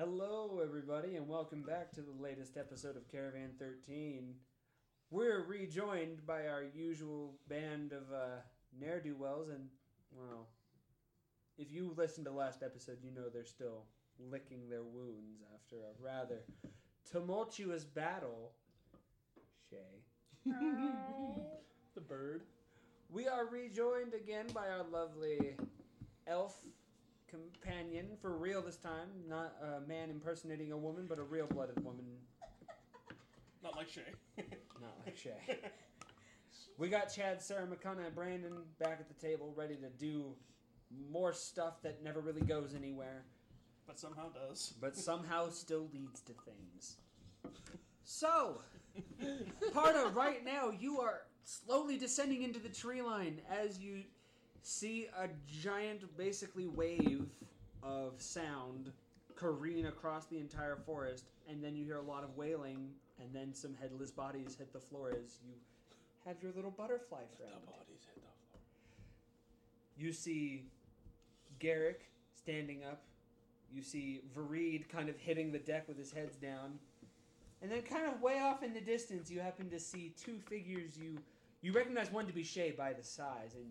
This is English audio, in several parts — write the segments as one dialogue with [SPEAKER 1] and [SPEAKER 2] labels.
[SPEAKER 1] Hello, everybody, and welcome back to the latest episode of Caravan 13. We're rejoined by our usual band of uh, ne'er do wells, and, well, if you listened to last episode, you know they're still licking their wounds after a rather tumultuous battle. Shay.
[SPEAKER 2] The bird.
[SPEAKER 1] We are rejoined again by our lovely elf companion, for real this time. Not a man impersonating a woman, but a real blooded woman,
[SPEAKER 2] Not like Shay.
[SPEAKER 1] not like Shay. We got Chad, Sarah, McConaughey, and Brandon back at the table, ready to do more stuff that never really goes anywhere,
[SPEAKER 2] but somehow does.
[SPEAKER 1] but somehow still leads to things. So, Parda, right now you are slowly descending into the tree line as you see a giant, basically, wave of sound careen across the entire forest, and then you hear a lot of wailing, and then some headless bodies hit the floor as you have your little butterfly friend.
[SPEAKER 2] bodies hit the floor.
[SPEAKER 1] You see Garrick standing up. You see Vareed kind of hitting the deck with his heads down. And then kind of way off in the distance, you happen to see two figures you you recognize one to be Shay by the size, and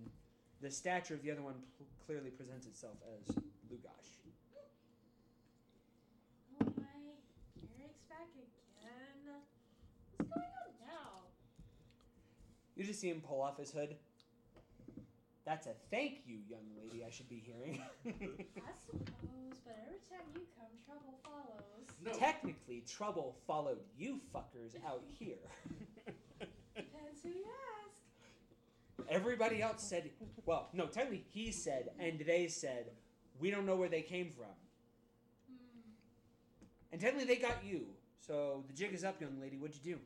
[SPEAKER 1] the stature of the other one pl- clearly presents itself as Lugash.
[SPEAKER 3] Oh my, Eric's back again. What's going on now?
[SPEAKER 1] You just see him pull off his hood. That's a thank you, young lady, I should be hearing.
[SPEAKER 3] I suppose, but every time you come, trouble follows.
[SPEAKER 4] No.
[SPEAKER 1] Technically, trouble followed you fuckers out here.
[SPEAKER 3] Depends who you ask.
[SPEAKER 1] Everybody else said, well, no, technically he said, and they said, we don't know where they came from.
[SPEAKER 3] Hmm.
[SPEAKER 1] And technically they got you. So the jig is up, young lady. What'd you do?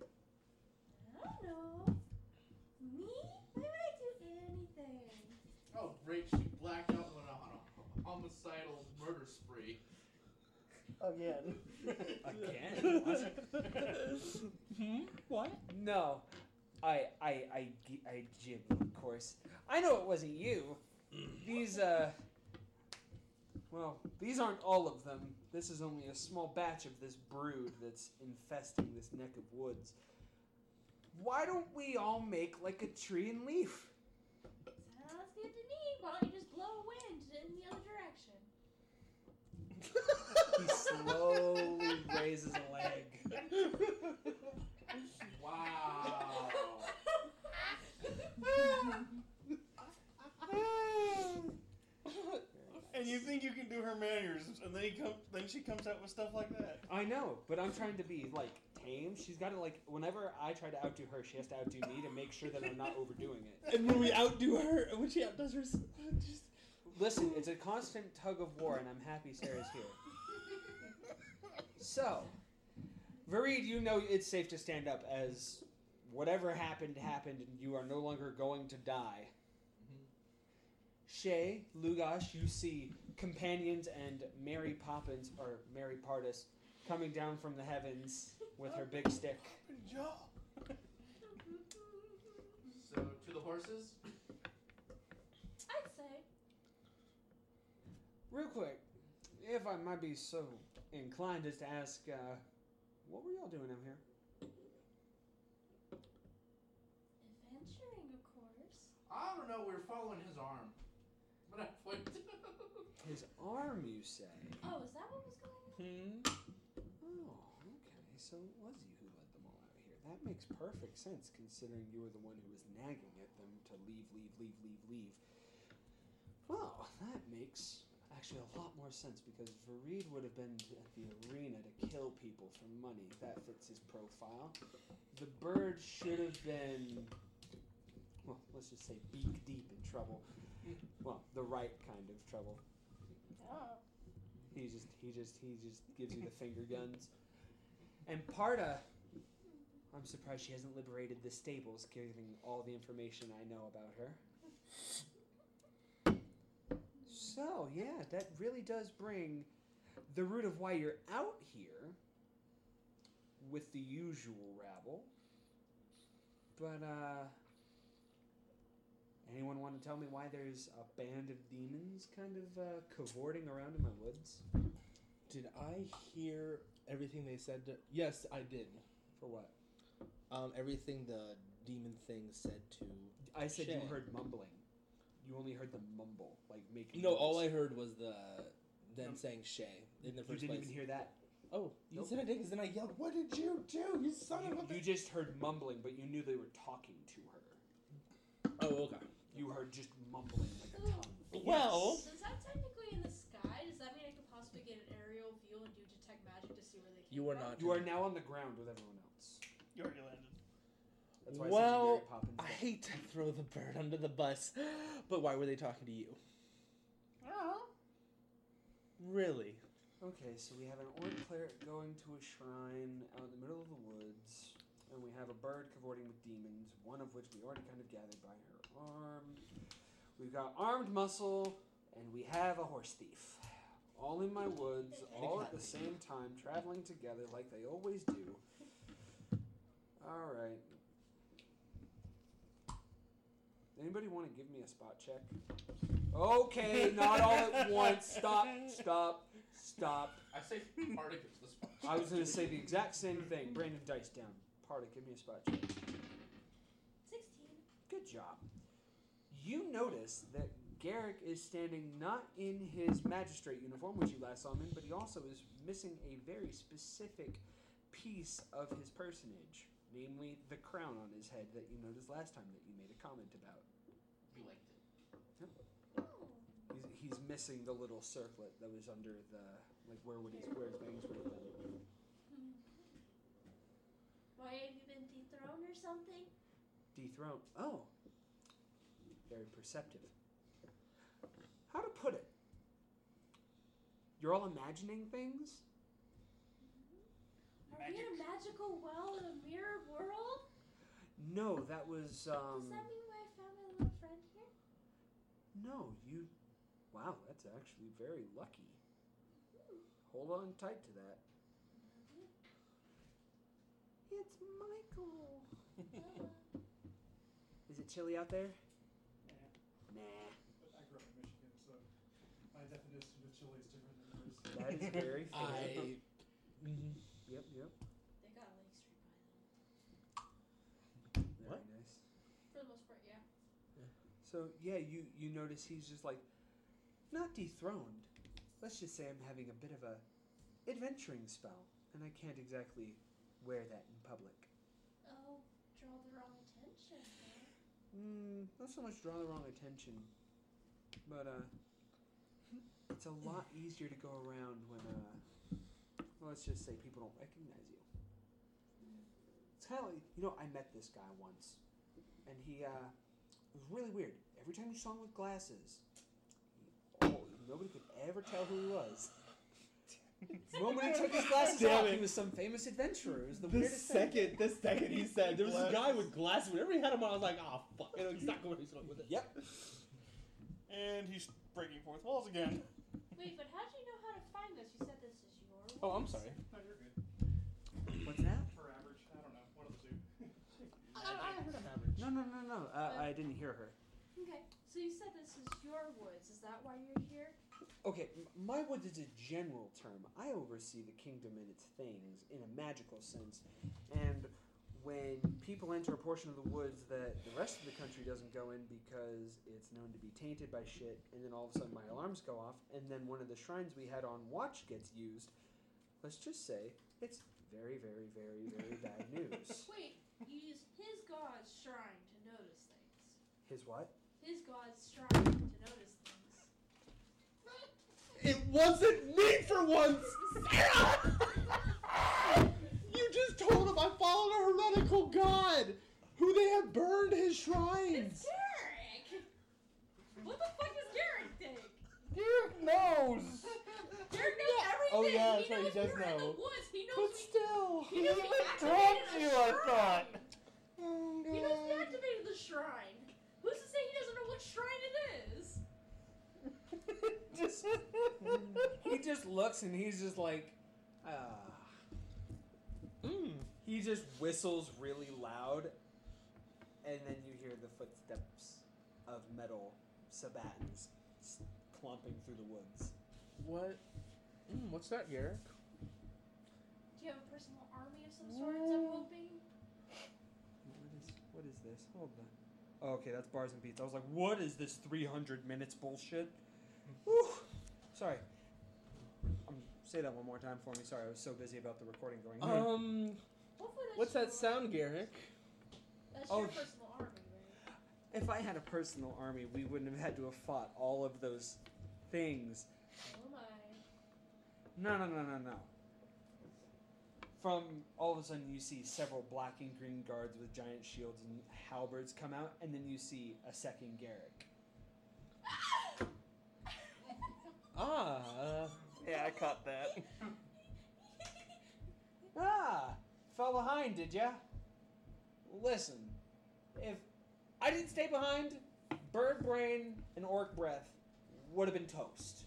[SPEAKER 3] I don't know. Me? Why would I do anything?
[SPEAKER 4] Oh, great, she blacked out and went on a homicidal murder spree.
[SPEAKER 2] Again.
[SPEAKER 1] Again? What?
[SPEAKER 2] hmm? What?
[SPEAKER 1] No. I, I, I, I jig, of course. I know it wasn't you. These, uh. Well, these aren't all of them. This is only a small batch of this brood that's infesting this neck of woods. Why don't we all make like a tree and leaf?
[SPEAKER 3] Sounds good to me. Why don't you just blow a wind in the other direction?
[SPEAKER 1] He slowly raises a leg.
[SPEAKER 4] Wow.
[SPEAKER 2] And you think you can do her manners, and then he comes, then she comes out with stuff like that.
[SPEAKER 1] I know, but I'm trying to be like tame. She's got to like whenever I try to outdo her, she has to outdo me to make sure that I'm not overdoing it.
[SPEAKER 2] And when we outdo her, when she outdoes her, just
[SPEAKER 1] Listen, it's a constant tug of war, and I'm happy Sarah's here. So, Vareed, you know it's safe to stand up as whatever happened happened, and you are no longer going to die. Shay, Lugash, you see companions and Mary Poppins or Mary Partis, coming down from the heavens with her big stick.
[SPEAKER 2] jaw.
[SPEAKER 4] So, to the horses?
[SPEAKER 3] I'd say.
[SPEAKER 1] Real quick, if I might be so inclined as to ask, uh, what were y'all doing out here?
[SPEAKER 3] Adventuring, of course.
[SPEAKER 4] I don't know, we were following his arm. But I went.
[SPEAKER 1] His arm, you say?
[SPEAKER 3] Oh, is that what was going on?
[SPEAKER 2] Hmm.
[SPEAKER 1] Oh, okay. So it was you who led them all out here. That makes perfect sense, considering you were the one who was nagging at them to leave, leave, leave, leave, leave. Well, that makes actually a lot more sense because Vareed would have been at the arena to kill people for money. That fits his profile. The bird should have been, well, let's just say beak deep in trouble. Well, the right kind of trouble.
[SPEAKER 3] Oh.
[SPEAKER 1] He just he just he just gives you the finger guns. And Parta, I'm surprised she hasn't liberated the stables, given all the information I know about her. So yeah, that really does bring the root of why you're out here with the usual rabble. But uh anyone want to tell me why there's a band of demons kind of uh, cavorting around in my woods?
[SPEAKER 2] Did I
[SPEAKER 5] hear everything they said? To, yes, I did.
[SPEAKER 1] For what?
[SPEAKER 5] Um, everything the demon thing said to.
[SPEAKER 1] I said
[SPEAKER 5] Shay.
[SPEAKER 1] you heard mumbling. You only heard the mumble, like making.
[SPEAKER 5] No, all I heard was the them
[SPEAKER 2] Um,
[SPEAKER 5] saying Shay in the
[SPEAKER 1] You
[SPEAKER 5] first
[SPEAKER 1] didn't
[SPEAKER 5] place.
[SPEAKER 1] even hear that.
[SPEAKER 5] Oh, you
[SPEAKER 1] Nope.
[SPEAKER 5] said I did, because then I yelled, "What did you do, you son
[SPEAKER 1] You,
[SPEAKER 5] of a!"
[SPEAKER 1] you just heard mumbling, but you knew they were talking to her.
[SPEAKER 5] oh, okay.
[SPEAKER 1] You heard just mumbling like a tongue.
[SPEAKER 5] Well,
[SPEAKER 3] Since I'm technically in the sky, does that mean I could possibly get an aerial view and do detect magic to see where they came
[SPEAKER 5] You are
[SPEAKER 3] from?
[SPEAKER 5] not.
[SPEAKER 1] You are now on the ground with everyone else.
[SPEAKER 2] You already landed.
[SPEAKER 1] That's why I
[SPEAKER 5] Well,
[SPEAKER 1] sent you Poppins.
[SPEAKER 5] I hate to throw the bird under the bus, but why were they talking to you? Oh. Really?
[SPEAKER 1] Okay, so we have an orc cleric going to a shrine out in the middle of the woods, and we have a bird cavorting with demons, one of which we already kind of gathered by her arm. We've got armed muscle, and we have a horse thief. All in my woods, all at the same time, traveling together like they always do. Alright. Anybody want to give me a spot check? Okay, not all at once. Stop, stop, stop.
[SPEAKER 4] I say Particus the spot.
[SPEAKER 1] I was going to say the exact same thing. Brandon Dice down. Parta, give me a spot check.
[SPEAKER 3] 16.
[SPEAKER 1] Good job. You notice that Garrick is standing not in his magistrate uniform, which you last saw him in, but he also is missing a very specific piece of his personage, namely the crown on his head that you noticed last time that you made a comment about.
[SPEAKER 4] You liked it.
[SPEAKER 3] Oh.
[SPEAKER 1] He's, he's missing the little circlet that was under the like where would his where his bangs would have been.
[SPEAKER 3] Why have you been dethroned or something?
[SPEAKER 1] Dethroned. Oh. Very perceptive. How to put it? You're all imagining things?
[SPEAKER 3] Are we in a magical well in a mirrored world?
[SPEAKER 1] No, that was
[SPEAKER 3] Does
[SPEAKER 1] um
[SPEAKER 3] that mean I found my little friend here?
[SPEAKER 1] no, you Wow, that's actually very lucky. Hold on tight to that. It's Michael.
[SPEAKER 3] Uh,
[SPEAKER 1] Is it chilly out there?
[SPEAKER 6] Yeah,
[SPEAKER 1] Nah.
[SPEAKER 6] I grew up in Michigan, so my definition of chilly is different than yours.
[SPEAKER 1] That is very fair.
[SPEAKER 5] I. Mhm.
[SPEAKER 1] Yep, yep.
[SPEAKER 3] they got Lake Street by them.
[SPEAKER 1] Very
[SPEAKER 5] What?
[SPEAKER 1] nice.
[SPEAKER 3] For the most part, yeah.
[SPEAKER 1] So yeah, you you notice he's just like not dethroned. Let's just say I'm having a bit of a adventuring spell, and I can't exactly wear that in public.
[SPEAKER 3] Oh, draw the wrong attention.
[SPEAKER 1] Mm, not so much draw the wrong attention, but uh, it's a lot easier to go around when uh, well, let's just say people don't recognize you. It's kind of like you know I met this guy once, and he uh, was really weird. Every time you saw him with glasses, he, oh, nobody could ever tell who he was. The moment he took his glasses
[SPEAKER 5] Damn
[SPEAKER 1] off,
[SPEAKER 5] it.
[SPEAKER 1] he was some famous adventurer. It was the,
[SPEAKER 5] The
[SPEAKER 1] weirdest thing.
[SPEAKER 5] second, the second he said there was a guy
[SPEAKER 2] Glasses.
[SPEAKER 5] with glasses. Whenever he had him on, I was like, "Oh fuck!" I know exactly where he's going with it.
[SPEAKER 1] Yep.
[SPEAKER 2] And he's breaking fourth walls again.
[SPEAKER 3] Wait, but how do you know how to find this? You said this is yours.
[SPEAKER 5] Oh, I'm sorry.
[SPEAKER 6] No, you're good.
[SPEAKER 1] What's that?
[SPEAKER 6] For average, I don't know, one of the two.
[SPEAKER 5] I, I heard an average.
[SPEAKER 1] No, no, no, no. Uh, I didn't hear her.
[SPEAKER 3] Okay, so you said this is your woods. Is that why you're here?
[SPEAKER 1] Okay, my woods is a general term. I oversee the kingdom and its things in a magical sense. And when people enter a portion of the woods that the rest of the country doesn't go in because it's known to be tainted by shit, and then all of a sudden my alarms go off, and then one of the shrines we had on watch gets used, let's just say it's very, very, very, very bad news.
[SPEAKER 3] Wait, you used his god's shrine to notice things.
[SPEAKER 1] His what?
[SPEAKER 3] His god's shrine to notice things.
[SPEAKER 5] It wasn't me for once. Sarah! you just told him I followed a heretical god who they have burned his shrines.
[SPEAKER 3] It's
[SPEAKER 5] shrines.
[SPEAKER 3] Garrick! What the fuck does Garrick think?
[SPEAKER 5] Garrick knows.
[SPEAKER 3] Garrick knows everything!
[SPEAKER 5] Oh, yeah,
[SPEAKER 3] he
[SPEAKER 5] that's right, he does
[SPEAKER 3] we're in the
[SPEAKER 5] know.
[SPEAKER 3] woods! He knows
[SPEAKER 5] But
[SPEAKER 3] we,
[SPEAKER 5] still,
[SPEAKER 3] he knows we activated a shrine!
[SPEAKER 5] Oh,
[SPEAKER 3] He knows we
[SPEAKER 5] God.
[SPEAKER 3] Oh, activated the shrine! Who's to say he doesn't know what shrine it is?
[SPEAKER 5] Just-
[SPEAKER 1] He just looks and he's just like, ah.
[SPEAKER 5] Mm.
[SPEAKER 1] He just whistles really loud, and then you hear the footsteps of metal sabatons s- clomping through the woods.
[SPEAKER 5] What? Mm, what's that, Garrick?
[SPEAKER 3] Do you have a personal army of some sorts? I'm hoping.
[SPEAKER 1] What is, what is this? Hold on. Oh, okay, that's bars and beats. I was like, what is this 300 minutes bullshit? Whew. Sorry. Um, say that one more time for me. Sorry, I was so busy about the recording going. "Hmm."
[SPEAKER 5] Um,
[SPEAKER 3] Hopefully that's
[SPEAKER 5] what's that sound, Garrick?
[SPEAKER 3] That's
[SPEAKER 1] Oh,
[SPEAKER 3] your
[SPEAKER 1] sh-
[SPEAKER 3] personal army, right?
[SPEAKER 1] if I had a personal army, we wouldn't have had to have fought all of those things.
[SPEAKER 3] Oh my.
[SPEAKER 1] No, no, no, no, no. From all of a sudden, you see several black and green guards with giant shields and halberds come out, and then you see a second Garrick.
[SPEAKER 5] Ah, uh, yeah, I caught that.
[SPEAKER 1] Ah, fell behind, did ya? Listen, if I didn't stay behind, bird brain and orc breath would have been toast.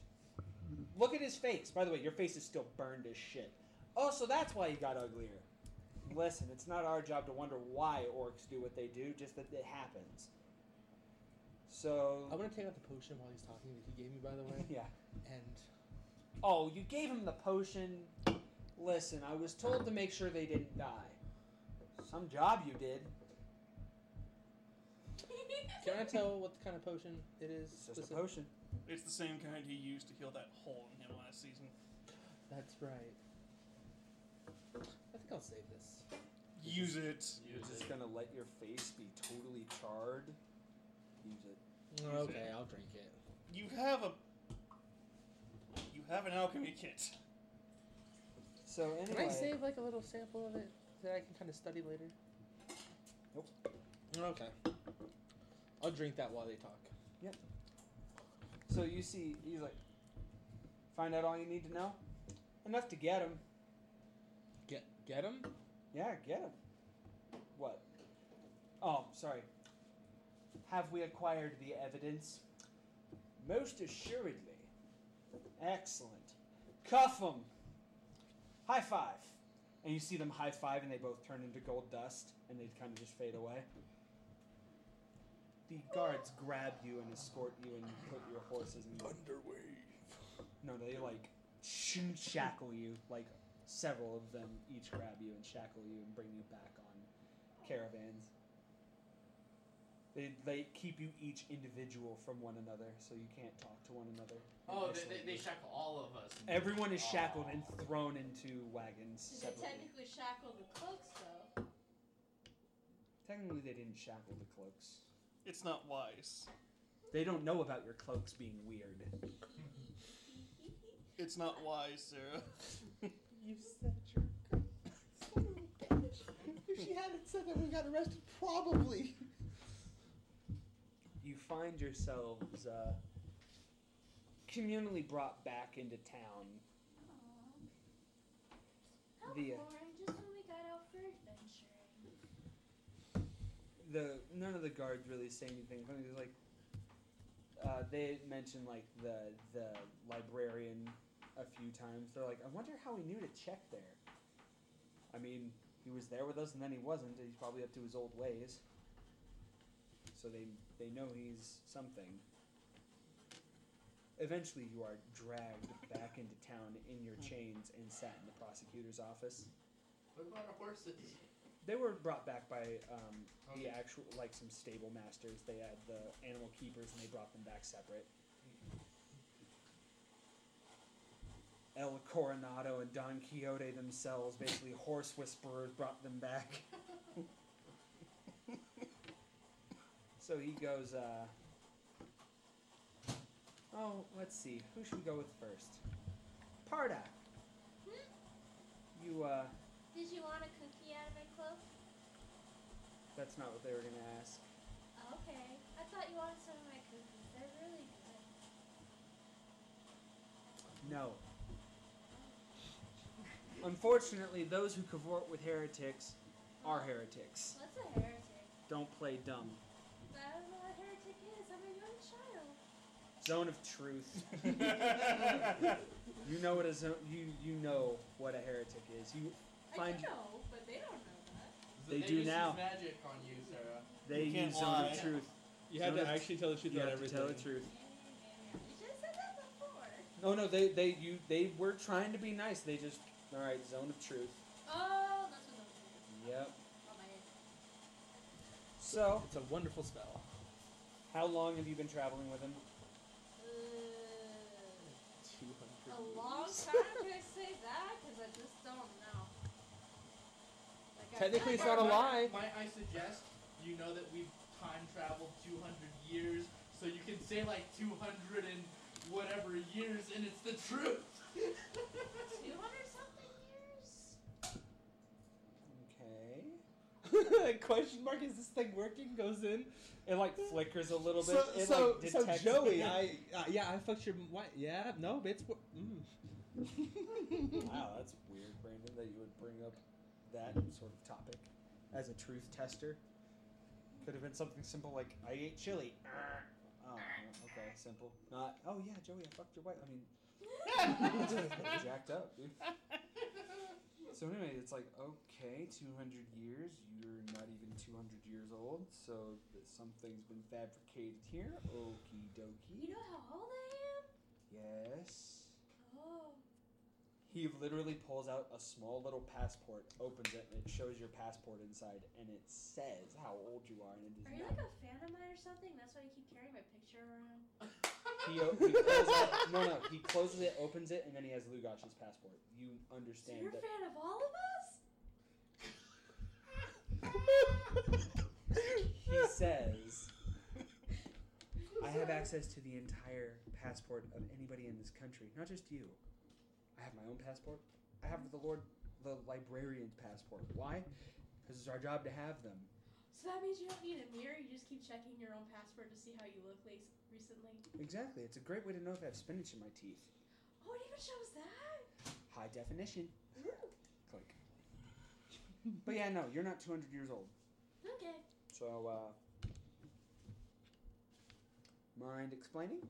[SPEAKER 1] Look at his face. By the way, your face is still burned as shit. Oh, so that's why he got uglier. Listen, it's not our job to wonder why orcs do what they do, just that it happens. So,
[SPEAKER 5] I'm gonna take out the potion while he's talking that he gave me, by the way.
[SPEAKER 1] yeah.
[SPEAKER 5] And
[SPEAKER 1] Oh, you gave him the potion. Listen, I was told to make sure they didn't die. Some job you did.
[SPEAKER 5] can I tell what kind of potion it is?
[SPEAKER 1] It's just a
[SPEAKER 5] specific-
[SPEAKER 1] potion.
[SPEAKER 2] It's the same kind he used to heal that hole in him last season.
[SPEAKER 5] That's right. I think I'll save this.
[SPEAKER 2] Use it.
[SPEAKER 1] You're just gonna let your face be totally charred. Use it.
[SPEAKER 5] Okay, I'll drink it.
[SPEAKER 2] You have a. You have an alchemy kit.
[SPEAKER 1] So anyway,
[SPEAKER 5] Can I save like a little sample of it that I can kind of study later?
[SPEAKER 1] Nope.
[SPEAKER 5] Okay. I'll drink that while they talk. Yep.
[SPEAKER 1] So you see, he's like, find out all you need to know. Enough to get him.
[SPEAKER 5] Get get him.
[SPEAKER 1] Yeah, get him. What? Oh, sorry. Have we acquired the evidence? Most assuredly. Excellent. Cuff them. High five. And you see them high five, and they both turn into gold dust, and they kind of just fade away. The guards grab you and escort you, and put your horses in.
[SPEAKER 5] Thunderwave.
[SPEAKER 1] No, they like shackle you. Like several of them each grab you and shackle you and bring you back on caravans. They, they keep you each individual from one another, so you can't talk to one another.
[SPEAKER 4] Oh, they, they, they shackle all of us.
[SPEAKER 1] Everyone is oh. shackled
[SPEAKER 4] Aw.
[SPEAKER 1] and thrown into wagons
[SPEAKER 3] Did they
[SPEAKER 1] separately.
[SPEAKER 3] technically shackle the cloaks though?
[SPEAKER 1] Technically, they didn't shackle the cloaks.
[SPEAKER 2] It's not wise.
[SPEAKER 1] They don't know about your cloaks being weird.
[SPEAKER 2] It's not wise, Sarah.
[SPEAKER 5] You said you're good. Son of a bitch. If she hadn't said that, we got arrested. Probably.
[SPEAKER 1] You find yourselves uh, communally brought back into town.
[SPEAKER 3] How
[SPEAKER 1] The,
[SPEAKER 3] boring, just when we got out for adventuring.
[SPEAKER 1] the none of the guards really say anything funny. Like uh, they mentioned like the the librarian a few times. They're like, I wonder how he knew to check there. I mean, he was there with us and then he wasn't. He's probably up to his old ways. So they they know he's something. Eventually, you are dragged back into town in your chains and sat in the prosecutor's office.
[SPEAKER 4] What about our horses?
[SPEAKER 1] They were brought back by um, the actual, like some stable masters. They had the animal keepers, and they brought them back separate. El Coronado and Don Quixote themselves, basically horse whisperers, brought them back. so he goes, uh, oh, let's see, who should we go with first? Pardak. You, uh,
[SPEAKER 3] Did you want a cookie out of my cloak?
[SPEAKER 1] that's not what they were gonna ask.
[SPEAKER 3] Okay. I thought you wanted some of my cookies. They're really good.
[SPEAKER 1] No. Unfortunately, those who cavort with heretics are heretics.
[SPEAKER 3] What's a heretic?
[SPEAKER 1] Don't play dumb. Zone of truth. You know what a zone. You you know what a heretic is. You
[SPEAKER 3] I
[SPEAKER 1] find
[SPEAKER 3] do know, but they don't know that.
[SPEAKER 1] They
[SPEAKER 4] they
[SPEAKER 1] do
[SPEAKER 4] just
[SPEAKER 1] now.
[SPEAKER 4] Use magic on you, Sarah.
[SPEAKER 1] they
[SPEAKER 2] You can't
[SPEAKER 1] use zone
[SPEAKER 2] lie.
[SPEAKER 1] of truth.
[SPEAKER 5] You had
[SPEAKER 1] Zone
[SPEAKER 5] to
[SPEAKER 1] of-
[SPEAKER 5] actually tell the truth
[SPEAKER 1] You
[SPEAKER 5] about
[SPEAKER 1] have to
[SPEAKER 5] everything.
[SPEAKER 1] tell the truth.
[SPEAKER 3] You should have said that before.
[SPEAKER 1] Oh no, they they you they were trying to be nice. They just all right. Zone of truth.
[SPEAKER 3] Oh, that's what those
[SPEAKER 1] Yep.
[SPEAKER 3] are. Oh, my head.
[SPEAKER 1] So,
[SPEAKER 5] It's a wonderful spell.
[SPEAKER 1] how long have you been traveling with him?
[SPEAKER 3] Uh,
[SPEAKER 5] Two
[SPEAKER 3] a long time? Can I say that? Because I just don't know. Like, I
[SPEAKER 5] Technically, it's not a lie.
[SPEAKER 4] Might I suggest you know that we've time traveled 200 years, so you can say like 200 and whatever years, and it's the truth.
[SPEAKER 3] 200 something years?
[SPEAKER 1] Okay.
[SPEAKER 5] Question mark? Is this thing working? Goes in.
[SPEAKER 1] It like flickers a little bit.
[SPEAKER 5] So,
[SPEAKER 1] it,
[SPEAKER 5] so,
[SPEAKER 1] like,
[SPEAKER 5] so
[SPEAKER 1] detects
[SPEAKER 5] Joey, I uh, yeah, I fucked your wife. Yeah, no, it's mm.
[SPEAKER 1] Wow, that's weird, Brandon, that you would bring up that sort of topic as a truth tester. Could have been something simple like I ate chili. Oh, okay, simple. Not oh yeah, Joey, I fucked your wife. I mean, jacked up, dude. So anyway, it's like okay, 200 years. You're not even 200 years old, so th- something's been fabricated here. Okie dokie.
[SPEAKER 3] You know how old I am?
[SPEAKER 1] Yes.
[SPEAKER 3] Oh.
[SPEAKER 1] He literally pulls out a small little passport, opens it, and it shows your passport inside, and it says how old you are, and it is
[SPEAKER 3] Are you
[SPEAKER 1] not.
[SPEAKER 3] like a fan of mine or something? That's why you keep carrying my picture around?
[SPEAKER 1] He, o- he closes it, no, no, he closes it, opens it, and then he has Lugash's passport. You
[SPEAKER 3] So
[SPEAKER 1] understand
[SPEAKER 3] you're a
[SPEAKER 1] that
[SPEAKER 3] fan of all of us?
[SPEAKER 1] he says, "I have access to the entire passport of anybody in this country, not just you. I have my own passport. I have the Lord, the librarian's passport. Why? Because it's our job to have them."
[SPEAKER 3] So that means you don't need a mirror, you just keep checking your own passport to see how you look like recently.
[SPEAKER 1] Exactly. It's a great way to know if I have spinach in my teeth.
[SPEAKER 3] Oh, it even shows that?
[SPEAKER 1] High definition. Click. But yeah, no, you're not 200 years old.
[SPEAKER 3] Okay.
[SPEAKER 1] So, uh, mind explaining?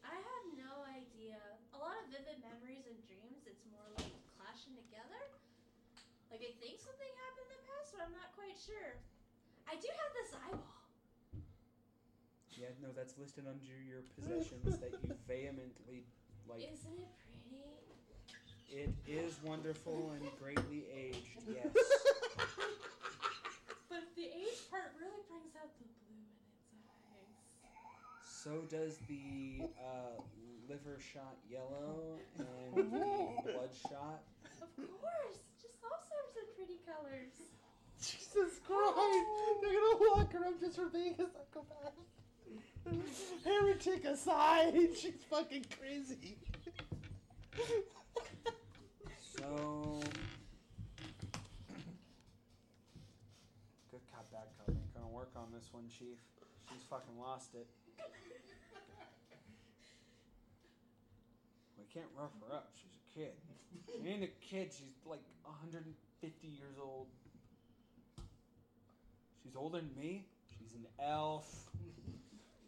[SPEAKER 3] I have no idea. A lot of vivid memories and dreams, it's more like clashing together. Like I think something happened in the past, but I'm not quite sure. I do have this eyeball.
[SPEAKER 1] Yeah, no, that's listed under your possessions that you vehemently like.
[SPEAKER 3] Isn't it pretty?
[SPEAKER 1] It is wonderful and greatly aged. Yes.
[SPEAKER 3] But the age part really brings out the blue in its eyes.
[SPEAKER 1] So does the uh, liver shot yellow and the bloodshot.
[SPEAKER 3] Of course! Just all sorts of pretty colors.
[SPEAKER 5] Jesus Christ! They're gonna lock her up just for being a psychopath. Heretic aside, she's fucking crazy.
[SPEAKER 1] So. Good cop, bad cop. Ain't gonna work on this one, Chief. She's fucking lost it. We can't rough her up. She's a kid. She ain't a kid. She's like 150 years old. She's older than me. She's an elf.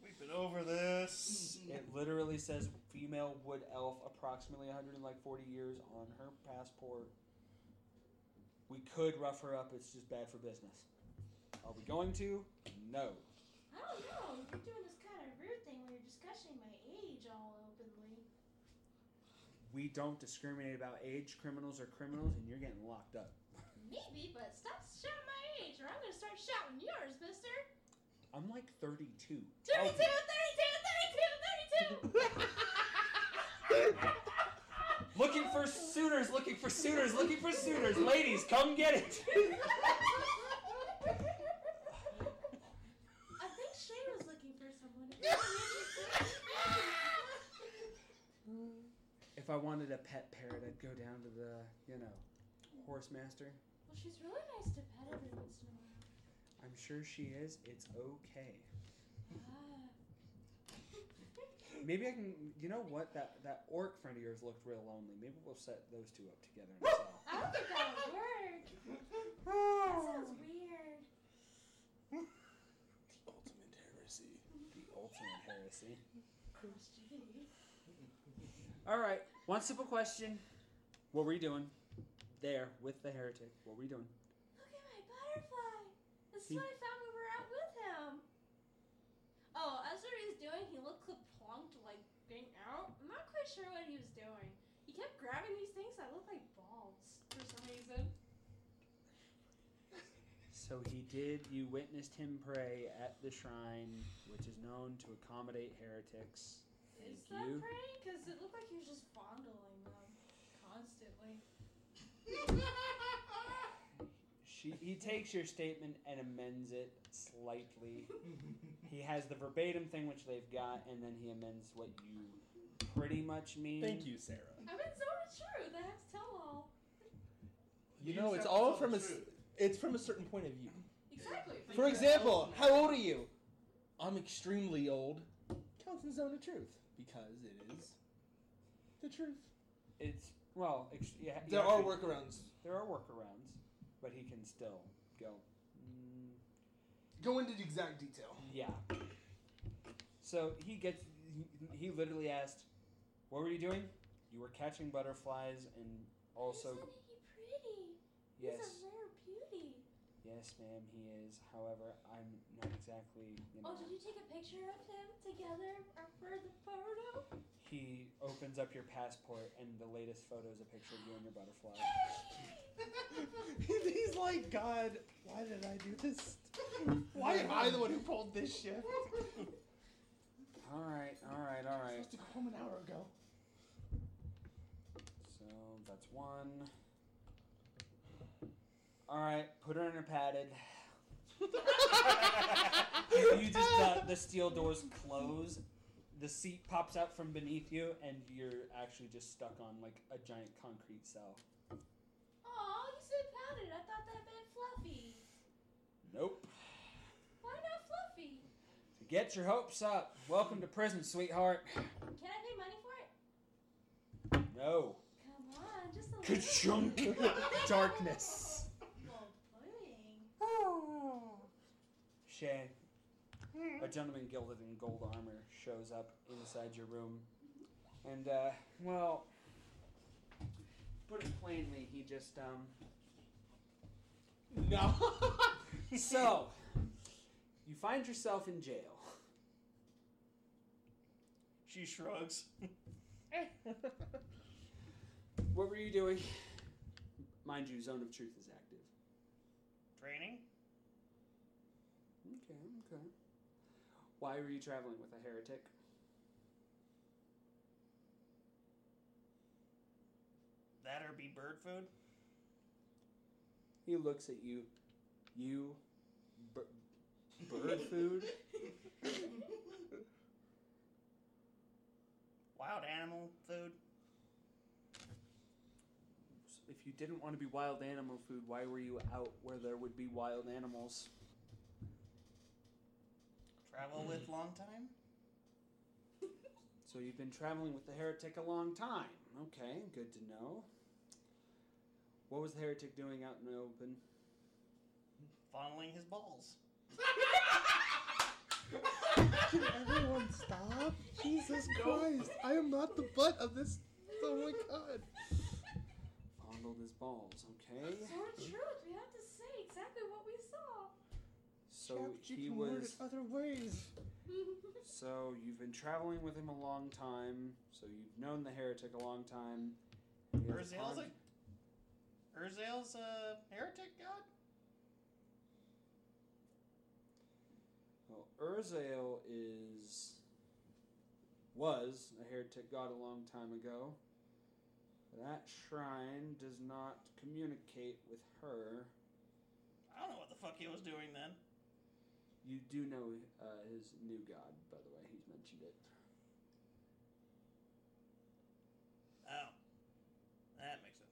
[SPEAKER 2] We've been over this.
[SPEAKER 1] It literally says female wood elf, approximately 140 years on her passport. We could rough her up. It's just bad for business. Are we going to? No.
[SPEAKER 3] I don't know. You're doing this kind of rude thing where you're discussing my age all openly.
[SPEAKER 1] We don't discriminate about age. Criminals are criminals, and you're getting locked up.
[SPEAKER 3] Maybe, but stop shouting my age or I'm gonna start shouting yours, mister.
[SPEAKER 1] I'm like 32.
[SPEAKER 3] 32, 32, 32, 32!
[SPEAKER 1] Looking for suitors, looking for suitors, looking for suitors. Ladies, come get it.
[SPEAKER 3] I think Shay was looking for someone. If you're interested.
[SPEAKER 1] If I wanted a pet parrot, I'd go down to the, you know, horse master.
[SPEAKER 3] Well, she's really nice to pet every once in a while.
[SPEAKER 1] I'm sure she is. It's okay.
[SPEAKER 3] Ah.
[SPEAKER 1] Maybe I can. You know what? That that orc friend of yours looked real lonely. Maybe we'll set those two up together and sell.
[SPEAKER 3] I don't think that would work. That sounds weird.
[SPEAKER 5] The Ultimate heresy.
[SPEAKER 1] The ultimate heresy.
[SPEAKER 3] Christianity.
[SPEAKER 1] All right. One simple question. What were you doing there with the heretic? What were you doing?
[SPEAKER 3] Look at my butterfly. This is what I found when we were out with him. Oh, as what he was doing, he looked plunked like working out. I'm not quite sure what he was doing. He kept grabbing these things that look like balls for some reason.
[SPEAKER 1] So he did. You witnessed him pray at the shrine, which is known to accommodate heretics. Thank
[SPEAKER 3] Is that
[SPEAKER 1] you.
[SPEAKER 3] praying? Because it looked like he was just fondling them constantly.
[SPEAKER 1] She, he takes your statement and amends it slightly. he has the verbatim thing which they've got, and then he amends what you pretty much mean.
[SPEAKER 5] Thank you, Sarah.
[SPEAKER 3] I'm in zone of truth. I have to tell all.
[SPEAKER 5] You
[SPEAKER 4] You
[SPEAKER 5] know,
[SPEAKER 4] just
[SPEAKER 5] it's
[SPEAKER 4] have to
[SPEAKER 5] all
[SPEAKER 4] tell
[SPEAKER 5] from
[SPEAKER 4] the
[SPEAKER 5] a. s-
[SPEAKER 4] truth.
[SPEAKER 5] It's from a certain point of view.
[SPEAKER 3] Exactly.
[SPEAKER 5] For example, how old are you? I'm extremely old. Counts in zone of truth because it is the truth.
[SPEAKER 1] It's well. Ex- yeah, you
[SPEAKER 5] There are
[SPEAKER 1] actually-
[SPEAKER 5] workarounds.
[SPEAKER 1] There are workarounds, but he can still go. Mm,
[SPEAKER 5] Go into the exact detail.
[SPEAKER 1] yeah. So he gets. He, he literally asked, "What were you doing? You were catching butterflies and also."
[SPEAKER 3] Isn't he pretty?
[SPEAKER 1] Yes.
[SPEAKER 3] He's a rare beauty.
[SPEAKER 1] Yes, ma'am, he is. However, I'm not exactly. You oh, know,
[SPEAKER 3] Oh, did you take a picture of him together for the photo?
[SPEAKER 1] He opens up your passport, and the latest photo is a picture of you and your butterfly.
[SPEAKER 5] He's like, God, why did I do this? Why am I the one who pulled this shit?
[SPEAKER 1] all right, all right, all right.
[SPEAKER 5] I
[SPEAKER 1] right.
[SPEAKER 5] was supposed to go home an hour ago.
[SPEAKER 1] So that's one. All right, put her in her padded. you just the, the steel doors close. The seat pops out from beneath you, and you're actually just stuck on like a giant concrete cell.
[SPEAKER 3] Aw, you said padded. I thought that meant fluffy.
[SPEAKER 1] Nope.
[SPEAKER 3] Why not fluffy?
[SPEAKER 1] To get your hopes up. Welcome to prison, sweetheart.
[SPEAKER 3] Can I pay money for it?
[SPEAKER 1] No.
[SPEAKER 3] Come on, just a little.
[SPEAKER 1] Ka-chunk. Darkness.
[SPEAKER 3] Well, pudding.
[SPEAKER 1] Shay, a gentleman gilded in gold armor shows up inside your room. And, uh, well, put it plainly, he just, um.
[SPEAKER 5] No.
[SPEAKER 1] So, you find yourself in jail.
[SPEAKER 2] She shrugs.
[SPEAKER 1] What were you doing? Mind you, Zone of Truth is active.
[SPEAKER 2] Training?
[SPEAKER 1] Okay, okay. Why were you traveling with a heretic?
[SPEAKER 2] That or be bird food?
[SPEAKER 1] He looks at you. You. Bir- bird food?
[SPEAKER 2] Wild animal food?
[SPEAKER 1] If you didn't want to be wild animal food, why were you out where there would be wild animals?
[SPEAKER 2] Travel with hmm. long time?
[SPEAKER 1] So you've been traveling with the heretic a long time. Okay, good to know. What was the heretic doing out in the open?
[SPEAKER 5] Fondling his balls. Can everyone stop? Jesus Christ. I am not the butt of this. Oh my god.
[SPEAKER 1] Fondled his balls, okay?
[SPEAKER 3] Sword of truth. We have to say exactly what we saw.
[SPEAKER 1] So
[SPEAKER 5] Yeah,
[SPEAKER 1] he was
[SPEAKER 5] other ways.
[SPEAKER 1] so you've been traveling with him a long time. So you've known the heretic a long time. He has
[SPEAKER 2] Urzael's
[SPEAKER 1] con-
[SPEAKER 2] a Urzael's a heretic god?
[SPEAKER 1] Well, Urzael is was a heretic god a long time ago. That shrine does not communicate with her.
[SPEAKER 2] I don't know what the fuck he was doing then.
[SPEAKER 1] You do know uh, his new god, by the way. He's mentioned it.
[SPEAKER 2] Oh. That makes sense.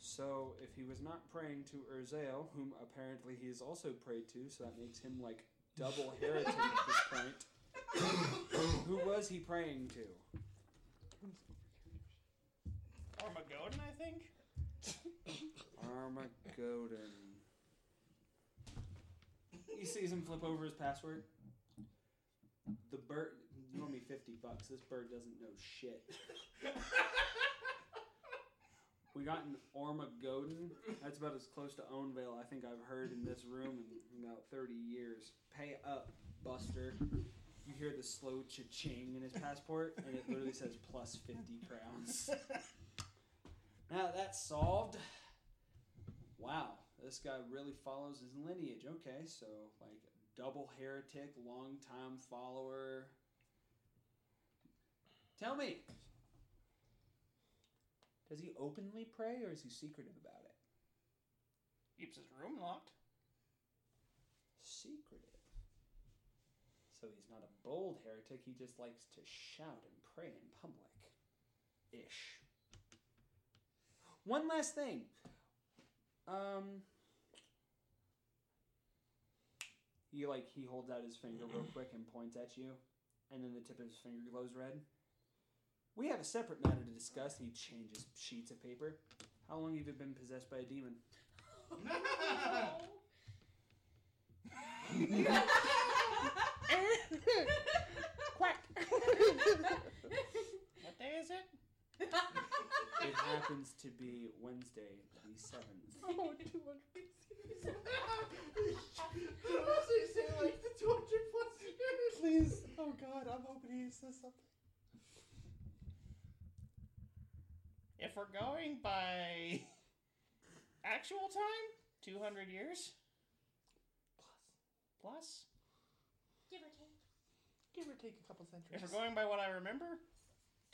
[SPEAKER 1] So, if he was not praying to Urzael, whom apparently he is also prayed to, so that makes him like double heretic at this point. Who was he praying to?
[SPEAKER 2] Armageddon, I think?
[SPEAKER 1] Armageddon. He sees him flip over his password. The bird. You owe me 50 bucks. This bird doesn't know shit. We got an Armageddon. That's about as close to Ownvale I think I've heard in this room in about 30 years. Pay up. Buster. You hear the slow cha-ching in his passport, and it literally says plus 50 crowns. now that's solved. Wow, this guy really follows his lineage. Okay, so like double heretic, long time follower. Tell me, does he openly pray or is he secretive about it?
[SPEAKER 2] Keeps his room locked.
[SPEAKER 1] Secretive. So he's not a bold heretic, he just likes to shout and pray in public. Ish. One last thing. Um he like he holds out his finger real quick and points at you, and then the tip of his finger glows red. We have a separate matter to discuss. He changes sheets of paper. How long have you been possessed by a demon?
[SPEAKER 5] Quack.
[SPEAKER 2] What day is it?
[SPEAKER 1] It happens to be Wednesday, the seventh.
[SPEAKER 5] oh, 200.
[SPEAKER 4] say like the 200 plus years.
[SPEAKER 5] Please. Oh God, I'm hoping he says something.
[SPEAKER 2] If we're going by actual time, 200 years plus.
[SPEAKER 3] Give or take.
[SPEAKER 5] Give or take a couple centuries.
[SPEAKER 2] If we're going by what I remember,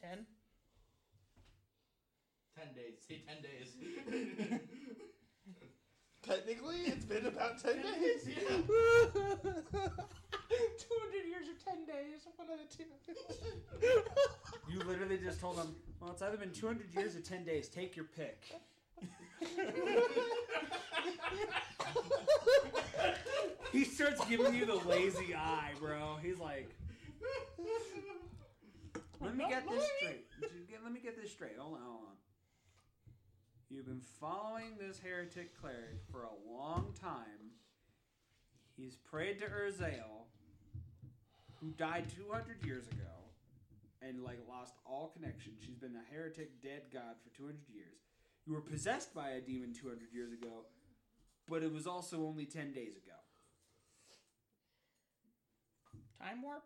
[SPEAKER 2] 10.
[SPEAKER 4] 10 days. Say 10 days.
[SPEAKER 5] Technically, it's been about 10
[SPEAKER 4] 10
[SPEAKER 5] days.
[SPEAKER 4] days, yeah.
[SPEAKER 5] 200 years or 10 days. One of the two.
[SPEAKER 1] You literally just told him, well, it's either been 200 years or 10 days. Take your pick. He starts giving you the lazy eye, bro. He's like, let me get this straight. Let me get this straight. Hold on, hold on. You've been following this heretic cleric for a long time. He's prayed to Urzael, who died 200 years ago and like lost all connection. She's been a heretic dead god for 200 years. You were possessed by a demon 200 years ago, but it was also only 10 days ago.
[SPEAKER 2] Time warp?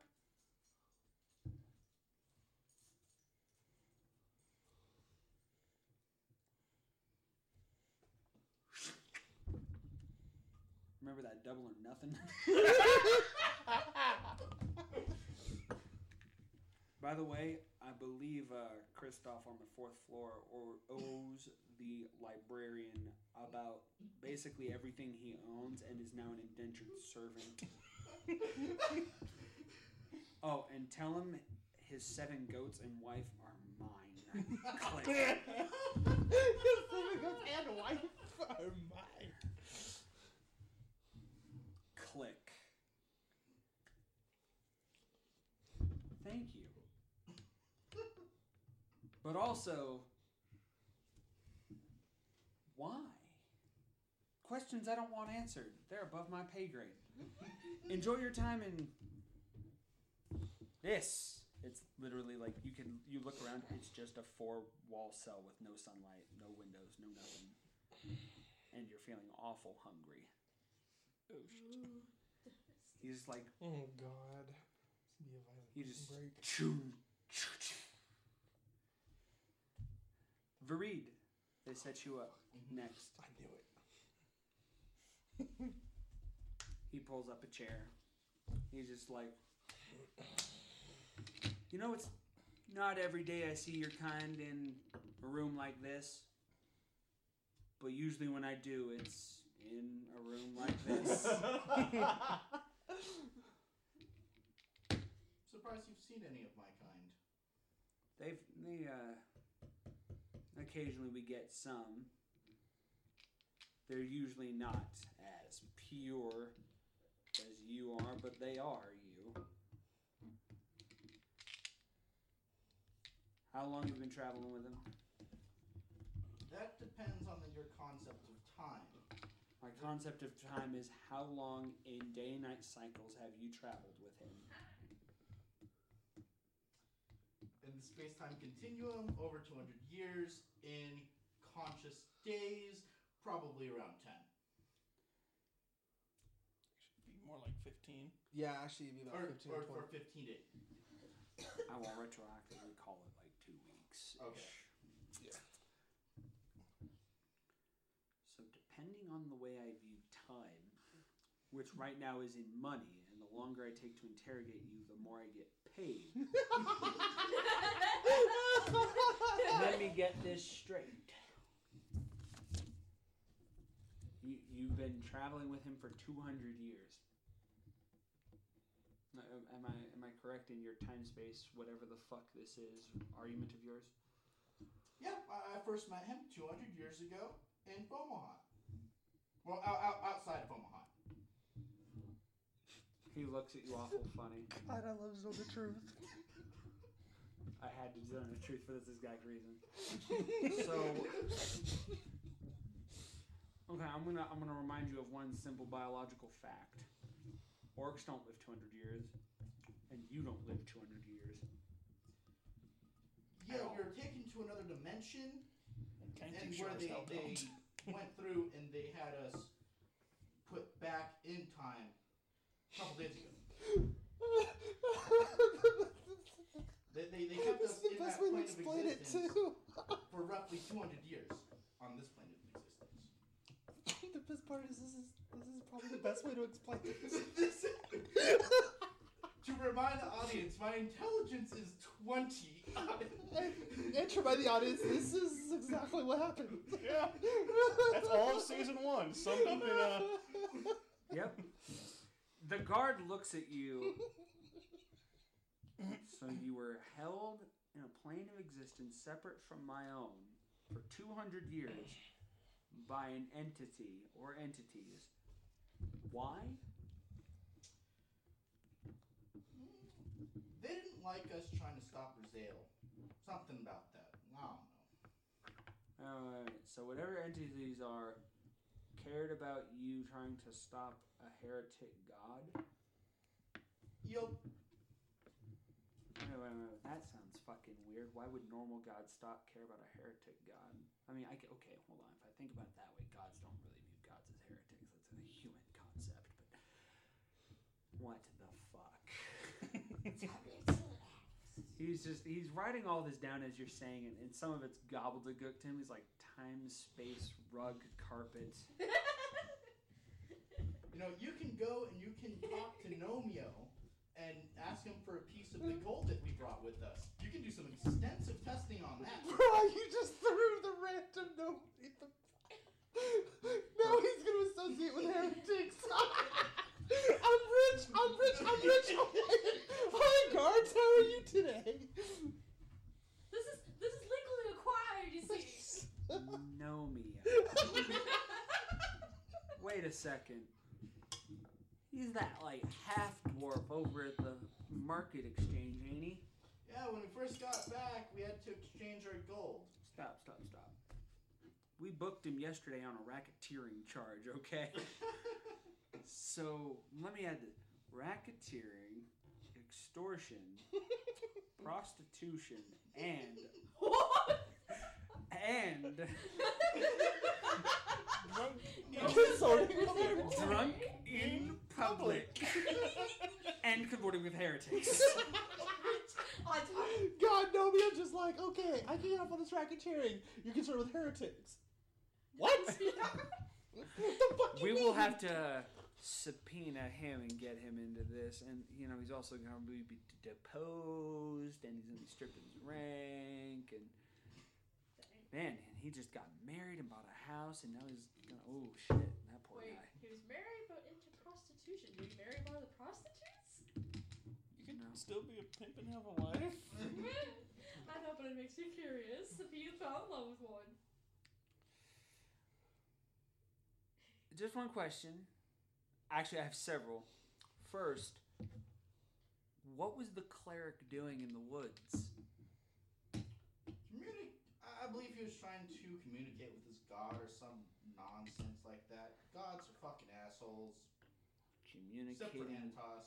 [SPEAKER 1] Remember that double or nothing? By the way, I believe uh, Christoph on the fourth floor or owes the librarian about basically everything he owns and is now an indentured servant. oh, and tell him his seven goats and wife are mine. Click.
[SPEAKER 5] and wife are mine.
[SPEAKER 1] Click. Thank you. But also, why? Questions I don't want answered. They're above my pay grade. Enjoy your time in this. It's literally like you can you look around. It's just a four wall cell with no sunlight, no windows, no nothing, and you're feeling awful hungry. Oh shit! He's like
[SPEAKER 5] Oh God. This would be a violent
[SPEAKER 1] You
[SPEAKER 5] prison
[SPEAKER 1] just
[SPEAKER 5] break.
[SPEAKER 1] choo, choo, choo. Vareed, they set you up next.
[SPEAKER 5] I knew it.
[SPEAKER 1] He pulls up a chair. He's just like, you know, it's not every day I see your kind in a room like this, but usually when I do, it's in a room like this.
[SPEAKER 4] Surprised you've seen any of my kind.
[SPEAKER 1] They've they uh occasionally we get some. They're usually not as pure as you are, but they are you. How long have you been traveling with him?
[SPEAKER 4] That depends on the, your concept of time.
[SPEAKER 1] My concept of time is how long in day and night cycles have you traveled with him?
[SPEAKER 4] In the space time continuum, over 200 years. In conscious days, probably around 10.
[SPEAKER 2] Should be More like 15.
[SPEAKER 5] Yeah, actually, it'd be about
[SPEAKER 4] Or,
[SPEAKER 5] 15
[SPEAKER 4] or,
[SPEAKER 5] or
[SPEAKER 4] or 15 days.
[SPEAKER 1] I will retroactively call it like two weeks.
[SPEAKER 4] Okay.
[SPEAKER 5] Yeah.
[SPEAKER 1] So depending on the way I view time, which right now is in money, and the longer I take to interrogate you, the more I get paid. Let me get this straight. You, you've been traveling with him for 200 years. Uh, Am I am I correct in your time space, whatever the fuck this is, argument of yours?
[SPEAKER 4] Yeah, I, I first met him 200 years ago in Omaha. Well, out, out, outside of Omaha.
[SPEAKER 1] He looks at you awful funny.
[SPEAKER 5] God, I love to know the truth.
[SPEAKER 1] I had to tell the truth for this exact reason. So, okay, I'm gonna I'm gonna remind you of one simple biological fact. Orcs don't live 200 years, and you don't live 200 years.
[SPEAKER 4] Yeah, you're taken to another dimension,
[SPEAKER 2] And
[SPEAKER 4] and where they, they went through and they had us put back in time a couple days ago. They, they, they kept
[SPEAKER 5] This
[SPEAKER 4] us
[SPEAKER 5] is the best
[SPEAKER 4] that
[SPEAKER 5] way to
[SPEAKER 4] plane of
[SPEAKER 5] explain it,
[SPEAKER 4] existence
[SPEAKER 5] too.
[SPEAKER 4] for roughly 200 years on this plane of existence.
[SPEAKER 5] the best part is this is this is probably the best way to explain this.
[SPEAKER 4] This- to remind the audience, my intelligence is 20.
[SPEAKER 5] and, and to remind the audience, this is exactly what happened.
[SPEAKER 2] Yeah. That's all of season one. Summed up in uh,
[SPEAKER 1] The guard looks at you. So you were held in a plane of existence separate from my own for 200 years by an entity or entities. Why?
[SPEAKER 4] They didn't like us trying to stop Brazil. Something about that. I don't know.
[SPEAKER 1] Alright, so whatever entities are cared about you trying to stop a heretic god.
[SPEAKER 4] Yup.
[SPEAKER 1] Wait, wait, wait, that sounds fucking weird. Why would normal gods stop care about a heretic god? I mean, I ca- okay, hold on. If I think about it that way, gods don't really view gods as heretics. That's a human concept, but what the fuck? he's just he's writing all this down as you're saying it, and some of it's gobbledygook to him. He's like time, space, rug, carpet.
[SPEAKER 4] You know, you can go and you can talk to Nomio and ask him for a piece of the gold that we brought with us. You can do some extensive testing on that.
[SPEAKER 5] Bro, you just threw the random note in the Now he's gonna associate with heretics. I'm rich, I'm rich, I'm rich. Oh Hi guards, how are you today?
[SPEAKER 3] This is this is legally acquired, you see.
[SPEAKER 1] No, Mia. Wait a second. He's that like half dwarf over at the market exchange, ain't he?
[SPEAKER 4] Yeah, when we first got back, we had to exchange our gold.
[SPEAKER 1] Stop, stop, stop. We booked him yesterday on a racketeering charge, okay? so let me add this racketeering, extortion, prostitution, and
[SPEAKER 3] What?
[SPEAKER 1] And
[SPEAKER 5] Consorting with
[SPEAKER 3] Is
[SPEAKER 1] drunk in public and cavorting with heretics.
[SPEAKER 3] On.
[SPEAKER 5] God, no, me, I'm just like, okay, I can get off on this racketeering. You're concerned with heretics. What? what the fuck
[SPEAKER 1] we
[SPEAKER 5] you
[SPEAKER 1] will have to subpoena him and get him into this, and you know he's also going to be deposed, and he's going to be stripped of his rank, and man, and he just got married and bought a house, and now he's gonna, oh shit, that poor
[SPEAKER 3] Wait,
[SPEAKER 1] guy.
[SPEAKER 3] he was married but into prostitution. Did he marry one of the prostitutes?
[SPEAKER 2] You can
[SPEAKER 1] No.
[SPEAKER 2] still be a pimp and have a wife.
[SPEAKER 3] I know, but it makes me curious if you fell in love with one.
[SPEAKER 1] Just one question. Actually, I have several. First, what was the cleric doing in the woods?
[SPEAKER 4] Communi- I I believe he was trying to communicate with his god or some nonsense like that. Gods are fucking assholes. Except for
[SPEAKER 1] Communicating
[SPEAKER 4] Anatos.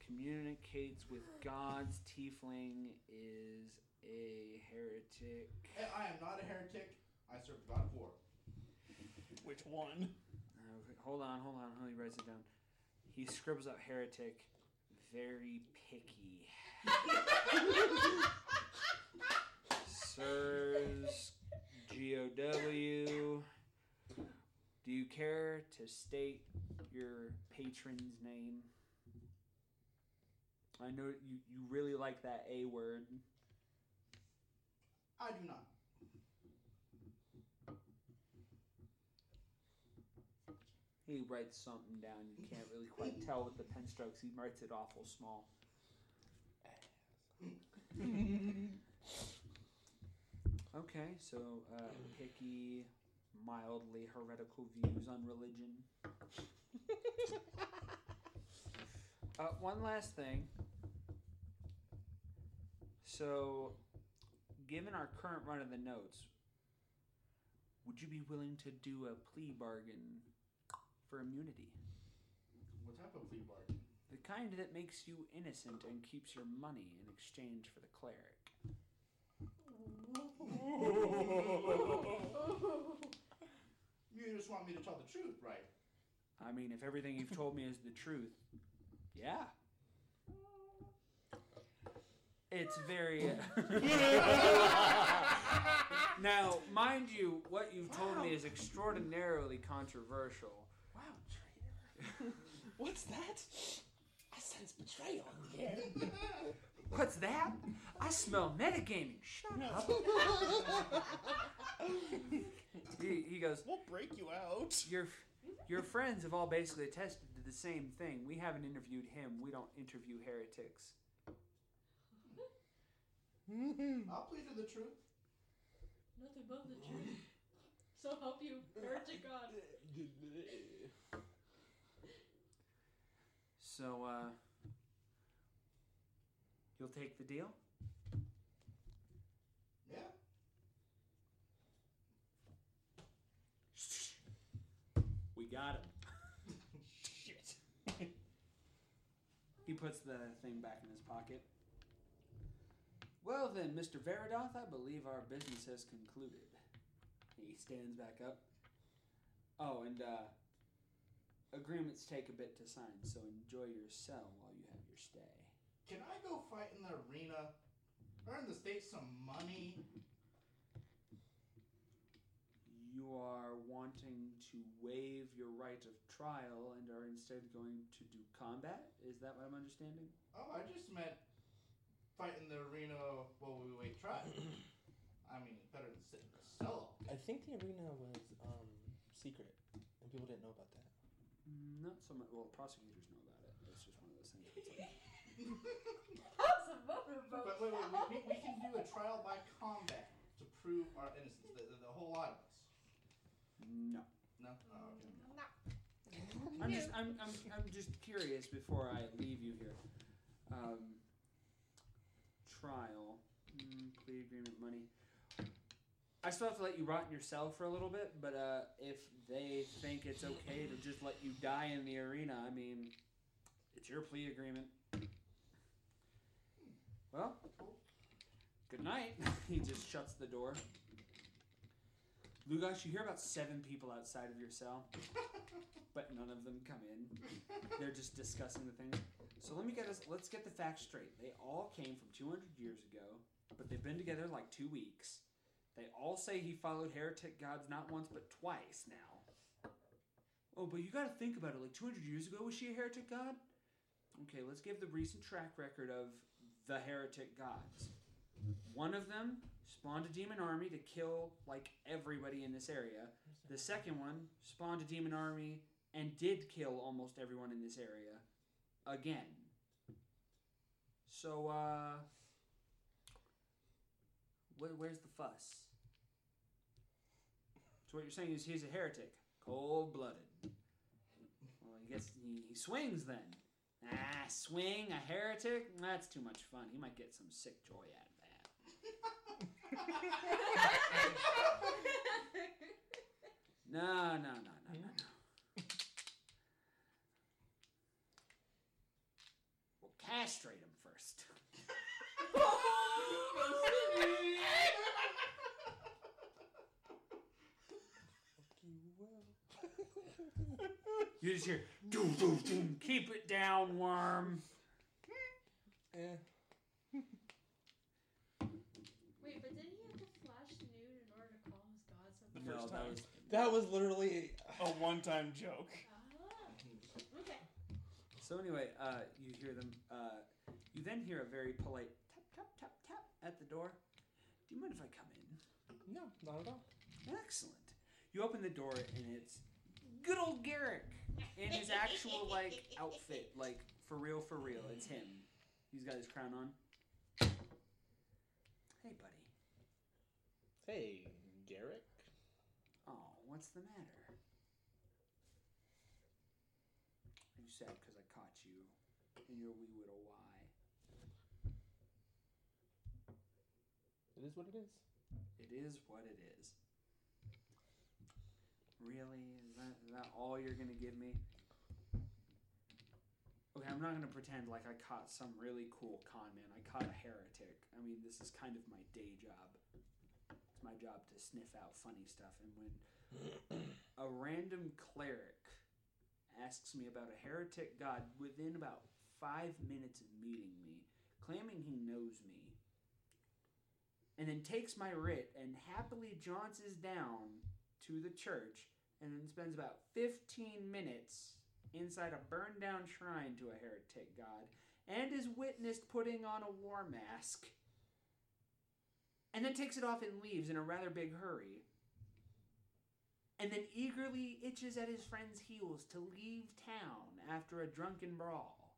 [SPEAKER 1] communicates with gods. Tiefling is a heretic.
[SPEAKER 4] Hey, I am not a heretic. I serve the god of war.
[SPEAKER 2] Which one?
[SPEAKER 1] Uh, hold on, hold on. Let me write it down. He scribbles out heretic, very picky. Sirs, G-O-W. Do you care to state your patron's name? I know you, you really like that A word.
[SPEAKER 4] I do not.
[SPEAKER 1] He writes something down. You can't really quite tell with the pen strokes. He writes it awful small. Okay, so uh, picky, mildly heretical views on religion. uh, one last thing. So, given our current run of the notes, would you be willing to do a plea bargain for immunity?
[SPEAKER 4] What type of plea bargain?
[SPEAKER 1] The kind that makes you innocent and keeps your money in exchange for the cleric.
[SPEAKER 4] You just want me to tell the truth, right?
[SPEAKER 1] I mean, if everything you've told me is the truth, yeah. It's very. Uh, now, mind you, what you've told me is extraordinarily controversial.
[SPEAKER 5] Wow, traitor. What's that? I sense betrayal in the air.
[SPEAKER 1] What's that? I smell metagaming. Shut up. he, he goes,
[SPEAKER 2] We'll break you out.
[SPEAKER 1] your, your friends have all basically attested to the same thing. We haven't interviewed him. We don't interview heretics.
[SPEAKER 4] I'll plead to the truth.
[SPEAKER 3] Nothing but the truth. So help you, heretic God.
[SPEAKER 1] So, uh, you'll take the deal?
[SPEAKER 4] Yeah.
[SPEAKER 1] We got him.
[SPEAKER 2] Shit.
[SPEAKER 1] He puts the thing back in his pocket. Well then, Mr. Veridoth, I believe our business has concluded. He stands back up. Oh, and uh, agreements take a bit to sign, so enjoy your cell while you have your stay.
[SPEAKER 4] Can I go fight in the arena? Earn the state some money?
[SPEAKER 1] You are wanting to waive your right of trial and are instead going to do combat? Is that what I'm understanding?
[SPEAKER 4] Oh, I just meant fight in the arena while we wait trial. I mean, better than sit in a cell.
[SPEAKER 5] I think the arena was um, secret, and people didn't know about that.
[SPEAKER 1] Not so much. Well, prosecutors know about it. It's just one of those things. It's like,
[SPEAKER 3] That's a motorboat.
[SPEAKER 4] But wait, wait, we, we, we can do a trial by combat to prove our innocence. The, the, the whole lot of us.
[SPEAKER 1] no.
[SPEAKER 4] No? Oh, okay.
[SPEAKER 1] I'm just I'm, I'm, I'm just curious before I leave you here. Um, trial, mm, plea agreement, money. I still have to let you rot in your cell for a little bit, but uh, if they think it's okay to just let you die in the arena, I mean, it's your plea agreement. Well, good night. he just shuts the door. Lugosh, you hear about seven people outside of your cell, but none of them come in. They're just discussing the thing. So let me get us. Let's get the facts straight. They all came from 200 years ago, but they've been together like two weeks. They all say he followed heretic gods not once but twice now. Oh, but you got to think about it. Like 200 years ago, was she a heretic god? Okay, let's give the recent track record of the heretic gods. One of them spawned a demon army to kill like everybody in this area. The second one spawned a demon army and did kill almost everyone in this area again. So, uh, where, where's the fuss? So what you're saying is he's a heretic, cold blooded. Well, I guess he, he swings then. Ah, swing a heretic? That's too much fun. He might get some sick joy out of that. No, no, no, no, no, no. We'll castrate him first.
[SPEAKER 5] You will.
[SPEAKER 1] You just hear Doom, doom, doom. Keep it down, worm.
[SPEAKER 5] Eh.
[SPEAKER 3] Wait, but didn't he have to flash nude in order to call his god
[SPEAKER 2] The
[SPEAKER 3] something?
[SPEAKER 2] first
[SPEAKER 1] that was
[SPEAKER 5] That was literally.
[SPEAKER 2] A one-time joke.
[SPEAKER 3] Ah, okay.
[SPEAKER 1] So anyway, uh, you hear them. Uh, you then hear a very polite tap tap tap tap at the door. Do you mind if I come in?
[SPEAKER 5] No, not at all.
[SPEAKER 1] Excellent. You open the door and it's good old Garrick in his actual like outfit, like for real, for real. It's him. He's got his crown on. Hey, buddy.
[SPEAKER 5] Hey, Garrick.
[SPEAKER 1] Oh, what's the matter? Are you sad because I caught you in your wee little why?
[SPEAKER 5] It is what it is.
[SPEAKER 1] It is what it is. Really? Is that, is that all you're gonna give me? Okay, I'm not gonna pretend like I caught some really cool con man. I caught a heretic. I mean, this is kind of my day job. It's my job to sniff out funny stuff. And when a random cleric asks me about a heretic god within about five minutes of meeting me, claiming he knows me, and then takes my writ and happily jaunts down to the church and then spends about 15 minutes inside a burned down shrine to a heretic god and is witnessed putting on a war mask and then takes it off and leaves in a rather big hurry and then eagerly itches at his friend's heels to leave town after a drunken brawl.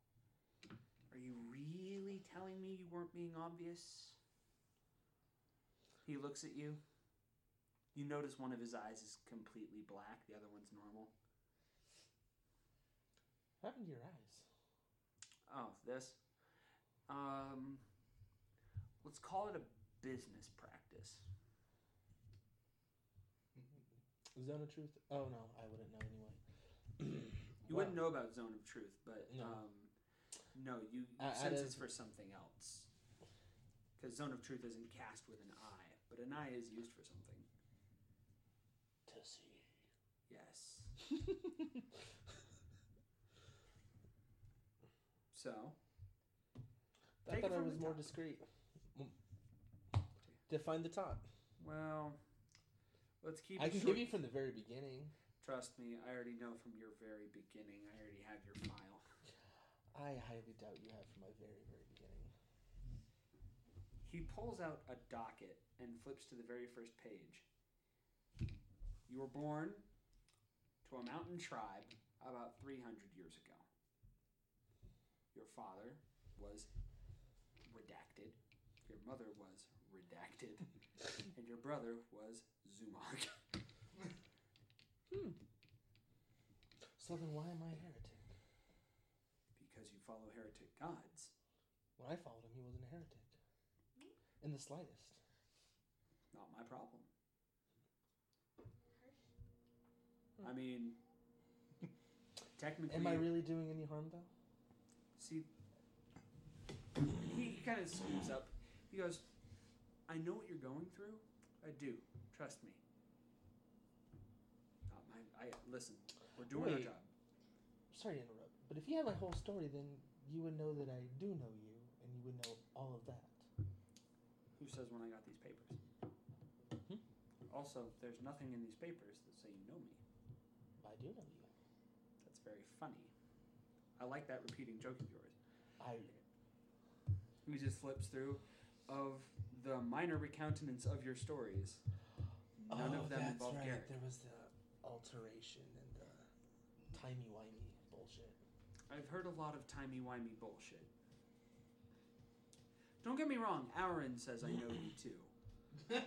[SPEAKER 1] Are you really telling me you weren't being obvious? He looks at you. You notice one of his eyes is completely black, the other one's normal.
[SPEAKER 5] What happened to your eyes?
[SPEAKER 1] Oh, this? Um, let's call it a business practice.
[SPEAKER 5] Zone of truth? Oh no, I wouldn't know anyway.
[SPEAKER 1] You wouldn't know about Zone of Truth, but
[SPEAKER 5] No.
[SPEAKER 1] um, no, you, you
[SPEAKER 5] Uh,
[SPEAKER 1] sense it's for something else. Because Zone of Truth isn't cast with an eye, but an eye is used for something.
[SPEAKER 5] See.
[SPEAKER 1] Yes. So,
[SPEAKER 5] I
[SPEAKER 1] Take it
[SPEAKER 5] thought I
[SPEAKER 1] from
[SPEAKER 5] was
[SPEAKER 1] the
[SPEAKER 5] more
[SPEAKER 1] top.
[SPEAKER 5] discreet. Mm. Define the top.
[SPEAKER 1] well, let's keep.
[SPEAKER 5] I
[SPEAKER 1] it
[SPEAKER 5] can
[SPEAKER 1] short.
[SPEAKER 5] give you from the very beginning.
[SPEAKER 1] Trust me, I already know from your very beginning. I already have your file.
[SPEAKER 5] I highly doubt you have from my very, very beginning.
[SPEAKER 1] He pulls out a docket and flips to the very first page. You were born to a mountain tribe about 300 years ago. Your father was redacted. Your mother was redacted. and your brother was Zumog. Hmm.
[SPEAKER 5] So then why am I a heretic?
[SPEAKER 1] because you follow heretic gods.
[SPEAKER 5] When I followed him, he wasn't a heretic. Hmm. In the slightest.
[SPEAKER 1] Not my problem. I mean, technically.
[SPEAKER 5] Am I really doing any harm though?
[SPEAKER 1] See, he kind of screws up. He goes, I know what you're going through. I do. Trust me. Not my. I listen. We're doing our job.
[SPEAKER 5] Sorry to interrupt, but if you had my whole story, then you would know that I do know you, and you would know all of that.
[SPEAKER 1] Who says when I got these papers?
[SPEAKER 5] Hmm?
[SPEAKER 1] Also, there's nothing in these papers that say you know me.
[SPEAKER 5] I do know you.
[SPEAKER 1] That's very funny. I like that repeating joke of yours.
[SPEAKER 5] I
[SPEAKER 1] He just flips through of the minor recountenance of your stories. None
[SPEAKER 5] oh,
[SPEAKER 1] of them
[SPEAKER 5] that's
[SPEAKER 1] involve
[SPEAKER 5] right.
[SPEAKER 1] Garrick.
[SPEAKER 5] There was the alteration and the timey wimey bullshit.
[SPEAKER 1] I've heard a lot of timey-wimey bullshit. Don't get me wrong, Aaron says I know you too.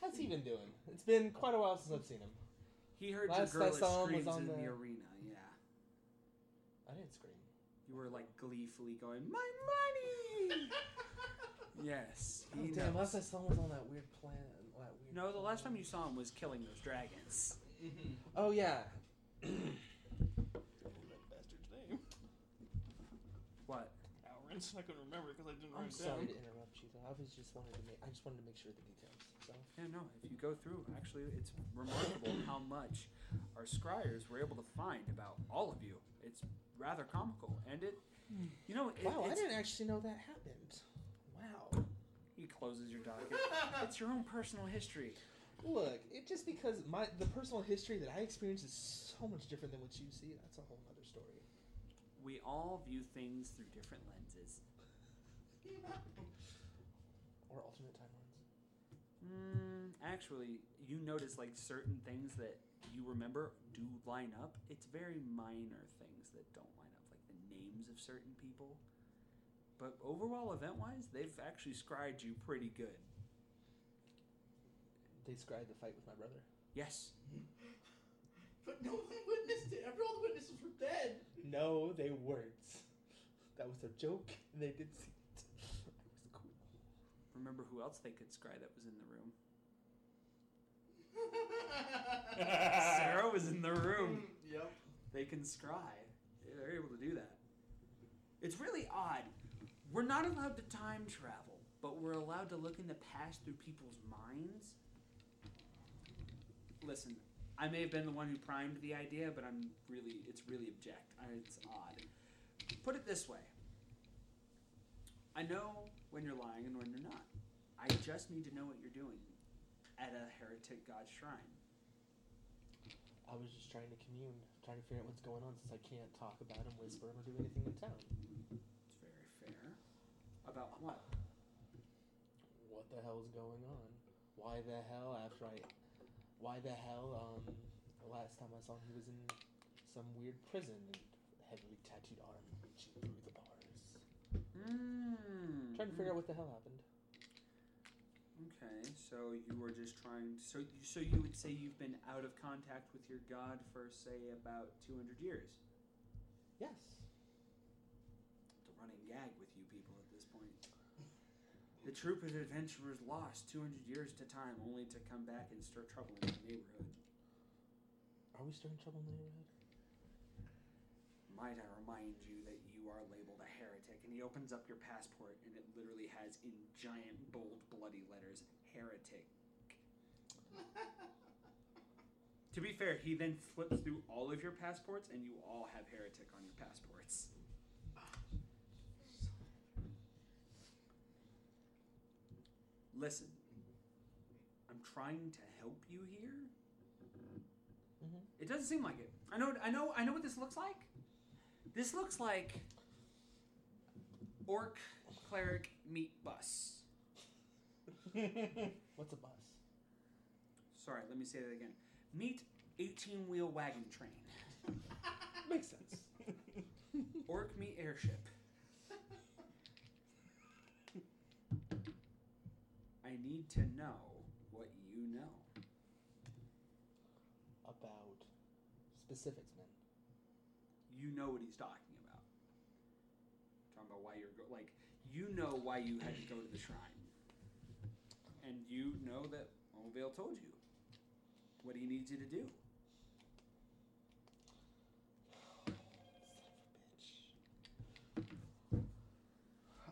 [SPEAKER 5] How's he been doing? It's been quite a while since I've seen him.
[SPEAKER 1] He heard
[SPEAKER 5] Last
[SPEAKER 1] your
[SPEAKER 5] I
[SPEAKER 1] girl at
[SPEAKER 5] saw him was
[SPEAKER 1] screams
[SPEAKER 5] on
[SPEAKER 1] in the...
[SPEAKER 5] the-
[SPEAKER 1] arena, yeah.
[SPEAKER 5] I didn't scream.
[SPEAKER 1] You were like gleefully going, My money! yes.
[SPEAKER 5] Oh,
[SPEAKER 1] He
[SPEAKER 5] damn,
[SPEAKER 1] knows.
[SPEAKER 5] last I saw him was on that weird plan. That weird
[SPEAKER 1] No, the last time you saw him was killing those dragons. Mm-hmm.
[SPEAKER 5] Oh yeah.
[SPEAKER 2] that bastard's name.
[SPEAKER 1] What?
[SPEAKER 2] Alrins. I couldn't remember because I didn't
[SPEAKER 5] I'm
[SPEAKER 2] write it
[SPEAKER 5] sorry
[SPEAKER 2] down.
[SPEAKER 5] to interrupt you. Though. I was just wanted to make. I just wanted to make sure of the details. So
[SPEAKER 1] Yeah, no. If you go through, actually, it's remarkable how much our scryers were able to find about all of you. It's rather comical, and it, you know, it,
[SPEAKER 5] wow, I
[SPEAKER 1] it's,
[SPEAKER 5] didn't actually know that happened. Wow.
[SPEAKER 1] he closes your docket. it's your own personal history.
[SPEAKER 5] Look, it just because my the personal history that I experience is so much different than what you see. That's a whole other story.
[SPEAKER 1] We all view things through different lenses.
[SPEAKER 5] Or alternate timelines.
[SPEAKER 1] Mm, actually, you notice like certain things that you remember do line up. It's very minor things that don't line up, like the names of certain people. But overall, event-wise, they've actually scried you pretty good.
[SPEAKER 5] They scried the fight with my brother.
[SPEAKER 1] Yes.
[SPEAKER 4] But no one witnessed it. Every all the witnesses were dead.
[SPEAKER 5] No, they weren't. That was a joke, and they did see it. It was cool.
[SPEAKER 1] Remember who else they could scry that was in the room? Sarah was in the room.
[SPEAKER 4] Yep.
[SPEAKER 1] They can scry. They're able to do that. It's really odd. We're not allowed to time travel, but we're allowed to look in the past through people's minds. Listen, I may have been the one who primed the idea, but I'm really, it's really object. It's odd. Put it this way I know when you're lying and when you're not. I just need to know what you're doing at a heretic god shrine.
[SPEAKER 5] I was just trying to commune, trying to figure out what's going on since I can't talk about him, whisper him, or do anything in town.
[SPEAKER 1] It's very fair. About what?
[SPEAKER 5] What the hell's going on? Why the hell after I why the hell um the last time I saw him he was in some weird prison and heavily tattooed arm reaching through the bars.
[SPEAKER 1] Mm.
[SPEAKER 5] Trying to figure out what the hell happened.
[SPEAKER 1] Okay, so you were just trying. So, you, so you would say you've been out of contact with your god for say about two hundred years.
[SPEAKER 5] Yes.
[SPEAKER 1] It's a running gag with you people at this point. The troop of adventurers lost two hundred years a time, only to come back and stir trouble in the neighborhood.
[SPEAKER 5] Are we stirring trouble in the neighborhood?
[SPEAKER 1] Might I remind you that you are labeled a heretic? And he opens up your passport, and it literally has in giant, bold, bloody letters, heretic. to be fair, he then flips through all of your passports, and you all have heretic on your passports. Listen, I'm trying to help you here.
[SPEAKER 5] Mhm.
[SPEAKER 1] It doesn't seem like it. I know. I know. I know what this looks like. This looks like orc cleric meet bus.
[SPEAKER 5] What's a bus?
[SPEAKER 1] Sorry, let me say that again. Meet 18 wheel wagon train.
[SPEAKER 5] Makes sense.
[SPEAKER 1] Orc meet airship. I need to know what you know.
[SPEAKER 5] About specifics, man.
[SPEAKER 1] You know what he's talking about. Talking about why you're go- like you know why you had to go to the shrine, and you know that Mobile told you what he needs you to do.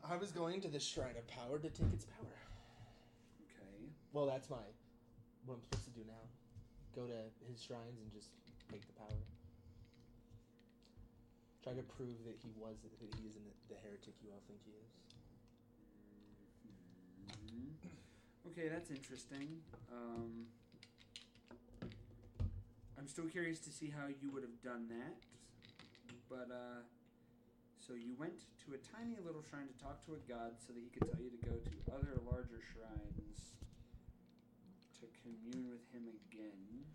[SPEAKER 5] I was going to the Shrine of Power to take its power.
[SPEAKER 1] Okay.
[SPEAKER 5] Well, that's my what I'm supposed to do now. Go to his shrines and just take the power. Try to prove that he wasn't that he isn't the heretic you all think he is.
[SPEAKER 1] Mhm. Okay, that's interesting. Um, I'm still curious to see how you would have done that. But, uh, so you went to a tiny little shrine to talk to a god so that he could tell you to go to other larger shrines to commune with him again.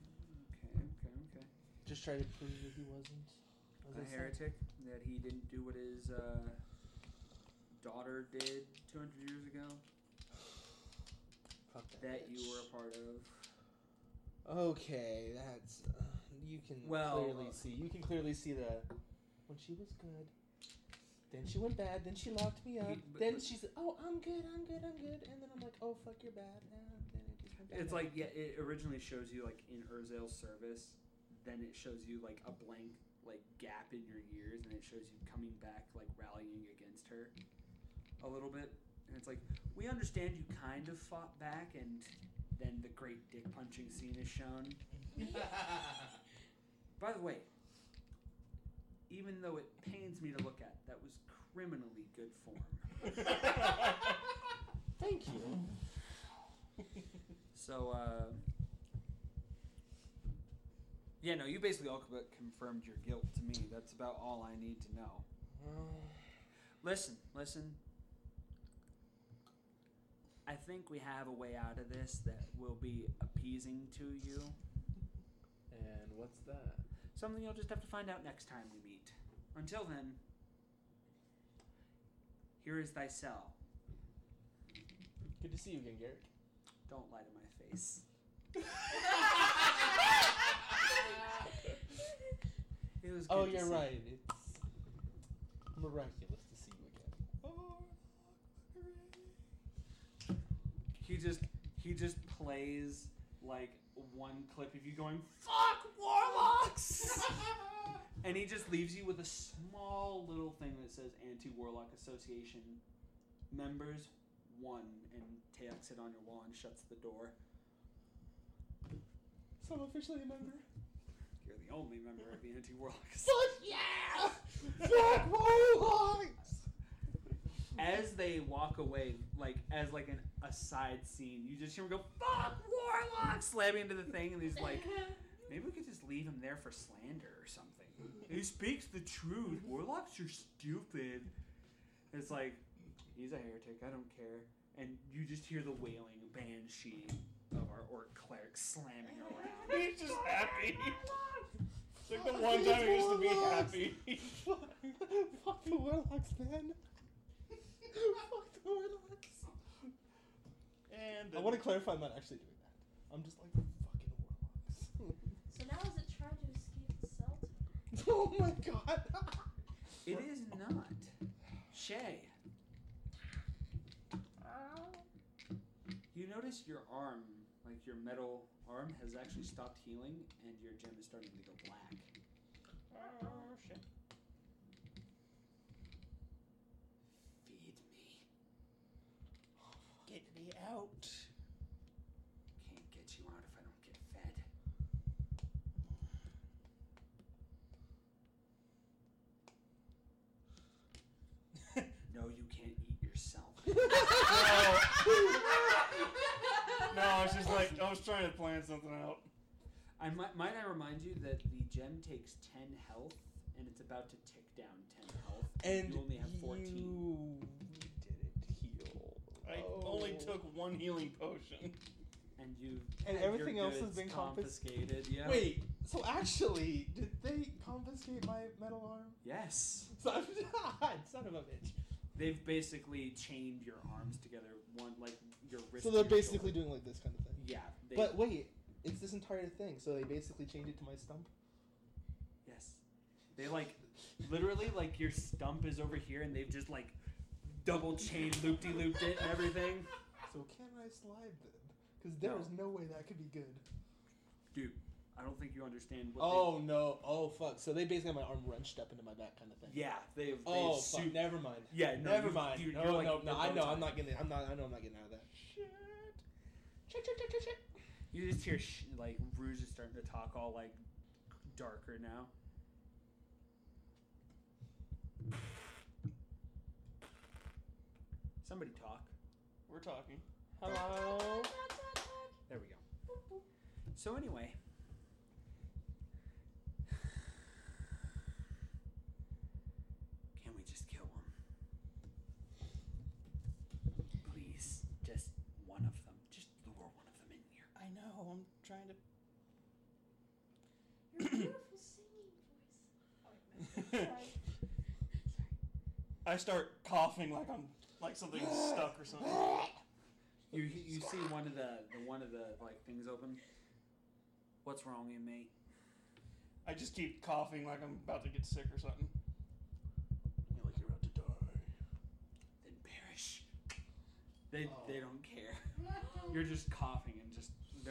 [SPEAKER 1] Okay, okay, okay.
[SPEAKER 5] Just try to prove that he wasn't as I
[SPEAKER 1] A
[SPEAKER 5] said.
[SPEAKER 1] heretic, that he didn't do what his, uh, daughter did 200 years ago,
[SPEAKER 5] Fuck that,
[SPEAKER 1] that you were a part of.
[SPEAKER 5] Okay, that's uh, you can
[SPEAKER 1] Well,
[SPEAKER 5] clearly
[SPEAKER 1] uh,
[SPEAKER 5] see. You can clearly see the when she was good. Then she went bad. Then she locked me up.
[SPEAKER 1] He- but-
[SPEAKER 5] then
[SPEAKER 1] but-
[SPEAKER 5] she said, "Oh, I'm good. I'm good. I'm good." And then I'm like, "Oh, fuck, you're bad." And then it just went
[SPEAKER 1] bad.
[SPEAKER 5] It's
[SPEAKER 1] like yeah, it originally shows you like in Urzel's service, then it shows you like a blank like gap in your years, and it shows you coming back like rallying against her a little bit, and it's like we understand you kind of fought back and then the great dick punching scene is shown. By the way, even though it pains me to look at, that was criminally good form.
[SPEAKER 5] Thank you.
[SPEAKER 1] So, uh, yeah, no, you basically all but confirmed your guilt to me. That's about all I need to know. Listen, listen. I think we have a way out of this that will be appeasing to you.
[SPEAKER 5] And what's that?
[SPEAKER 1] Something you'll just have to find out next time we meet. Until then, here is thy cell.
[SPEAKER 5] Good to see you again, Garrick.
[SPEAKER 1] Don't lie to my face. It was.
[SPEAKER 5] Oh,
[SPEAKER 1] good to
[SPEAKER 5] you're
[SPEAKER 1] see-
[SPEAKER 5] right. It's miraculous to see you again.
[SPEAKER 1] He just he just plays like one clip of you going fuck warlocks, and he just leaves you with a small little thing that says anti warlock association members one, and tacks it on your wall and shuts the door.
[SPEAKER 5] So I'm officially a member.
[SPEAKER 1] You're the only member of the anti warlock.
[SPEAKER 5] Fuck yeah! Fuck warlocks!
[SPEAKER 1] As they walk away, like as like an aside scene, you just hear him go fuck warlock, slamming into the thing, and he's like. Maybe we could just leave him there for slander or something. He speaks the truth. Warlocks are stupid. It's like, he's a heretic, I don't care. And you just hear the wailing banshee of our orc cleric slamming around.
[SPEAKER 2] He's just happy. It's like the one time he used to be happy.
[SPEAKER 5] Fuck, fuck the warlocks, man. fuck the warlocks.
[SPEAKER 2] And
[SPEAKER 5] I want to clarify I'm not actually doing that. I'm just like fucking warlocks.
[SPEAKER 3] So now is it trying to escape the cell tower?
[SPEAKER 5] oh my god.
[SPEAKER 1] It is not. Shay, you notice your arm, like your metal arm, has actually stopped healing and your gem is starting to go black.
[SPEAKER 2] Oh shit.
[SPEAKER 1] Feed me.
[SPEAKER 2] Get me out.
[SPEAKER 1] Can't get you out if I don't get fed. no, you can't eat yourself.
[SPEAKER 2] No, I was just like I was trying to plan something out.
[SPEAKER 1] I might, might I remind you that the gem takes 10 health and it's about to tick down 10 health.
[SPEAKER 5] And
[SPEAKER 1] you only have 14.
[SPEAKER 5] you didn't heal.
[SPEAKER 2] I
[SPEAKER 5] Oh.
[SPEAKER 2] only took one healing potion.
[SPEAKER 1] And you
[SPEAKER 5] And everything else has
[SPEAKER 1] goods
[SPEAKER 5] been confis-
[SPEAKER 1] confiscated. Yeah.
[SPEAKER 5] Wait, so actually, did they confiscate my metal arm?
[SPEAKER 1] Yes.
[SPEAKER 5] Son, son of a bitch.
[SPEAKER 1] They've basically chained your arms together, one like your wrist.
[SPEAKER 5] So they're basically
[SPEAKER 1] shoulder.
[SPEAKER 5] doing like this kind of thing.
[SPEAKER 1] Yeah. They,
[SPEAKER 5] But wait, it's this entire thing. So they basically changed it to my stump.
[SPEAKER 1] yes, they like literally like your stump is over here, and they've just like double chain loop de looped it and everything.
[SPEAKER 5] So can I slide then? Because there
[SPEAKER 1] No.
[SPEAKER 5] is no way that could be good.
[SPEAKER 1] Dude, I don't think you understand what.
[SPEAKER 5] Oh no! Oh fuck! So they basically have my arm wrenched up into my back, kind of thing.
[SPEAKER 1] Yeah, they've. they've
[SPEAKER 5] Oh
[SPEAKER 1] su-
[SPEAKER 5] fuck! Never mind.
[SPEAKER 1] Yeah, no,
[SPEAKER 5] Never
[SPEAKER 1] you-
[SPEAKER 5] mind.
[SPEAKER 1] dude,
[SPEAKER 5] no,
[SPEAKER 1] you're like
[SPEAKER 5] no, no. I know.
[SPEAKER 1] tie.
[SPEAKER 5] I'm not getting. I'm not. I know. I'm not getting out of that. Shit. Shit. Shit. Shit. Shit. Shit.
[SPEAKER 1] You just hear sh- like Rouge is starting to talk all like darker now. Somebody talk.
[SPEAKER 2] We're talking.
[SPEAKER 5] Hello.
[SPEAKER 1] There we go. So anyway, can we just kill him? Please, just one of them. Just lure one of them in here.
[SPEAKER 2] I know. I'm trying to.
[SPEAKER 3] Your beautiful singing voice. Oh, wait, no. Sorry.
[SPEAKER 2] I start coughing like I'm like something's stuck or something.
[SPEAKER 1] You you see one of the, the one of the like things open. What's wrong with me?
[SPEAKER 2] I just keep coughing like I'm about to get sick or something. You're like you're about to die.
[SPEAKER 1] Then perish. They
[SPEAKER 4] Oh.
[SPEAKER 1] they don't care. You're just coughing and just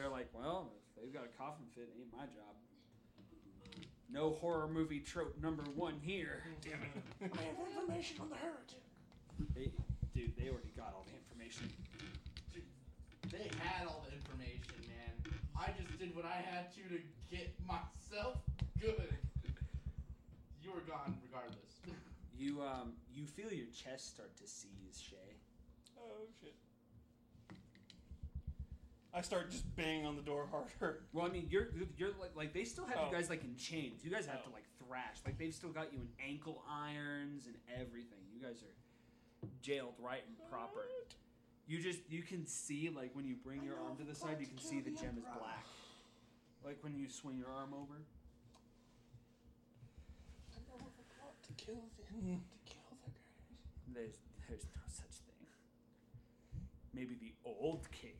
[SPEAKER 1] they're like, well, if they've got a coffin fit, it ain't my job. No horror movie trope number one here.
[SPEAKER 2] Damn it. I have information on the heretic.
[SPEAKER 1] They, dude, they already got all the information.
[SPEAKER 4] They had all the information. Man.
[SPEAKER 7] I just did what I had to to get myself good. You were gone regardless.
[SPEAKER 1] You um you feel your chest start to seize, Shay.
[SPEAKER 2] Oh shit. I start just banging on the door harder.
[SPEAKER 1] Well, I mean, you're you're like, like they still have
[SPEAKER 2] Oh.
[SPEAKER 1] you guys like in chains. You guys have to
[SPEAKER 2] Oh.
[SPEAKER 1] like thrash. Like they've still got you in ankle irons and everything. You guys are jailed right and proper. You just you can see like when you bring your arm to the side, you can see the gem is black. Like when you swing your arm over.
[SPEAKER 2] I don't want to kill the to kill the guy.
[SPEAKER 1] There's there's no such thing. Maybe the old king.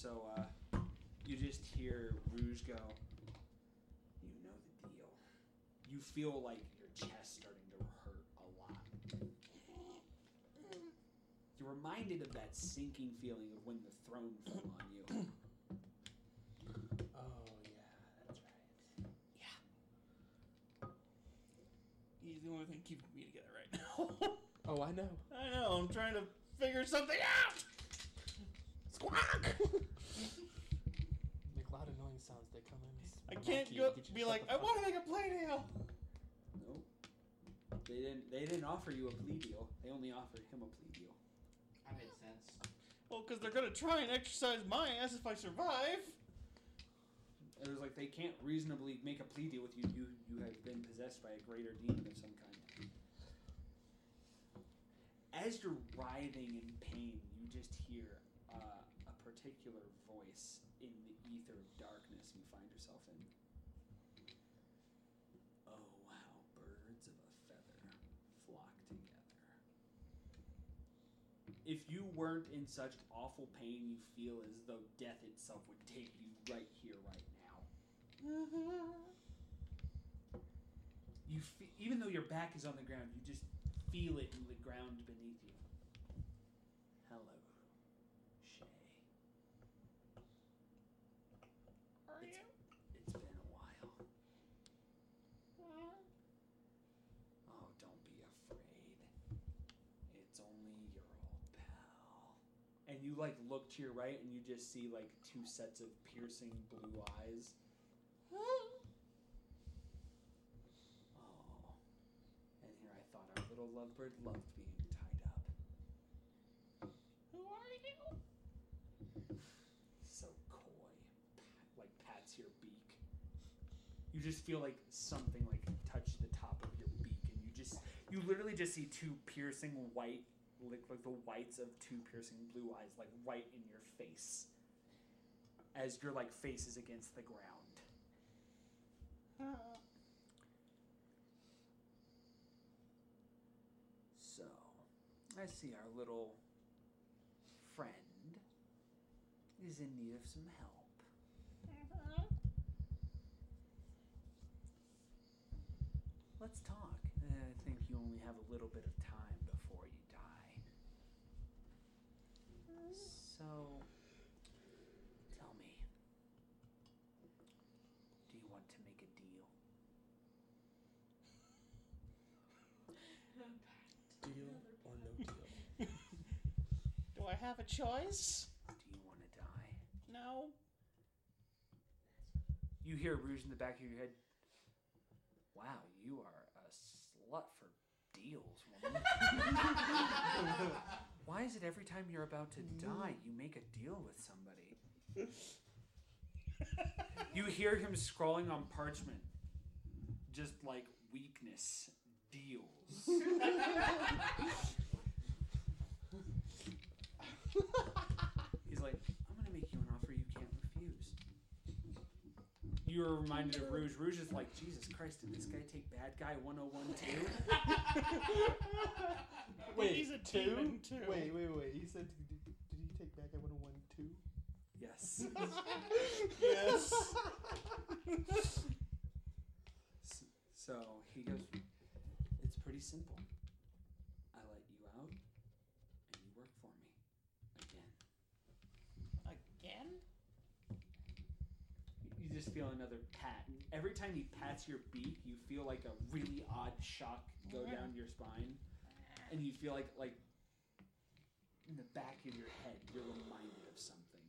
[SPEAKER 1] So uh, you just hear Rouge go. You know the deal. You feel like your chest starting to hurt a lot. You're reminded of that sinking feeling of when the throne fell on you.
[SPEAKER 5] Oh yeah, that's right. Yeah.
[SPEAKER 2] He's the only thing keeping me together right now.
[SPEAKER 5] Oh, I know.
[SPEAKER 2] I know. I'm trying to figure something out.
[SPEAKER 5] Squawk! Make loud annoying sounds. They come in. as
[SPEAKER 2] I
[SPEAKER 5] a
[SPEAKER 2] can't
[SPEAKER 5] monkey
[SPEAKER 2] go
[SPEAKER 5] and get you to
[SPEAKER 2] be like I want to make a play deal.
[SPEAKER 1] No, They didn't. They didn't offer you a plea deal. They only offered him a plea deal.
[SPEAKER 4] That makes sense.
[SPEAKER 2] Well, because they're gonna try and exercise my ass if I survive.
[SPEAKER 1] It was like they can't reasonably make a plea deal with you. You you have been possessed by a greater demon of some kind. As you're writhing in pain, you just hear uh, a particular voice in the ether of darkness you find yourself in. Oh wow, birds of a feather flock together. If you weren't in such awful pain, you feel as though death itself would take you right here, right now. Mm-hmm. You fe- even though your back is on the ground, you just feel it in the ground beneath you. Hello, Shay.
[SPEAKER 2] Are
[SPEAKER 1] It's-
[SPEAKER 2] you?
[SPEAKER 1] It's been a while. Oh, don't be afraid. It's only your old pal. And you like look to your right and you just see like two sets of piercing blue eyes. Oh. And here I thought our little lovebird loved being tied up.
[SPEAKER 2] Who are you?
[SPEAKER 1] So coy. Like pats your beak. You just feel like something like touch the top of your beak and you just you literally just see two piercing white like, like the whites of two piercing blue eyes like right in your face as your like face is against the ground. So, I see our little friend is in need of some help. Mm-hmm. Let's talk. I think you only have a little bit of time before you die. So, tell me, do you want to make a deal?
[SPEAKER 5] Deal or no deal?
[SPEAKER 2] Do I have a choice?
[SPEAKER 1] Do you want to die?
[SPEAKER 2] No.
[SPEAKER 1] You hear Rouge in the back of your head. Wow, you are a slut for deals, woman. Why is it every time you're about to mm. die, you make a deal with somebody? You hear him scrawling on parchment, just like weakness, deals. He's like, I'm gonna make you an offer you can't refuse. You're reminded of Rouge. Rouge is like, Jesus Christ, did this guy take bad guy 101 too?
[SPEAKER 5] Wait,
[SPEAKER 2] He's a
[SPEAKER 5] two?
[SPEAKER 2] demon, too.
[SPEAKER 5] Wait, wait, wait. He said, did, did he take back at 101 too?
[SPEAKER 1] Yes.
[SPEAKER 2] Yes.
[SPEAKER 1] S- So he goes, It's pretty simple. feel another pat. Every time he pats your beak, you feel like a really odd shock go down your spine, and you feel like like in the back of your head, you're reminded of something.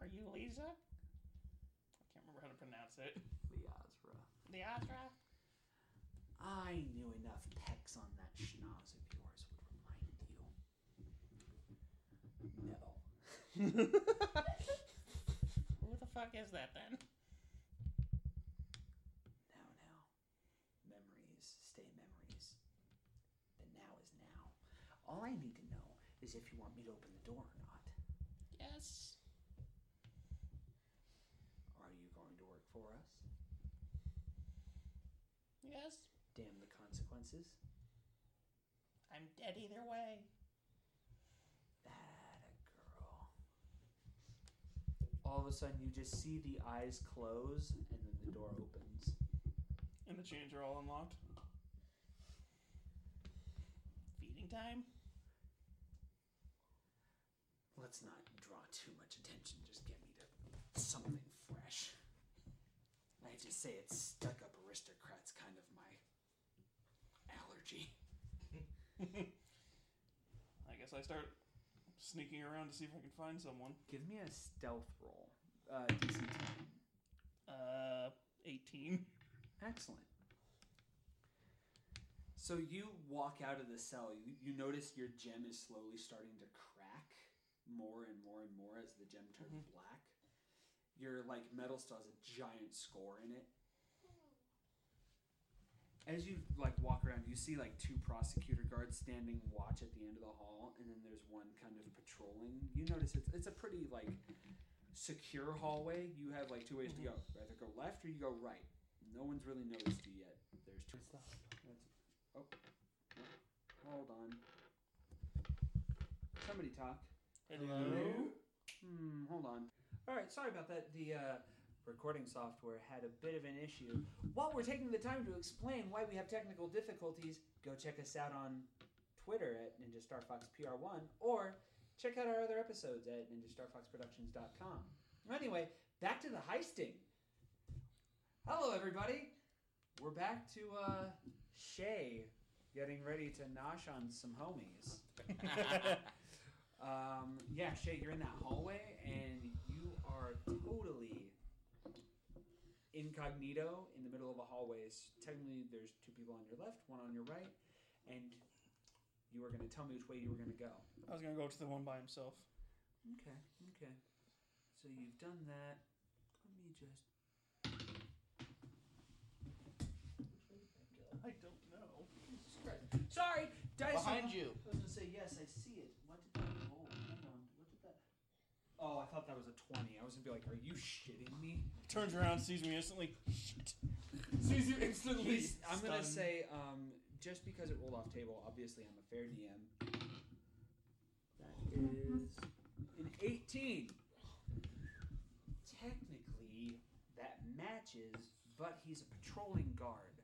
[SPEAKER 2] Are you Lisa? I can't remember how to pronounce it.
[SPEAKER 1] Liazra.
[SPEAKER 2] Liazra.
[SPEAKER 1] I knew enough pecks on that schnoz of yours would remind you. No.
[SPEAKER 2] Fuck is that then?
[SPEAKER 1] Now, now. Memories stay memories. The now is now. All I need to know is if you want me to open the door or not.
[SPEAKER 2] Yes.
[SPEAKER 1] Are you going to work for us?
[SPEAKER 2] Yes.
[SPEAKER 1] Damn the consequences.
[SPEAKER 2] I'm dead either way.
[SPEAKER 1] That a girl. All of a sudden, you just see the eyes close, and then the door opens.
[SPEAKER 2] And the chains are all unlocked. Feeding time?
[SPEAKER 1] Let's not draw too much attention. Just get me to something fresh. I just say it's stuck up aristocrats kind of my allergy.
[SPEAKER 2] I guess I start sneaking around to see if I can find someone.
[SPEAKER 1] Give me a stealth roll. Uh, DC 10.
[SPEAKER 2] Uh, 18.
[SPEAKER 1] Excellent. So you walk out of the cell. You, you notice your gem is slowly starting to crack more and more and more as the gem turns
[SPEAKER 2] Mhm.
[SPEAKER 1] black. Your like metal still has a giant score in it. As you like walk around, you see like two prosecutor guards standing watch at the end of the hall, and then there's one kind of patrolling. You notice it's it's a pretty like secure hallway. You have like two ways to go. You either go left or you go right. No one's really noticed you yet. There's two. That's, oh, hold on. Somebody talk.
[SPEAKER 2] Hello?
[SPEAKER 1] Hmm, hold on. All right, sorry about that. The uh, recording software had a bit of an issue. While we're taking the time to explain why we have technical difficulties, go check us out on Twitter at Ninja Star Fox PR1 or check out our other episodes at ninjastarfoxproductions.com. Anyway, back to the heisting. Hello, everybody. We're back to uh, Shay getting ready to nosh on some homies. Um, yeah, Shay, you're in that hallway and you are totally incognito in the middle of a hallway. S- Technically, there's two people on your left, one on your right, and you were going to tell me which way you were going to go.
[SPEAKER 2] I was gonna go to the one by himself.
[SPEAKER 1] Okay, okay. So you've done that. Let me just.
[SPEAKER 2] I don't know.
[SPEAKER 1] Sorry, dice.
[SPEAKER 4] Behind you.
[SPEAKER 1] I was gonna say yes, I see it. What did that roll? Hold on. What did that? Oh, I thought that was a twenty. I was gonna be like, are you shitting me?
[SPEAKER 2] Turns around, sees me instantly. Shit.
[SPEAKER 7] Sees you instantly.
[SPEAKER 1] He's, I'm gonna
[SPEAKER 2] Stunned.
[SPEAKER 1] say, um, just because it rolled off table, obviously I'm a fair DM. That is an 18. Technically, that matches, but he's a patrolling guard.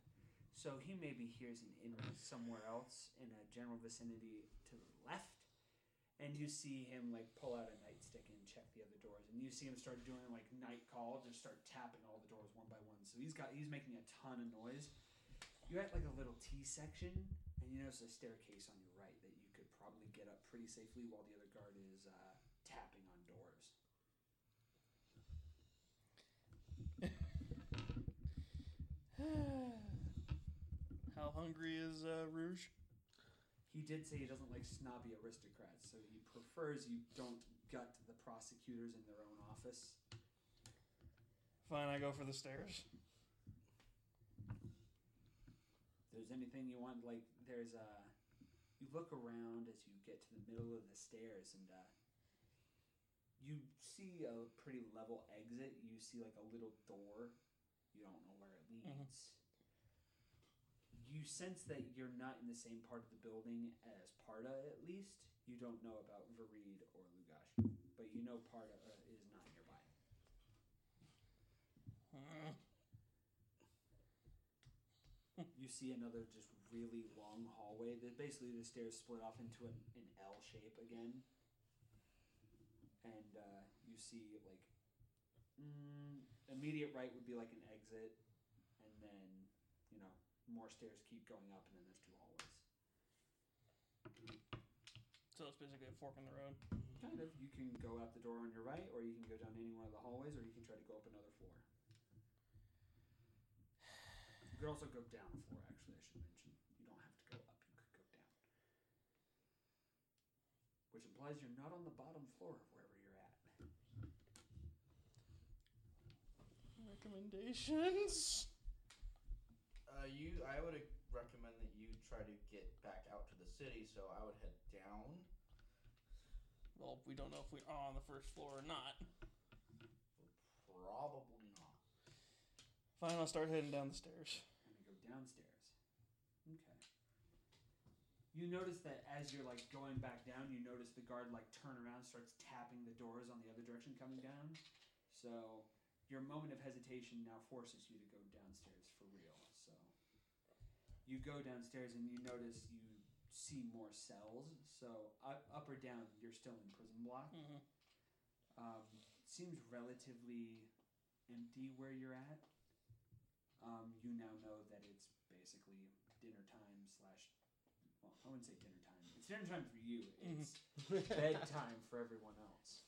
[SPEAKER 1] So he maybe hears an inroad somewhere else in a general vicinity to the left. And you see him like pull out a nightstick and check the other doors. And you see him start doing like night call, just start tapping all the doors one by one. So he's got he's making a ton of noise. You're at like a little T section, and you notice a staircase on your right that you could probably get up pretty safely while the other guard is uh, tapping on doors.
[SPEAKER 2] How hungry is uh, Rouge?
[SPEAKER 1] He did say he doesn't like snobby aristocrats, so he prefers you don't gut the prosecutors in their own office.
[SPEAKER 2] Fine, I go for the stairs.
[SPEAKER 1] If there's anything you want, like there's a, you look around as you get to the middle of the stairs, and uh, you see a pretty level exit. You see like a little door. You don't know where it leads. You sense that you're not in the same part of the building as Parda, at least. You don't know about Vareed or Lugash, but you know part of it is not nearby.
[SPEAKER 2] Uh,
[SPEAKER 1] You see another just really long hallway. That basically the stairs split off into an, an L shape again, and uh, you see like mm, immediate right would be like an exit, and then you know more stairs keep going up, and then there's two hallways.
[SPEAKER 2] So it's basically a fork in the road.
[SPEAKER 1] kind of. You can go out the door on your right, or you can go down any one of the hallways, or you can try to go up another floor. You could also go down a floor, actually, I should mention. You don't have to go up, you could go down. Which implies you're not on the bottom floor of wherever you're at.
[SPEAKER 2] Recommendations?
[SPEAKER 4] Uh, you, I would recommend that you try to get back out to the city. So I would head down.
[SPEAKER 2] Well, we don't know if we're on the first floor or not.
[SPEAKER 4] Probably not.
[SPEAKER 2] Fine, I'll start heading down the stairs.
[SPEAKER 1] and go downstairs. Okay. You notice that as you're like going back down, you notice the guard like turn around, starts tapping the doors on the other direction coming down. So your moment of hesitation now forces you to go downstairs for real. So you go downstairs and you notice you see more cells. So up, up or down, you're still in prison block.
[SPEAKER 2] Mm-hmm.
[SPEAKER 1] Um, seems relatively empty where you're at. Um, you now know that it's basically dinner time slash. Well, I wouldn't say dinner time. It's dinner time for you.
[SPEAKER 2] Mhm.
[SPEAKER 1] It's bedtime for everyone else.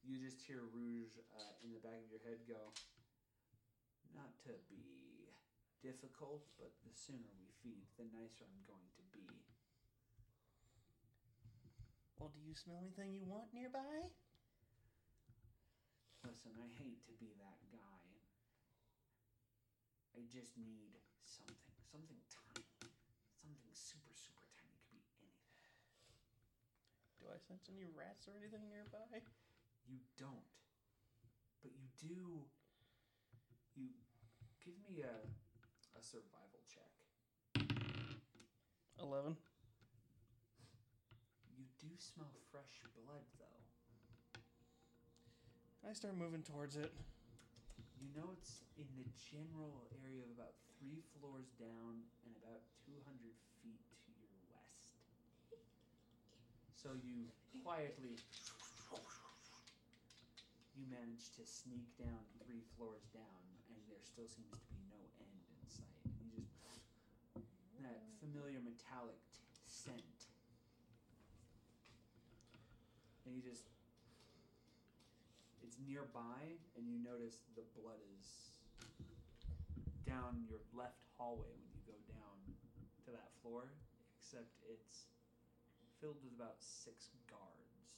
[SPEAKER 1] you just hear Rouge uh, in the back of your head go. Not to be difficult, but the sooner we feed, the nicer I'm going to be.
[SPEAKER 2] Well, do you smell anything you want nearby?
[SPEAKER 1] Listen, I hate to be that guy. I just need something. Something tiny. Something super, super tiny. Could be anything.
[SPEAKER 2] Do I sense any rats or anything nearby?
[SPEAKER 1] You don't. But you do. You. Give me a, a survival check.
[SPEAKER 2] 11.
[SPEAKER 1] You do smell fresh blood, though.
[SPEAKER 2] I start moving towards it.
[SPEAKER 1] You know it's in the general area of about three floors down and about 200 feet to your west. So you quietly. You manage to sneak down three floors down, and there still seems to be no end you just. That familiar metallic t- scent. And you just it's nearby, and you notice the blood is down your left hallway when you go down to that floor, except it's filled with about six guards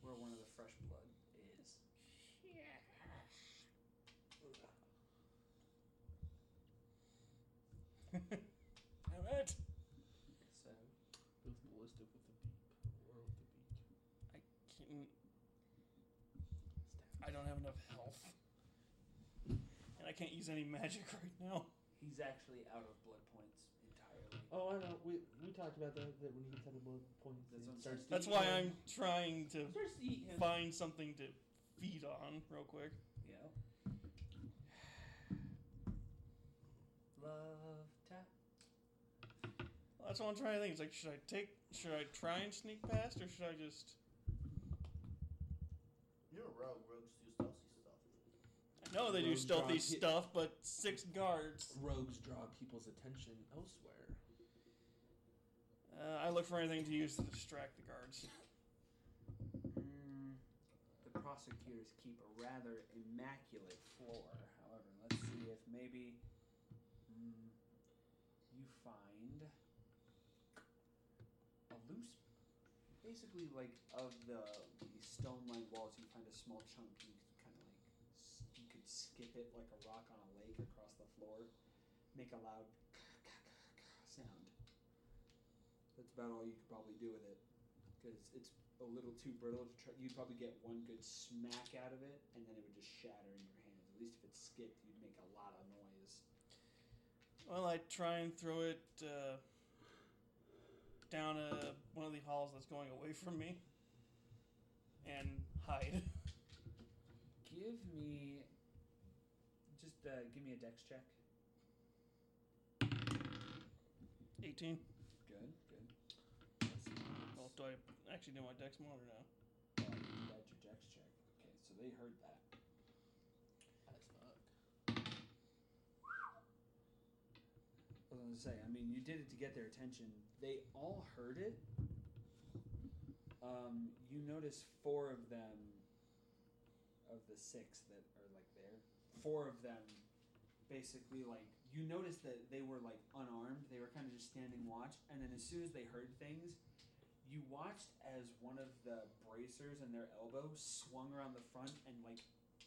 [SPEAKER 1] where one of the fresh blood is.
[SPEAKER 2] Alright.
[SPEAKER 1] So,
[SPEAKER 7] With ballistic with the beep or with the beak.
[SPEAKER 2] I can't. I don't have enough health. And I can't use any magic right now.
[SPEAKER 1] he's actually out of blood points entirely.
[SPEAKER 5] Oh, I know. We we talked about that. That when he gets out of blood points,
[SPEAKER 1] That's
[SPEAKER 5] he
[SPEAKER 1] I'm
[SPEAKER 5] starts. to
[SPEAKER 2] That's
[SPEAKER 5] eat
[SPEAKER 2] why
[SPEAKER 5] them.
[SPEAKER 2] I'm trying to
[SPEAKER 5] starts to eat him.
[SPEAKER 2] find something to feed on real quick.
[SPEAKER 1] Yeah. Love tap.
[SPEAKER 2] That's what I'm trying to think. It's like, should I take, should I try and sneak past, or should I just?
[SPEAKER 4] You're a rogue. Rogues do stealthy stuff.
[SPEAKER 2] I know they do
[SPEAKER 8] Rogues
[SPEAKER 2] stealthy
[SPEAKER 8] drop
[SPEAKER 2] stuff, but six guards.
[SPEAKER 8] Rogues draw people's attention elsewhere.
[SPEAKER 2] Uh, I look for anything to use to distract the guards.
[SPEAKER 1] Mm, the prosecutors keep a rather immaculate floor. However, let's see if maybe mm, you find a loose, basically like of the, the stone lined walls. You find a small chunk. You could kind of like you could skip it like a rock on a lake across the floor, make a loud sound. That's about all you could probably do with it because it's a little too brittle to try. You'd probably get one good smack out of it, and then it would just shatter in your hands. At least if it skipped, you'd make a lot of noise.
[SPEAKER 2] Well, I try and throw it uh, down a, one of the halls that's going away from me, and hide.
[SPEAKER 1] Give me, just uh, give me a dex check.
[SPEAKER 2] 18.
[SPEAKER 1] Good, good. That's nice.
[SPEAKER 2] Well, do I actually do my dex mod or no?
[SPEAKER 1] Oh, that's your dex check. Okay, so they heard that.
[SPEAKER 7] As fuck.
[SPEAKER 1] I was gonna say. I mean, you did it to get their attention. They all heard it. Um, you notice four of them, of the six that are like there, four of them, basically like you noticed that they were like unarmed. They were kind of just standing watch, and then as soon as they heard things, you watched as one of the bracers in their elbow swung around the front, and like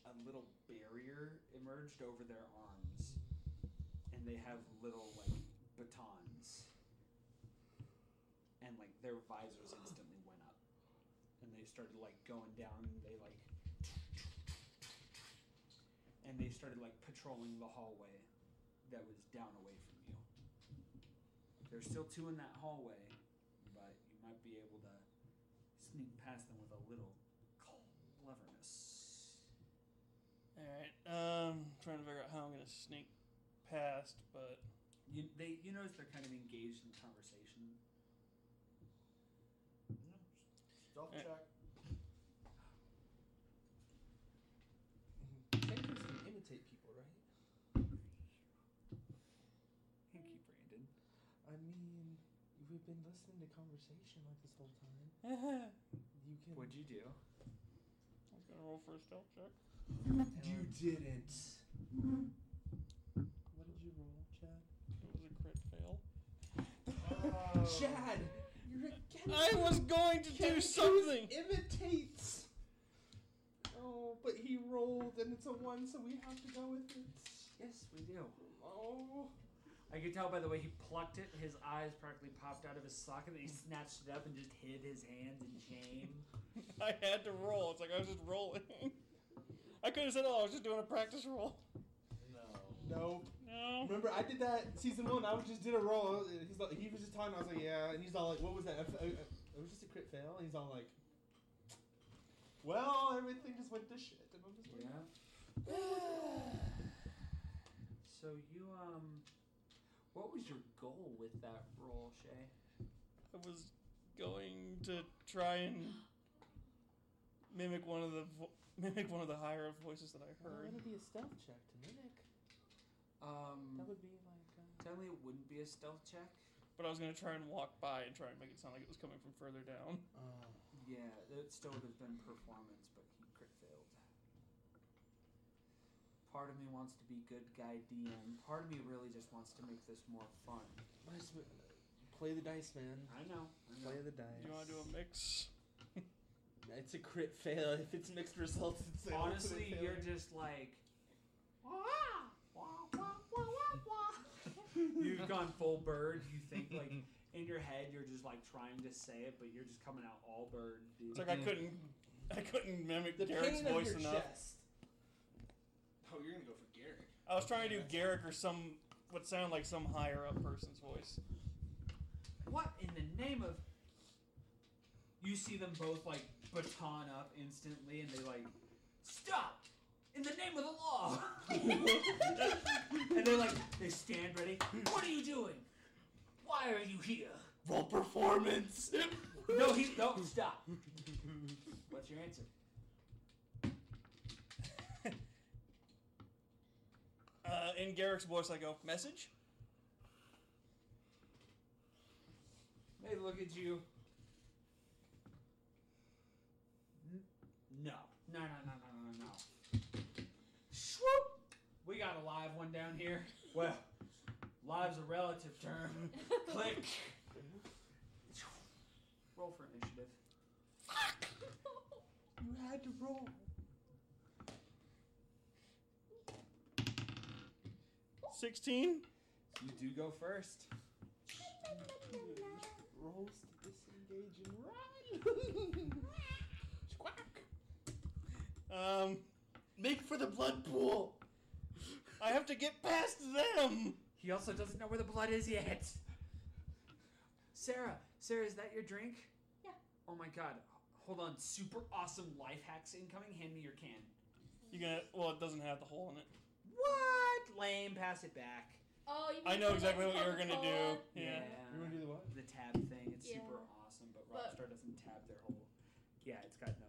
[SPEAKER 1] a little barrier emerged over their arms, and they have little like batons, and like their visors instantly went up, and they started like going down. And they like, and they started like patrolling the hallway that was down away from you. There's still two in that hallway, but you might be able to sneak past them with a little cleverness.
[SPEAKER 2] Alright, um, trying to figure out how I'm gonna sneak past, but
[SPEAKER 1] You they you notice they're kind of engaged in conversation.
[SPEAKER 4] Stealth
[SPEAKER 2] Eh.
[SPEAKER 4] check.
[SPEAKER 5] Sentries can imitate people, right?
[SPEAKER 1] Thank you, Brandon.
[SPEAKER 5] I mean, we've been listening to conversation like this whole time. You can.
[SPEAKER 1] What'd you do?
[SPEAKER 2] I was gonna roll for a stealth check.
[SPEAKER 5] You didn't. What did you roll, Chad?
[SPEAKER 2] It was a crit fail.
[SPEAKER 4] Oh.
[SPEAKER 5] Chad, you're against.
[SPEAKER 2] I was going to do something!
[SPEAKER 5] Imitates. Oh, but he rolled and it's a one, so we have to go with it.
[SPEAKER 1] Yes, we do.
[SPEAKER 5] Oh.
[SPEAKER 1] I could tell by the way he plucked it, his eyes practically popped out of his socket, and he snatched it up and just hid his hands in shame.
[SPEAKER 2] I had to roll. It's like I was just rolling. I could have said, oh, I was just doing a practice roll.
[SPEAKER 4] No.
[SPEAKER 5] No.
[SPEAKER 2] No.
[SPEAKER 5] Remember, I did that season one. I was just did a roll. He's like, he was just talking. I was like, yeah, and he's all like, what was that? It was just a crit fail. And he's all like, well, everything just went to shit. And I'm just like,
[SPEAKER 1] Yeah. so you um, what was your goal with that roll, Shay?
[SPEAKER 2] I was going to try and mimic one of the vo- mimic one of the higher voices that I heard.
[SPEAKER 5] well,
[SPEAKER 2] heard.
[SPEAKER 5] it'd be a stealth check to mimic.
[SPEAKER 1] Um,
[SPEAKER 5] That would be like. Uh,
[SPEAKER 1] technically it wouldn't be a stealth check.
[SPEAKER 2] But I was gonna try and walk by and try and make it sound like it was coming from further down.
[SPEAKER 5] uh,
[SPEAKER 1] Yeah, it still would have been performance, but he crit failed. Part of me wants to be good guy DM. Part of me really just wants to make this more fun.
[SPEAKER 5] nice, play the dice, man.
[SPEAKER 1] I know. I know.
[SPEAKER 5] Play the dice.
[SPEAKER 2] Do you want to do a mix?
[SPEAKER 5] It's a crit fail. If it's mixed results, it's an
[SPEAKER 1] Honestly,
[SPEAKER 5] ultimate
[SPEAKER 1] you're just like. You've gone full bird. You think like in your head you're just like trying to say it, but you're just coming out all bird. Dude.
[SPEAKER 2] It's like I mm. couldn't, I couldn't mimic
[SPEAKER 5] the
[SPEAKER 2] Garrick's
[SPEAKER 5] pain of
[SPEAKER 2] voice
[SPEAKER 5] your
[SPEAKER 2] enough.
[SPEAKER 5] chest. Oh, you're gonna go for Garrick.
[SPEAKER 2] I was trying to do Garrick or some what sounded like some higher up person's voice.
[SPEAKER 1] What in the name of? You see them both like baton up instantly, and they like stop in the name of the law. and they're like they stand ready. What are you doing? Why are you here?
[SPEAKER 5] Roll performance.
[SPEAKER 1] No, he no stop. What's your answer?
[SPEAKER 2] Uh, in Garrick's voice, I go message.
[SPEAKER 1] They look at you. N- No, no, no, no, no, no, no. Swoop! We got a live one down here. Well, live's a relative term. Click. Roll for initiative.
[SPEAKER 5] You had to roll.
[SPEAKER 2] Sixteen.
[SPEAKER 1] You do go first.
[SPEAKER 5] Rolls to disengage and run. Quack.
[SPEAKER 2] Um,
[SPEAKER 5] Make for the blood pool.
[SPEAKER 2] I have to get past them.
[SPEAKER 1] He also doesn't know where the blood is yet. Sarah, Sarah, is that your drink?
[SPEAKER 3] Yeah.
[SPEAKER 1] Oh my god. Hold on. Super awesome life hacks incoming. Hand me your can.
[SPEAKER 2] You gonna? Well, it doesn't have the hole in it.
[SPEAKER 1] What? Lame. Pass it back.
[SPEAKER 3] Oh, you
[SPEAKER 2] I know exactly what you're gonna do.
[SPEAKER 3] Coca-Cola?
[SPEAKER 2] Yeah.
[SPEAKER 5] You wanna do the what?
[SPEAKER 1] The tab thing. It's
[SPEAKER 3] Yeah.
[SPEAKER 1] super awesome, but
[SPEAKER 3] But-
[SPEAKER 1] Rockstar doesn't tab their whole. Yeah, it's got no tab on there.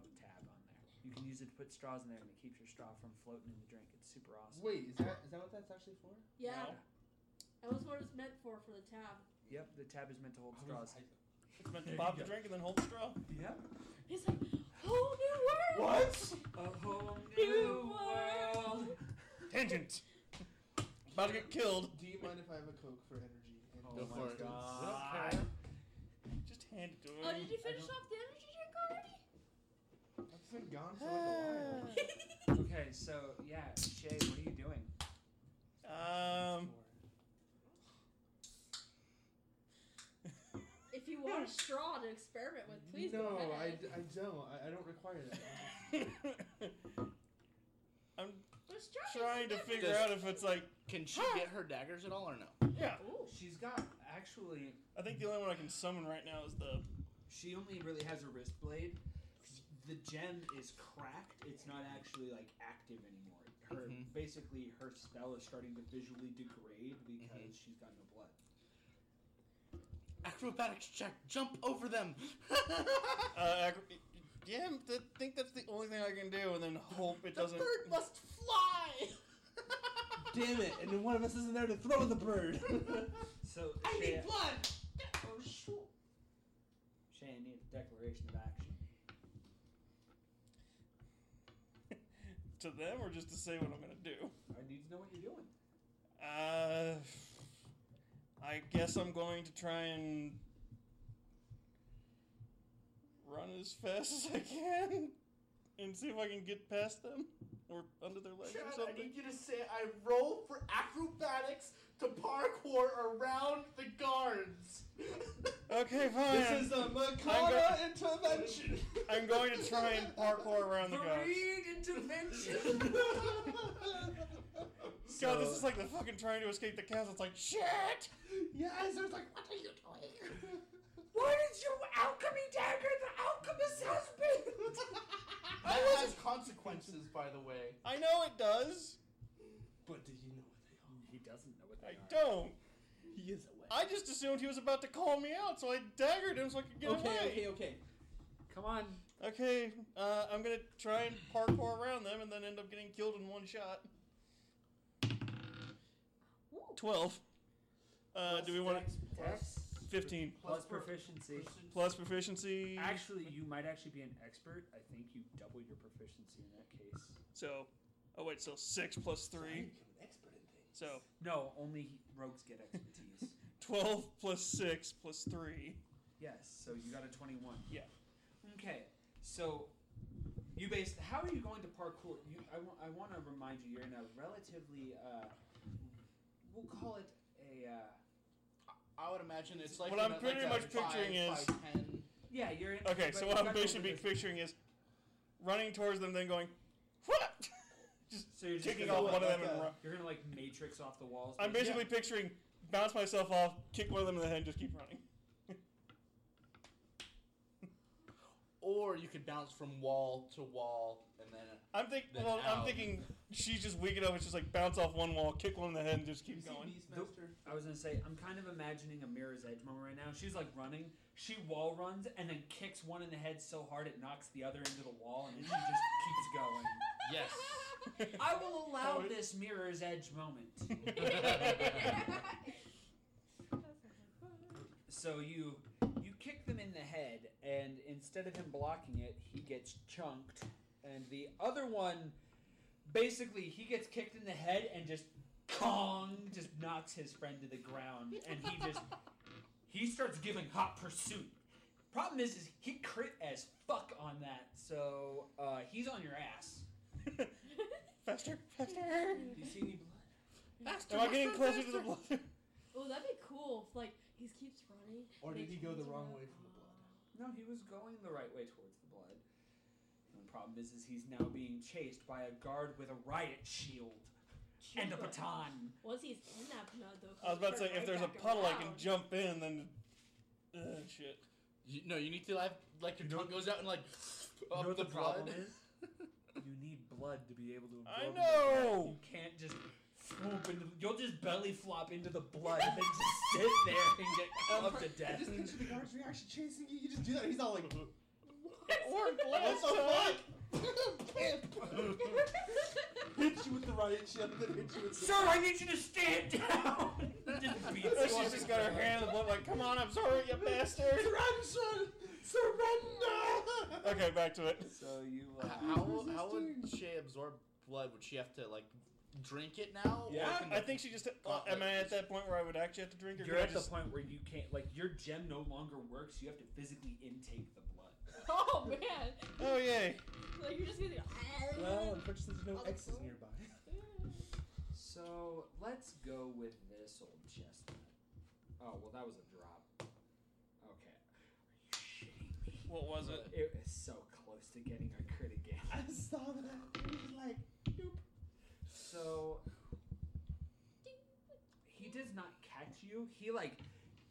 [SPEAKER 1] You can use it to put straws in there, and it keeps your straw from floating in the drink. It's super awesome.
[SPEAKER 5] Wait, is that is that what that's actually for?
[SPEAKER 3] Yeah. That was what it's
[SPEAKER 9] it's meant for for the tab.
[SPEAKER 1] Yep, the tab is meant to hold straws.
[SPEAKER 2] It's meant to
[SPEAKER 4] There
[SPEAKER 2] pop the drink and then hold the straw.
[SPEAKER 1] Yep.
[SPEAKER 9] He's like, whole new world.
[SPEAKER 8] What?
[SPEAKER 1] A whole
[SPEAKER 9] New
[SPEAKER 1] new
[SPEAKER 9] world.
[SPEAKER 1] world.
[SPEAKER 2] Tangent. About to get killed.
[SPEAKER 5] Do you mind if I have a Coke for energy? And
[SPEAKER 1] Oh
[SPEAKER 4] Go
[SPEAKER 1] my
[SPEAKER 4] for it.
[SPEAKER 1] Oh god.
[SPEAKER 2] Just hand it to oh, him.
[SPEAKER 3] Oh, did you finish off the energy drink already?
[SPEAKER 5] I've been gone for like a while.
[SPEAKER 1] Okay, so yeah, Shay, what are you doing?
[SPEAKER 2] Um,
[SPEAKER 9] If you want a straw to experiment with, please
[SPEAKER 5] no,
[SPEAKER 9] go ahead.
[SPEAKER 5] I, d- I don't. I, I don't require that.
[SPEAKER 2] I'm
[SPEAKER 3] But straw
[SPEAKER 2] trying to
[SPEAKER 3] is
[SPEAKER 2] figure out if it's like,
[SPEAKER 4] Can she get her daggers at all or no?
[SPEAKER 2] yeah.
[SPEAKER 9] Ooh.
[SPEAKER 1] She's got actually.
[SPEAKER 2] I think the only one I can summon right now is the.
[SPEAKER 1] She only really has a wrist blade. The gem is cracked. It's not actually like active anymore. Her
[SPEAKER 4] Mhm.
[SPEAKER 1] basically her spell is starting to visually degrade because she's got no blood.
[SPEAKER 4] Acrobatics check. Jump over them.
[SPEAKER 2] Uh, agri- yeah, I think that's the only thing I can do, and then hope it
[SPEAKER 4] the
[SPEAKER 2] doesn't.
[SPEAKER 4] bird must fly.
[SPEAKER 5] Damn it! And then one of us isn't there to throw the bird.
[SPEAKER 1] So
[SPEAKER 4] I
[SPEAKER 1] Shay,
[SPEAKER 4] need blood. Oh shoot.
[SPEAKER 1] Shay, I need a declaration of action.
[SPEAKER 2] To them, or just to say what I'm gonna do.
[SPEAKER 1] I need to know what you're doing.
[SPEAKER 2] Uh, I guess I'm going to try and run as fast as I can and see if I can get past them or under their legs
[SPEAKER 4] Chad,
[SPEAKER 2] or
[SPEAKER 4] I need you to say I roll for acrobatics to parkour around the guards.
[SPEAKER 2] Okay, fine.
[SPEAKER 5] this is a Makana intervention.
[SPEAKER 2] I'm going to try and parkour around the guards.
[SPEAKER 1] Read intervention.
[SPEAKER 2] God, this is like the fucking trying to escape the castle. It's like shit.
[SPEAKER 5] yes, I was like, what are you doing?
[SPEAKER 1] What is your alchemy dagger? The alchemist has been.
[SPEAKER 4] That has consequences, by the way.
[SPEAKER 2] I know it does.
[SPEAKER 5] But do you know what they are?
[SPEAKER 1] He doesn't know what
[SPEAKER 2] I
[SPEAKER 1] are.
[SPEAKER 2] don't.
[SPEAKER 5] He is away.
[SPEAKER 2] I just assumed he was about to call me out, so I daggered him so I could get
[SPEAKER 5] okay,
[SPEAKER 2] away.
[SPEAKER 5] okay, okay.
[SPEAKER 1] Come on.
[SPEAKER 2] Okay, uh, I'm gonna try and parkour around them and then end up getting killed in one shot.
[SPEAKER 9] Ooh.
[SPEAKER 2] Twelve. Uh, do we want to?
[SPEAKER 1] Dex
[SPEAKER 2] Fifteen
[SPEAKER 1] plus proficiency.
[SPEAKER 2] plus proficiency.
[SPEAKER 1] Actually, you might actually be an expert. I think you double your proficiency in that case.
[SPEAKER 2] So, oh wait, so six plus
[SPEAKER 5] I
[SPEAKER 2] three. So
[SPEAKER 1] No, only rogues get expertise.
[SPEAKER 2] twelve plus six plus three.
[SPEAKER 1] yes, so you got a 21.
[SPEAKER 2] Yeah.
[SPEAKER 1] Okay, so you based. How are you going to parkour? You, I, wa- I want to remind you, you're in a relatively, uh, we'll call it a. Uh,
[SPEAKER 4] I would imagine it's like
[SPEAKER 2] what I'm pretty
[SPEAKER 4] like
[SPEAKER 2] much picturing
[SPEAKER 4] five
[SPEAKER 2] is-
[SPEAKER 4] by 10.
[SPEAKER 1] yeah, you're in.
[SPEAKER 2] Okay, so what I'm basically picturing is running towards them, then going, what?
[SPEAKER 1] So you're just
[SPEAKER 2] Kicking off one of them
[SPEAKER 5] like
[SPEAKER 2] and run.
[SPEAKER 1] You're gonna like matrix off the walls.
[SPEAKER 2] I'm
[SPEAKER 1] but yeah.
[SPEAKER 2] basically picturing bounce myself off, kick one of them in the head, and just keep running.
[SPEAKER 4] Or you could bounce from wall to wall and then.
[SPEAKER 2] I'm think
[SPEAKER 4] Then
[SPEAKER 2] well, I'm
[SPEAKER 4] out.
[SPEAKER 2] thinking she's just weak enough. It's just like bounce off one wall, kick one in the head, and just
[SPEAKER 5] You
[SPEAKER 2] keep
[SPEAKER 5] see
[SPEAKER 2] going.
[SPEAKER 5] Beastmaster?
[SPEAKER 1] I was gonna say I'm kind of imagining a Mirror's Edge moment right now. She's like running, she wall runs and then kicks one in the head so hard it knocks the other into the wall, and then she just keeps going.
[SPEAKER 4] Yes.
[SPEAKER 1] I will allow
[SPEAKER 2] Oh,
[SPEAKER 1] this Mirror's Edge moment. So you you kick them in the head, and instead of him blocking it, he gets chunked, and the other one, basically, he gets kicked in the head and just Kong just knocks his friend to the ground, and he just he starts giving hot pursuit. Problem is, is he crit as fuck on that, so uh, he's on your ass.
[SPEAKER 2] faster, faster.
[SPEAKER 5] Do you see any blood?
[SPEAKER 4] Faster,
[SPEAKER 2] Am I getting
[SPEAKER 4] faster,
[SPEAKER 2] closer to the blood?
[SPEAKER 9] Oh, that'd be cool. If, like he keeps running.
[SPEAKER 5] Or did he go the wrong way from the blood?
[SPEAKER 1] No, he was going the right way towards the blood. And the problem is, is he's now being chased by a guard with a riot shield and a
[SPEAKER 9] Jesus.
[SPEAKER 1] baton.
[SPEAKER 9] Once he's in that blood, though.
[SPEAKER 2] I was about to say, if there's a
[SPEAKER 9] back
[SPEAKER 2] puddle I can jump in, then. Uh, shit.
[SPEAKER 4] You, no, you need to have like your
[SPEAKER 1] You
[SPEAKER 4] tongue goes out and like
[SPEAKER 1] You know
[SPEAKER 4] up
[SPEAKER 1] what
[SPEAKER 4] the,
[SPEAKER 1] the problem
[SPEAKER 4] blood.
[SPEAKER 1] is? You need blood to be able to
[SPEAKER 2] I
[SPEAKER 1] absorb.
[SPEAKER 2] know!
[SPEAKER 1] You can't just swoop into. You'll just belly flop into the blood and then just sit there and get clubbed to
[SPEAKER 5] I
[SPEAKER 1] death.
[SPEAKER 5] just picture the guard's reaction chasing you. You just do that. He's all like,
[SPEAKER 2] Or
[SPEAKER 5] what
[SPEAKER 2] last
[SPEAKER 5] the
[SPEAKER 2] time.
[SPEAKER 5] fuck? Hit you with the riot shield, then hit you with the
[SPEAKER 1] Sir, I need you to stand down. just beat beats
[SPEAKER 2] She's just got her hand in the blood, like, come on, I'm sorry, you bastard.
[SPEAKER 5] Grandson, surrender.
[SPEAKER 2] Okay, back to it.
[SPEAKER 1] So you. Uh,
[SPEAKER 4] How, how would she absorb blood? Would she have to like drink it now?
[SPEAKER 1] Yeah,
[SPEAKER 4] can
[SPEAKER 2] I think she just. Uh, am I at that point where I would actually have to drink, or
[SPEAKER 1] You're at
[SPEAKER 2] just?
[SPEAKER 1] the point where you can't, like, your gem no longer works. You have to physically intake the blood.
[SPEAKER 9] Oh man.
[SPEAKER 2] Oh yay!
[SPEAKER 9] Like you're just gonna go.
[SPEAKER 5] Well, unfortunately, there's no
[SPEAKER 9] Oh,
[SPEAKER 5] X's
[SPEAKER 9] cool.
[SPEAKER 5] nearby.
[SPEAKER 1] So let's go with this old chestnut. Oh well, that was a
[SPEAKER 2] What was it?
[SPEAKER 1] It was so close to getting a crit again.
[SPEAKER 5] I saw that. It was like, nope.
[SPEAKER 1] So he does not catch you. He like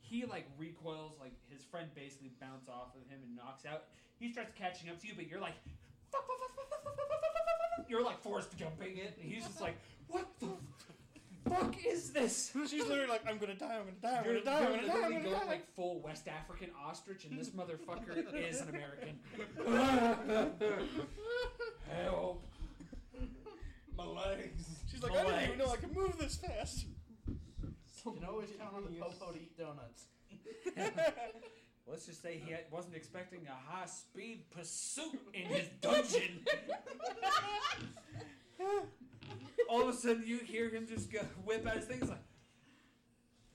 [SPEAKER 1] he like recoils. Like his friend basically bounces off of him and knocks out. He starts catching up to you, but you're like. You're like forced jumping it, and he's just like, "What the?" Fuck is this?
[SPEAKER 2] She's literally like, I'm gonna die, I'm gonna die, I'm
[SPEAKER 1] You're,
[SPEAKER 2] gonna die, I'm gonna die, I'm
[SPEAKER 1] literally
[SPEAKER 2] gonna die.
[SPEAKER 1] like full West African ostrich, and this motherfucker is an American. Help!
[SPEAKER 4] my legs.
[SPEAKER 2] She's like,
[SPEAKER 1] My
[SPEAKER 2] I didn't even
[SPEAKER 1] legs.
[SPEAKER 2] know I could move this fast.
[SPEAKER 4] You can always count on the popo to eat donuts.
[SPEAKER 1] Let's just say he had- wasn't expecting a high speed pursuit in his dungeon. All of a sudden, you hear him just go whip out his things like,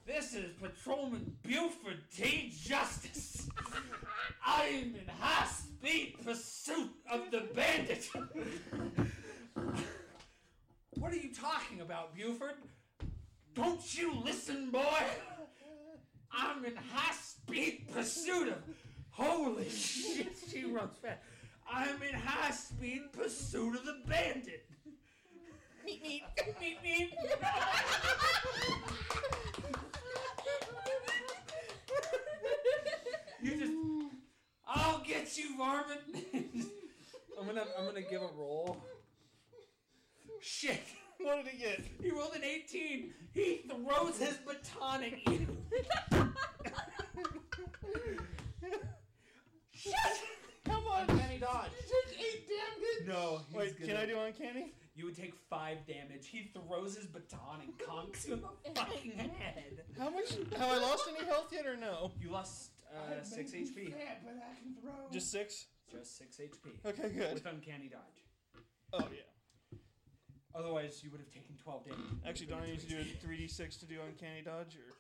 [SPEAKER 1] This is Patrolman Buford T. Justice. I am in high speed pursuit of the bandit. what are you talking about, Buford? Don't you listen, boy? I'm in high speed pursuit of. Holy shit, she runs fast. I'm in high speed pursuit of the bandit. Meet, meet, meet, meet. you just. I'll get you, varmint. I'm gonna, I'm gonna give a roll. Shit.
[SPEAKER 2] What did he get?
[SPEAKER 1] He rolled an 18. He throws his baton at you. Shit!
[SPEAKER 2] Come on.
[SPEAKER 4] Uncanny dodge.
[SPEAKER 5] You Take eight damage.
[SPEAKER 1] No. he's
[SPEAKER 2] Wait, can
[SPEAKER 1] gonna-
[SPEAKER 2] I do uncanny?
[SPEAKER 1] You would take five damage. He throws his baton and conks you in the fucking head.
[SPEAKER 2] How much? Have I lost any health yet or no?
[SPEAKER 1] You lost uh, six HP.
[SPEAKER 5] Fat, but I can throw.
[SPEAKER 2] Just six.
[SPEAKER 1] Just six HP.
[SPEAKER 2] Okay, good.
[SPEAKER 1] With uncanny dodge.
[SPEAKER 2] Oh yeah.
[SPEAKER 1] Otherwise, you would have taken 12 damage.
[SPEAKER 2] Actually, don't I need to do a 3d6 to do uncanny dodge, or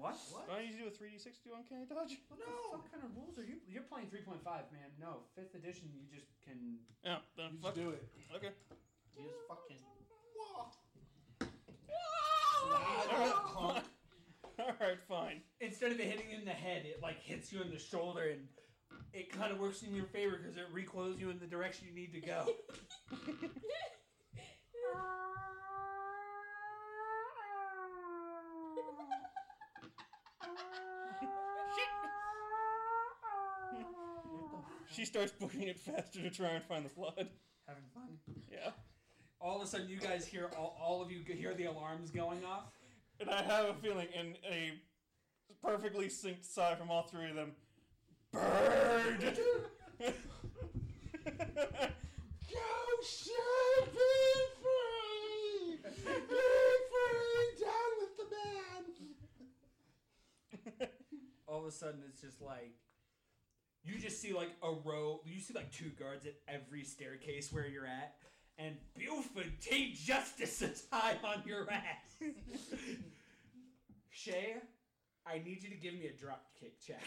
[SPEAKER 1] What?
[SPEAKER 2] do I need to do a 3d6 to do uncanny dodge?
[SPEAKER 1] No. What kind of rules are you? You're playing 3.5, man. No, fifth edition. You just can.
[SPEAKER 2] Yeah, then
[SPEAKER 5] You
[SPEAKER 2] fuck.
[SPEAKER 5] just do it.
[SPEAKER 2] Okay.
[SPEAKER 4] You just fucking.
[SPEAKER 2] Alright, Alright, fine.
[SPEAKER 1] Instead of it hitting you in the head, it like hits you in the shoulder, and it kind of works in your favor because it recoils you in the direction you need to go. Shit!
[SPEAKER 2] she starts booking it faster to try and find the blood.
[SPEAKER 1] Having fun.
[SPEAKER 2] Yeah.
[SPEAKER 1] All of a sudden, you guys hear all, all of you hear the alarms going off.
[SPEAKER 2] And I have a feeling, in a perfectly synced sigh from all three of them, Bird!
[SPEAKER 5] Go share, be free! Be free! Down with the man!
[SPEAKER 1] All of a sudden, it's just like you just see like a row. You see like two guards at every staircase where you're at, and Buford T. Justice is high on your ass. Shay, I need you to give me a drop kick check.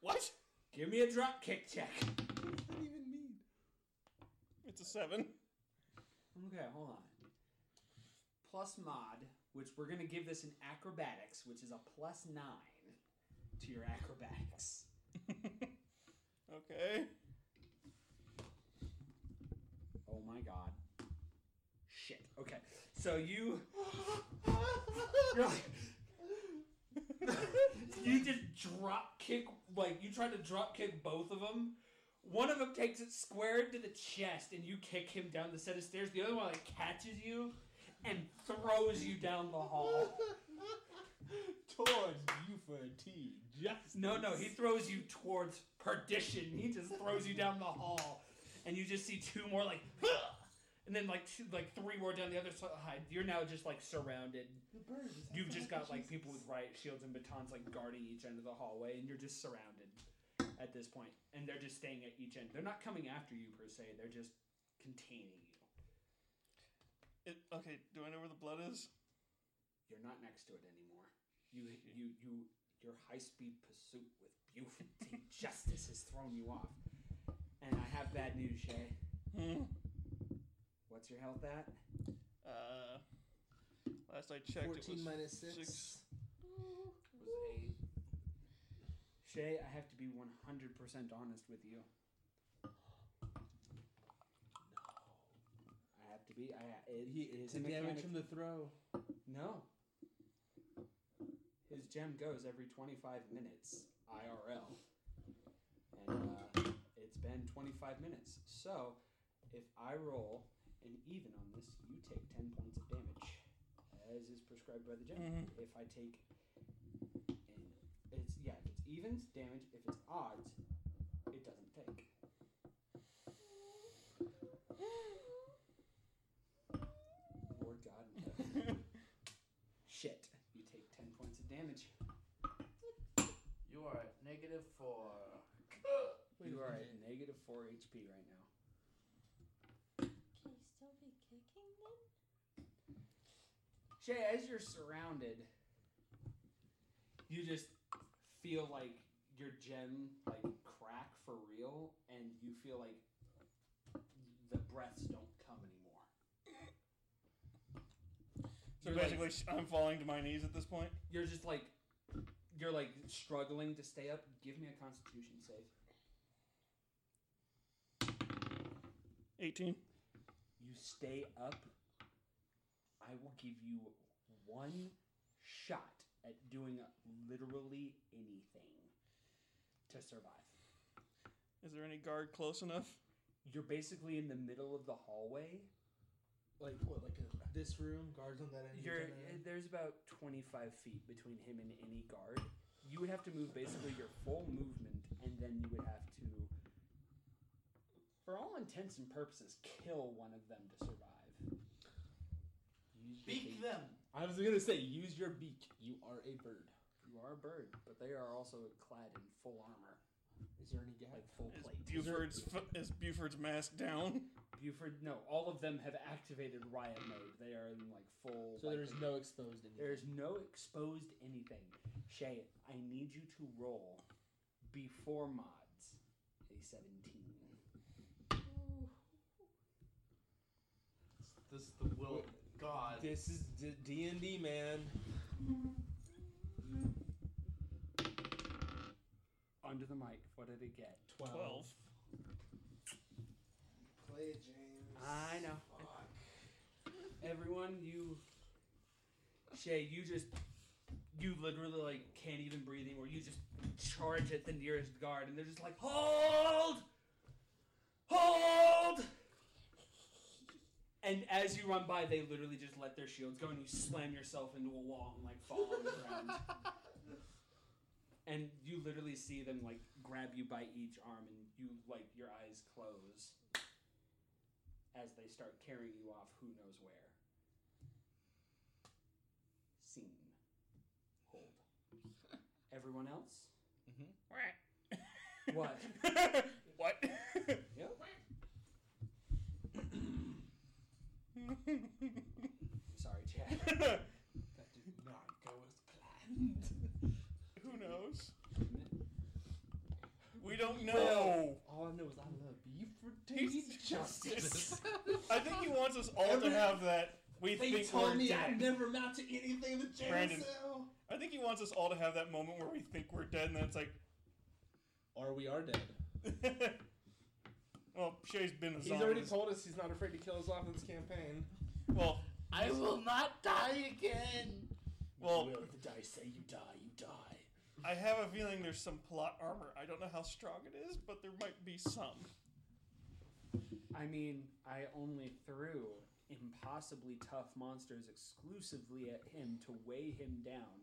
[SPEAKER 2] what?
[SPEAKER 1] Give me a drop kick check.
[SPEAKER 5] What does that even mean?
[SPEAKER 2] It's a seven.
[SPEAKER 1] Okay, hold on. Plus mod, which we're gonna give this an acrobatics, which is a plus nine to your acrobatics.
[SPEAKER 2] okay.
[SPEAKER 1] Oh my god. Shit. Okay. So you you're like you just drop kick like you try to drop kick both of them. One of them takes it square into the chest and you kick him down the set of stairs. The other one like catches you and throws you down the hall.
[SPEAKER 5] Towards Buford T. Just
[SPEAKER 1] No, no, he throws you towards perdition. He just throws you down the hall, and you just see two more like, and then like two, like three more down the other side. You're now just like surrounded.
[SPEAKER 5] The bird
[SPEAKER 1] You've just got like people with riot shields and batons like guarding each end of the hallway, and you're just surrounded at this point, and they're just staying at each end. They're not coming after you per se; they're just containing you.
[SPEAKER 2] It, okay, do I know where the blood is?
[SPEAKER 1] You're not next to it anymore. You you you your high speed pursuit with Buford Justice has thrown you off. And I have bad news, Shay.
[SPEAKER 2] Hmm.
[SPEAKER 1] What's your health at?
[SPEAKER 2] Uh, last I checked, it
[SPEAKER 5] 14
[SPEAKER 2] was
[SPEAKER 5] minus 6.
[SPEAKER 2] six.
[SPEAKER 1] Was eight. Shay, I have to be 100% honest with you. No. I have to be. I it,
[SPEAKER 5] He,
[SPEAKER 1] it is
[SPEAKER 5] to
[SPEAKER 1] a
[SPEAKER 5] damage
[SPEAKER 1] mechanic.
[SPEAKER 5] from the throw.
[SPEAKER 1] No. His gem goes every 25 minutes IRL. And uh, it's been 25 minutes. So, if I roll an even on this, you take 10 points of damage, as is prescribed by the gem.
[SPEAKER 2] Mhm.
[SPEAKER 1] If I take. An, it's Yeah, if it's evens, damage. If it's odds, it doesn't take. Lord God in. Shit. You take 10 points of damage.
[SPEAKER 4] You are at negative four.
[SPEAKER 1] You are at negative 4 HP right now.
[SPEAKER 3] Can you still be kicking then?
[SPEAKER 1] Shay, as you're surrounded, you just feel like your gem like crack for real, and you feel like the breaths don't come anymore.
[SPEAKER 2] So
[SPEAKER 1] You're like-
[SPEAKER 2] basically, sh I'm falling to my knees at this point.
[SPEAKER 1] you're just like you're like struggling to stay up. Give me a Constitution save.
[SPEAKER 2] 18.
[SPEAKER 1] You stay up. I will give you one shot at doing literally anything to survive.
[SPEAKER 2] Is there any guard close enough?
[SPEAKER 1] You're basically in the middle of the hallway.
[SPEAKER 5] Like what? Like a, this room, guards on that end.
[SPEAKER 1] You're
[SPEAKER 5] on that end?
[SPEAKER 1] there's about 25 feet between him and any guard. You would have to move basically your full movement, and then you would have to, for all intents and purposes, kill one of them to survive. Use your
[SPEAKER 4] Beak
[SPEAKER 1] beak.
[SPEAKER 4] them.
[SPEAKER 5] I was gonna say, use your beak. You are a bird.
[SPEAKER 1] You are a bird, but they are also clad in full armor,
[SPEAKER 5] Is there any gap?
[SPEAKER 1] like full
[SPEAKER 2] Is
[SPEAKER 1] plate.
[SPEAKER 2] Buford's, f- is Buford's mask down?
[SPEAKER 1] Buford, no, all of them have activated riot mode. They are in like full.
[SPEAKER 5] So
[SPEAKER 1] like,
[SPEAKER 5] there's no exposed anything.
[SPEAKER 1] There's no exposed anything. Shay, I need you to roll before mods a 17.
[SPEAKER 4] This is the will of God.
[SPEAKER 5] This is D and D, man.
[SPEAKER 1] Under the mic, what did it get?
[SPEAKER 5] 12.
[SPEAKER 2] 12.
[SPEAKER 5] Play it, James.
[SPEAKER 1] I know. Everyone, you. Shay, you just. You literally, like, can't even breathe anymore. You just charge at the nearest guard, and they're just like, Hold! Hold! And as you run by, they literally just let their shields go, and you slam yourself into a wall and, like, fall on the ground. and you literally see them, like, grab you by each arm, and you, like, your eyes close as they start carrying you off who knows where. Scene. Hold. Everyone else? Mm-hmm. What?
[SPEAKER 2] what?
[SPEAKER 1] Yep. Sorry, Chad.
[SPEAKER 5] That did not go as planned.
[SPEAKER 2] Who knows? We don't know.
[SPEAKER 5] All I know is I love beef for
[SPEAKER 2] He's-
[SPEAKER 5] taste justice.
[SPEAKER 2] I think he wants us all
[SPEAKER 5] Every-
[SPEAKER 2] to have that. We
[SPEAKER 5] they
[SPEAKER 2] think
[SPEAKER 5] told
[SPEAKER 2] we're
[SPEAKER 5] me
[SPEAKER 2] dead.
[SPEAKER 5] I never amount to anything the jail
[SPEAKER 2] Brandon.
[SPEAKER 5] cell.
[SPEAKER 2] I think he wants us all to have that moment where we think we're dead, and then it's like,
[SPEAKER 5] Or we are dead.
[SPEAKER 2] well, Shay's been a
[SPEAKER 5] He's
[SPEAKER 2] zombie.
[SPEAKER 5] already told us he's not afraid to kill us off in this campaign.
[SPEAKER 2] Well,
[SPEAKER 4] I will not die again.
[SPEAKER 2] well,
[SPEAKER 5] Will the dice say you die, you die.
[SPEAKER 2] I have a feeling there's some plot armor. I don't know how strong it is, but there might be some.
[SPEAKER 1] I mean, I only threw impossibly tough monsters exclusively at him to weigh him down,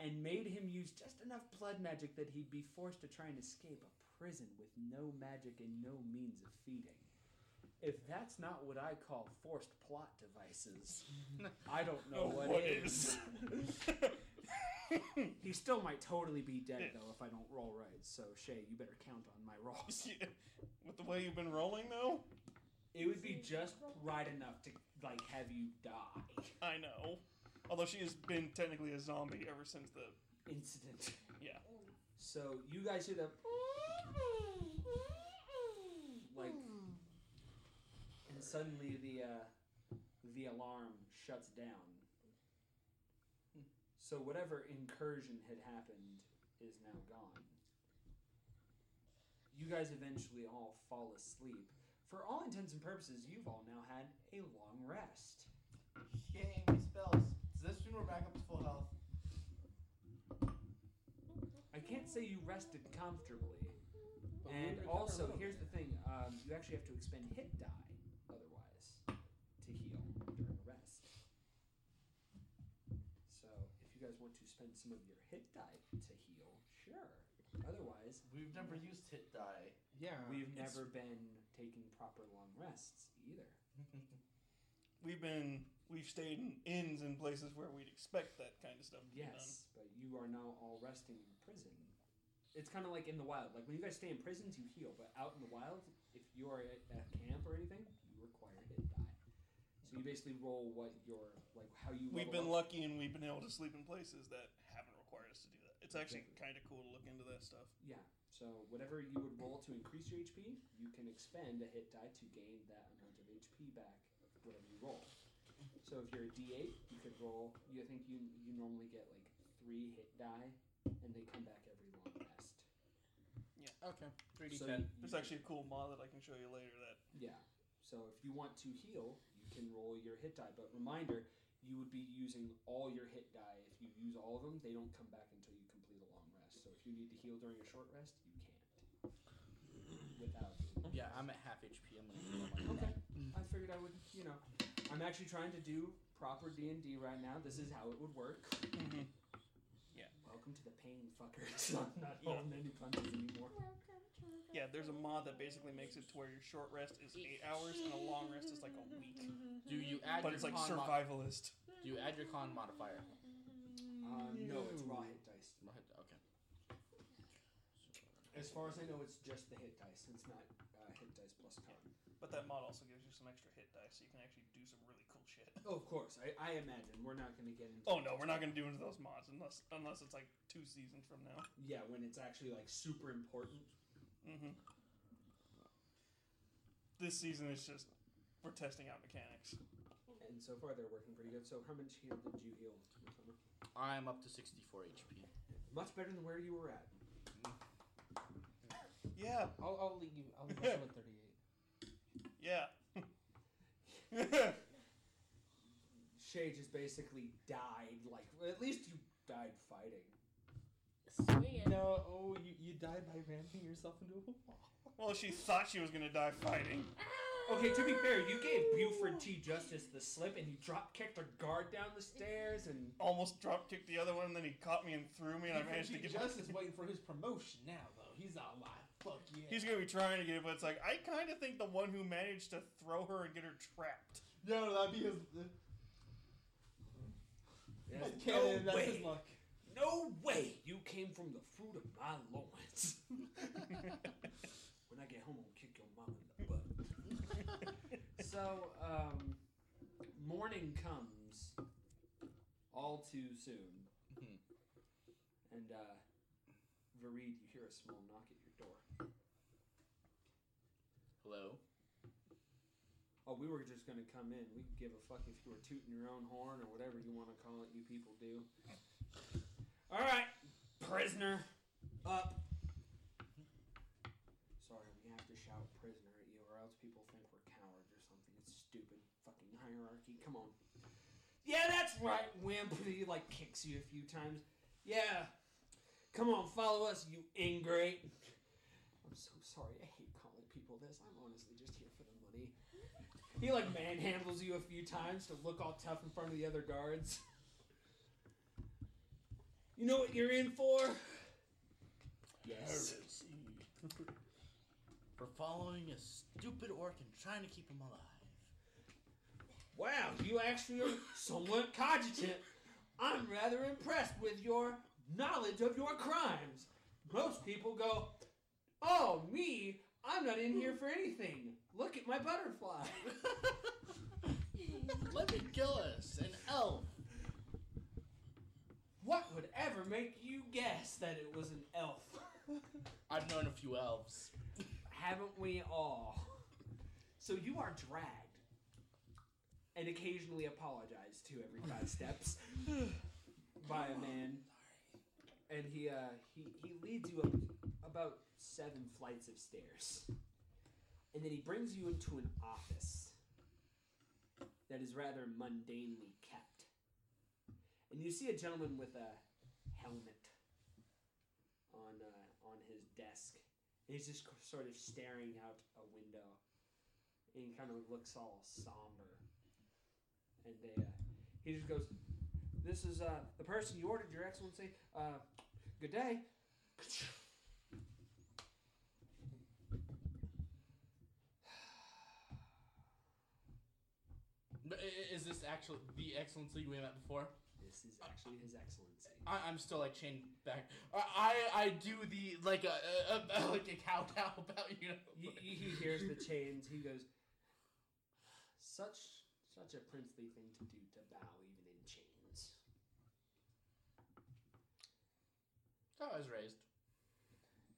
[SPEAKER 1] and made him use just enough blood magic that he'd be forced to try and escape a prison with no magic and no means of feeding. If that's not what I call forced plot devices, I don't know what,
[SPEAKER 2] what
[SPEAKER 1] is.
[SPEAKER 2] is?
[SPEAKER 1] he still might totally be dead though if I don't roll right. So Shay, you better count on my rolls.
[SPEAKER 2] Yeah. With the way you've been rolling, though,
[SPEAKER 1] It would be just right enough to like have you die.
[SPEAKER 2] I know. Although she has been technically a zombie ever since the
[SPEAKER 1] Incident.
[SPEAKER 2] yeah.
[SPEAKER 1] So you guys hear the like, and suddenly the uh, the alarm shuts down. So whatever incursion had happened is now gone. You guys eventually all fall asleep. For all intents and purposes, you've all now had a long rest.
[SPEAKER 4] Yay, spells. This mean we're back up to full health?
[SPEAKER 1] I can't say you rested comfortably.
[SPEAKER 5] But we
[SPEAKER 1] And also, here's the thing: um, you actually have to expend hit die otherwise to heal during a rest. So, if you guys want to spend some of your hit die to heal, sure. Otherwise,
[SPEAKER 4] We've never used hit die.
[SPEAKER 5] Yeah.
[SPEAKER 1] we've
[SPEAKER 2] it's-
[SPEAKER 1] never been taking proper long rests either.
[SPEAKER 2] We've been we've stayed in inns and places where we'd expect that kind of stuff to be done.
[SPEAKER 1] Yes, but you are now all resting in prison. It's kind of like in the wild. Like when you guys stay in prisons, you heal, but out in the wild, if you are at a camp or anything, you require hit die. So you basically roll what your like how you.
[SPEAKER 2] We've been
[SPEAKER 1] up.
[SPEAKER 2] lucky and we've been able to sleep in places that haven't required us to do that. It's actually
[SPEAKER 1] Exactly.
[SPEAKER 2] kind of cool to look into that stuff.
[SPEAKER 1] Yeah. So whatever you would roll to increase your HP, you can expend a hit die to gain that amount of HP back, whatever you roll. So if you're a D8, you could roll. You think you you normally get like three hit die, and they come back rest.
[SPEAKER 5] Okay. 3d10.
[SPEAKER 1] So you-
[SPEAKER 2] There's actually a cool mod that I can show you later that
[SPEAKER 1] Yeah. So if you want to heal, you can roll your hit die. But reminder, you would be using all your hit die. If you use all of them, they don't come back until you complete a long rest. So if you need to heal during a short rest, you can't. Without.
[SPEAKER 5] Yeah, I'm at half HP. I'm gonna heal my
[SPEAKER 1] Okay. I figured I would, you know, I'm actually trying to do proper D and D right now. This is how it would work.
[SPEAKER 2] Mm-hmm.
[SPEAKER 1] Welcome to the pain, fuckers. I'm not holding any punches anymore.
[SPEAKER 2] yeah, there's a mod that basically makes it to where your short rest is eight hours and a long rest is like a week.
[SPEAKER 5] Do you add
[SPEAKER 2] But
[SPEAKER 5] your
[SPEAKER 2] it's like
[SPEAKER 5] con mo-
[SPEAKER 2] survivalist.
[SPEAKER 5] Do you add your con modifier?
[SPEAKER 1] Uh, no, it's raw hit dice.
[SPEAKER 5] Okay.
[SPEAKER 1] As far as I know, it's just the hit dice. It's not uh, hit dice plus con.
[SPEAKER 2] But that mod also gives you some extra hit dice, so you can actually do some really cool shit.
[SPEAKER 1] Oh, of course. I, I imagine we're not going to get into.
[SPEAKER 2] Oh no, we're not gonna do into those mods unless unless it's like two seasons from now.
[SPEAKER 1] Yeah, when it's actually like super important.
[SPEAKER 2] hmm This season is just we're testing out mechanics.
[SPEAKER 1] And so far, they're working pretty good. So, how much heal did you heal? Midsummer?
[SPEAKER 5] I'm up to 64 HP.
[SPEAKER 1] Much better than where you were at.
[SPEAKER 2] Yeah,
[SPEAKER 5] I'll, I'll leave you. I'll leave myself at 38.
[SPEAKER 2] Yeah.
[SPEAKER 1] Shay just basically died. Like, at least you died fighting.
[SPEAKER 9] Swinging.
[SPEAKER 5] No, oh, you, you died by ramming yourself into a wall.
[SPEAKER 2] well, she thought she was gonna die fighting.
[SPEAKER 1] Okay, to be fair, you gave Buford T. Justice the slip, and he drop kicked a guard down the stairs, and
[SPEAKER 2] Almost drop kicked the other one, and then he caught me and threw me, and I managed to get.
[SPEAKER 5] Justice waiting for his promotion now, though. He's not alive. Fuck yeah.
[SPEAKER 2] He's gonna be trying to get it, but it's like I kind of think the one who managed to throw her and get her trapped.
[SPEAKER 5] no, that'd be his.
[SPEAKER 1] Yes,
[SPEAKER 5] his
[SPEAKER 1] no
[SPEAKER 5] that's
[SPEAKER 1] way,
[SPEAKER 5] his luck.
[SPEAKER 1] no way, you came from the fruit of my loins. when I get home, I'll kick your mom in the butt. so, um, morning comes all too soon,
[SPEAKER 5] Mhm.
[SPEAKER 1] and uh, Vareed, you hear a small knock at your door.
[SPEAKER 5] Hello?
[SPEAKER 1] Oh, we were just gonna come in. We could give a fuck if you were tooting your own horn or whatever you want to call it. You people do. All right, prisoner, up. Sorry, we have to shout prisoner at you, or else people think we're cowards or something. It's stupid fucking hierarchy. Come on. Yeah, that's right, wimp. He like kicks you a few times. Yeah. Come on, follow us, you ingrate. I'm so sorry. I hate calling people this. I'm honestly just here for the money. He like manhandles you a few times to look all tough in front of the other guards. You know what you're in for? Yes.
[SPEAKER 4] for following a stupid orc and trying to keep him alive.
[SPEAKER 1] Wow, you actually are somewhat cognitive. I'm rather impressed with your knowledge of your crimes. Most people go, Oh, me? I'm not in here for anything. Look at my butterfly.
[SPEAKER 4] Let me kill us, an elf.
[SPEAKER 1] What would ever make you guess that it was an elf?
[SPEAKER 4] I've known a few elves.
[SPEAKER 1] Haven't we all? So you are dragged and occasionally apologize to every five steps by a man. And he uh he, he leads you up about seven flights of stairs. And then he brings you into an office that is rather mundanely kept. And you see a gentleman with a helmet on uh, on his desk. And he's just sort of staring out a window. And he kind of looks all somber. And they, uh, he just goes, "This is uh, the person you ordered, Your Excellency. Uh, good day."
[SPEAKER 4] But is this actually the excellency we met before?
[SPEAKER 1] This is actually His Excellency.
[SPEAKER 4] I, I'm still like chained back. I I, do the like a, a, a like a kowtow about you know.
[SPEAKER 1] He, he he hears the chains. He goes, "Such such a princely thing to do to bow even in chains."
[SPEAKER 4] I was raised.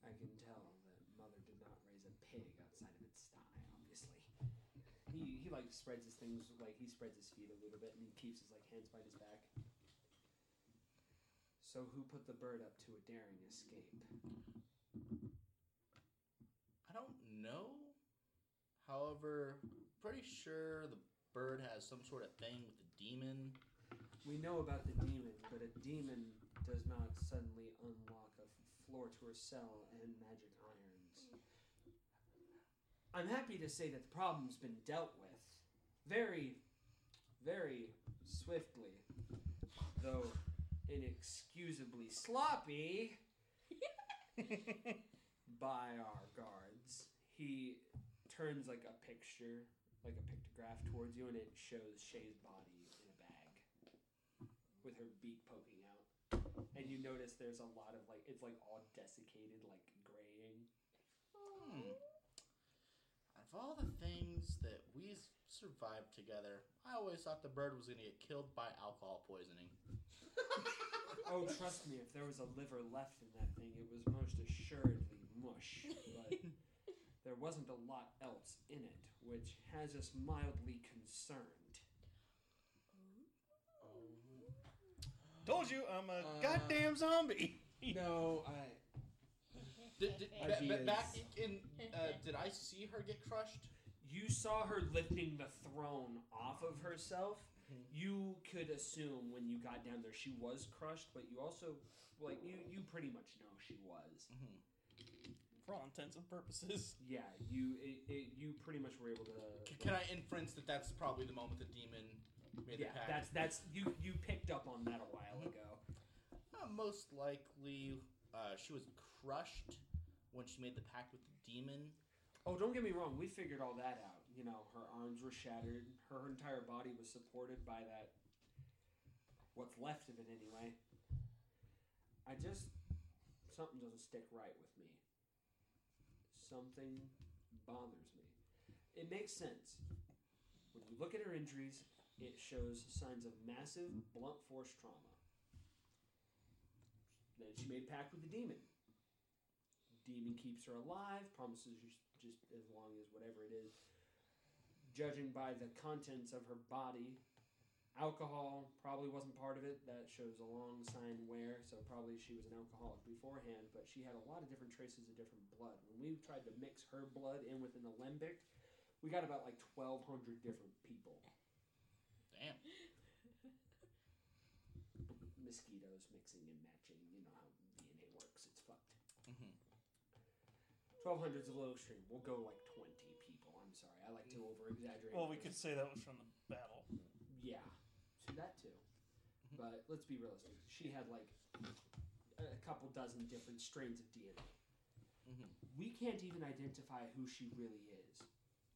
[SPEAKER 1] I can tell that mother did not raise a pig outside of its sty, obviously. He he like spreads his things like he spreads his feet a little bit and he keeps his like hands behind his back. So who put the bird up to a daring escape?
[SPEAKER 4] I don't know. However, pretty sure the bird has some sort of thing with the demon.
[SPEAKER 1] We know about the demon, but a demon does not suddenly unlock a floor to her cell and magic irons. I'm happy to say that the problem's been dealt with very, very swiftly, though inexcusably sloppy by our guards. He turns like a picture, like a pictograph towards you, and it shows Shay's body in a bag with her beak poking out. And you notice there's a lot of like, it's like all desiccated, like graying.
[SPEAKER 4] Hmm. Out of all the things that we survived together, I always thought the bird was gonna get killed by alcohol poisoning.
[SPEAKER 1] Oh, trust me, if there was a liver left in that thing, it was most assuredly mush. But there wasn't a lot else in it, which has us mildly concerned.
[SPEAKER 2] Told you I'm a
[SPEAKER 8] Uh,
[SPEAKER 2] goddamn zombie.
[SPEAKER 8] No, I.
[SPEAKER 4] Did, did, ba- ba- back in, uh, did I see her get crushed?
[SPEAKER 1] You saw her lifting the throne off of herself.
[SPEAKER 4] Mhm.
[SPEAKER 1] You could assume when you got down there she was crushed, but you also, like, you, you pretty much know she was.
[SPEAKER 4] Mm-hmm.
[SPEAKER 2] For all intents and purposes.
[SPEAKER 1] Yeah, you it, it, you pretty much were able to.
[SPEAKER 4] C- can I inference that that's probably the moment the demon made
[SPEAKER 1] yeah,
[SPEAKER 4] the pact?
[SPEAKER 1] that's that's you you picked up on that a while ago.
[SPEAKER 4] Uh, most likely, uh, she was crushed when she made the pact with the demon.
[SPEAKER 1] Oh, don't get me wrong. We figured all that out. You know, her arms were shattered. Her entire body was supported by that. What's left of it, anyway. I just something doesn't stick right with me. Something bothers me. It makes sense. When you look at her injuries, it shows signs of massive blunt force trauma. Then she made pact with the demon. Demon keeps her alive, promises just as long as whatever it is. Judging by the contents of her body, alcohol probably wasn't part of it. That shows a long sign where, so probably she was an alcoholic beforehand, but she had a lot of different traces of different blood. When we tried to mix her blood in with an alembic, we got about like 1,200 different people.
[SPEAKER 4] Damn.
[SPEAKER 1] Mosquitoes mixing and matching, you know how DNA works, it's fucked.
[SPEAKER 4] Mm-hmm.
[SPEAKER 1] 1,200 is a little extreme. We'll go like 20 people. I'm sorry. I like to over exaggerate.
[SPEAKER 2] Well, we could say that was from the battle.
[SPEAKER 1] Yeah, so that too. But let's be realistic. She had like a couple dozen different strains of DNA.
[SPEAKER 4] Mhm.
[SPEAKER 1] We can't even identify who she really is.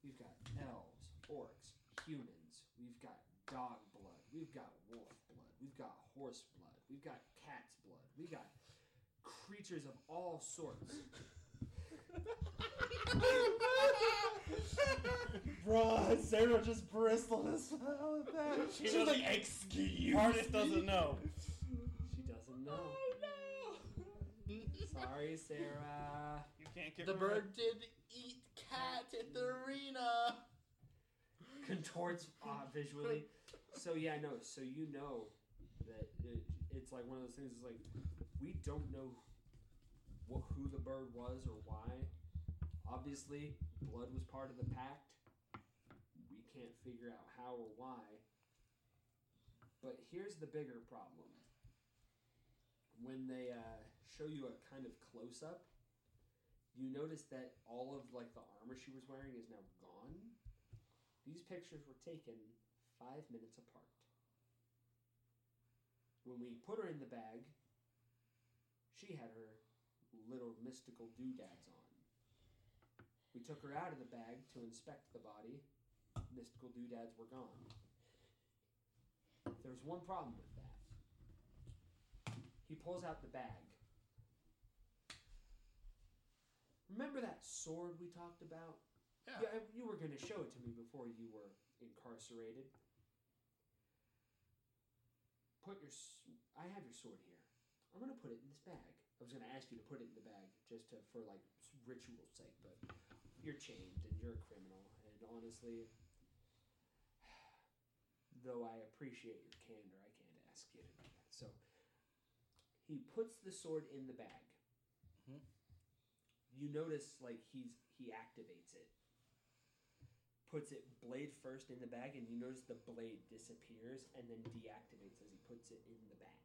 [SPEAKER 1] We've got elves, orcs, humans. We've got dog blood. We've got wolf blood. We've got horse blood. We've got cat's blood. We've got creatures of all sorts.
[SPEAKER 5] Bruh, Sarah just bristled as well with that.
[SPEAKER 2] She
[SPEAKER 5] She was like, excuse
[SPEAKER 2] Hardest
[SPEAKER 5] me?"
[SPEAKER 2] doesn't know.
[SPEAKER 1] She doesn't know. Oh no! Sorry, Sarah.
[SPEAKER 2] You can't get
[SPEAKER 4] The
[SPEAKER 2] rid of it.
[SPEAKER 4] bird did eat cat at the arena.
[SPEAKER 1] Contorts uh, visually. So yeah, no. So you know that it, it's like one of those things. Is like we don't know who the bird was or why. Obviously, blood was part of the pact. We can't figure out how or why. But here's the bigger problem. When they uh, show you a kind of close up, you notice that all of like the armor she was wearing is now gone. These pictures were taken five minutes apart. When we put her in the bag, she had her little mystical doodads on. We took her out of the bag to inspect the body. Mystical doodads were gone. There's one problem with that. He pulls out the bag. Remember that sword we talked about?
[SPEAKER 4] Yeah.
[SPEAKER 1] Yeah, you were going to show it to me before you were incarcerated. Put your. I have your sword here. I'm going to put it in this bag. I was going to ask you to put it in the bag just to, for like ritual's sake, but you're chained and you're a criminal. And honestly, though I appreciate your candor, I can't ask you to do that. So he puts the sword in the bag.
[SPEAKER 4] Mhm.
[SPEAKER 1] You notice like he's he activates it. Puts it blade first in the bag, and you notice the blade disappears and then deactivates as he puts it in the bag.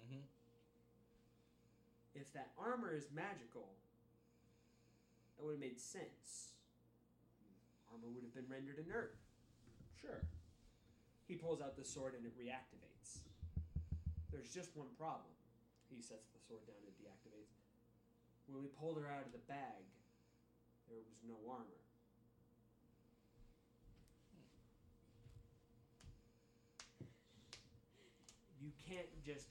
[SPEAKER 4] Mm-hmm.
[SPEAKER 1] If that armor is magical, that would have made sense. Armor would have been rendered inert. Sure. He pulls out the sword and it reactivates. There's just one problem. He sets the sword down and deactivates. When we pulled her out of the bag, there was no armor. You can't just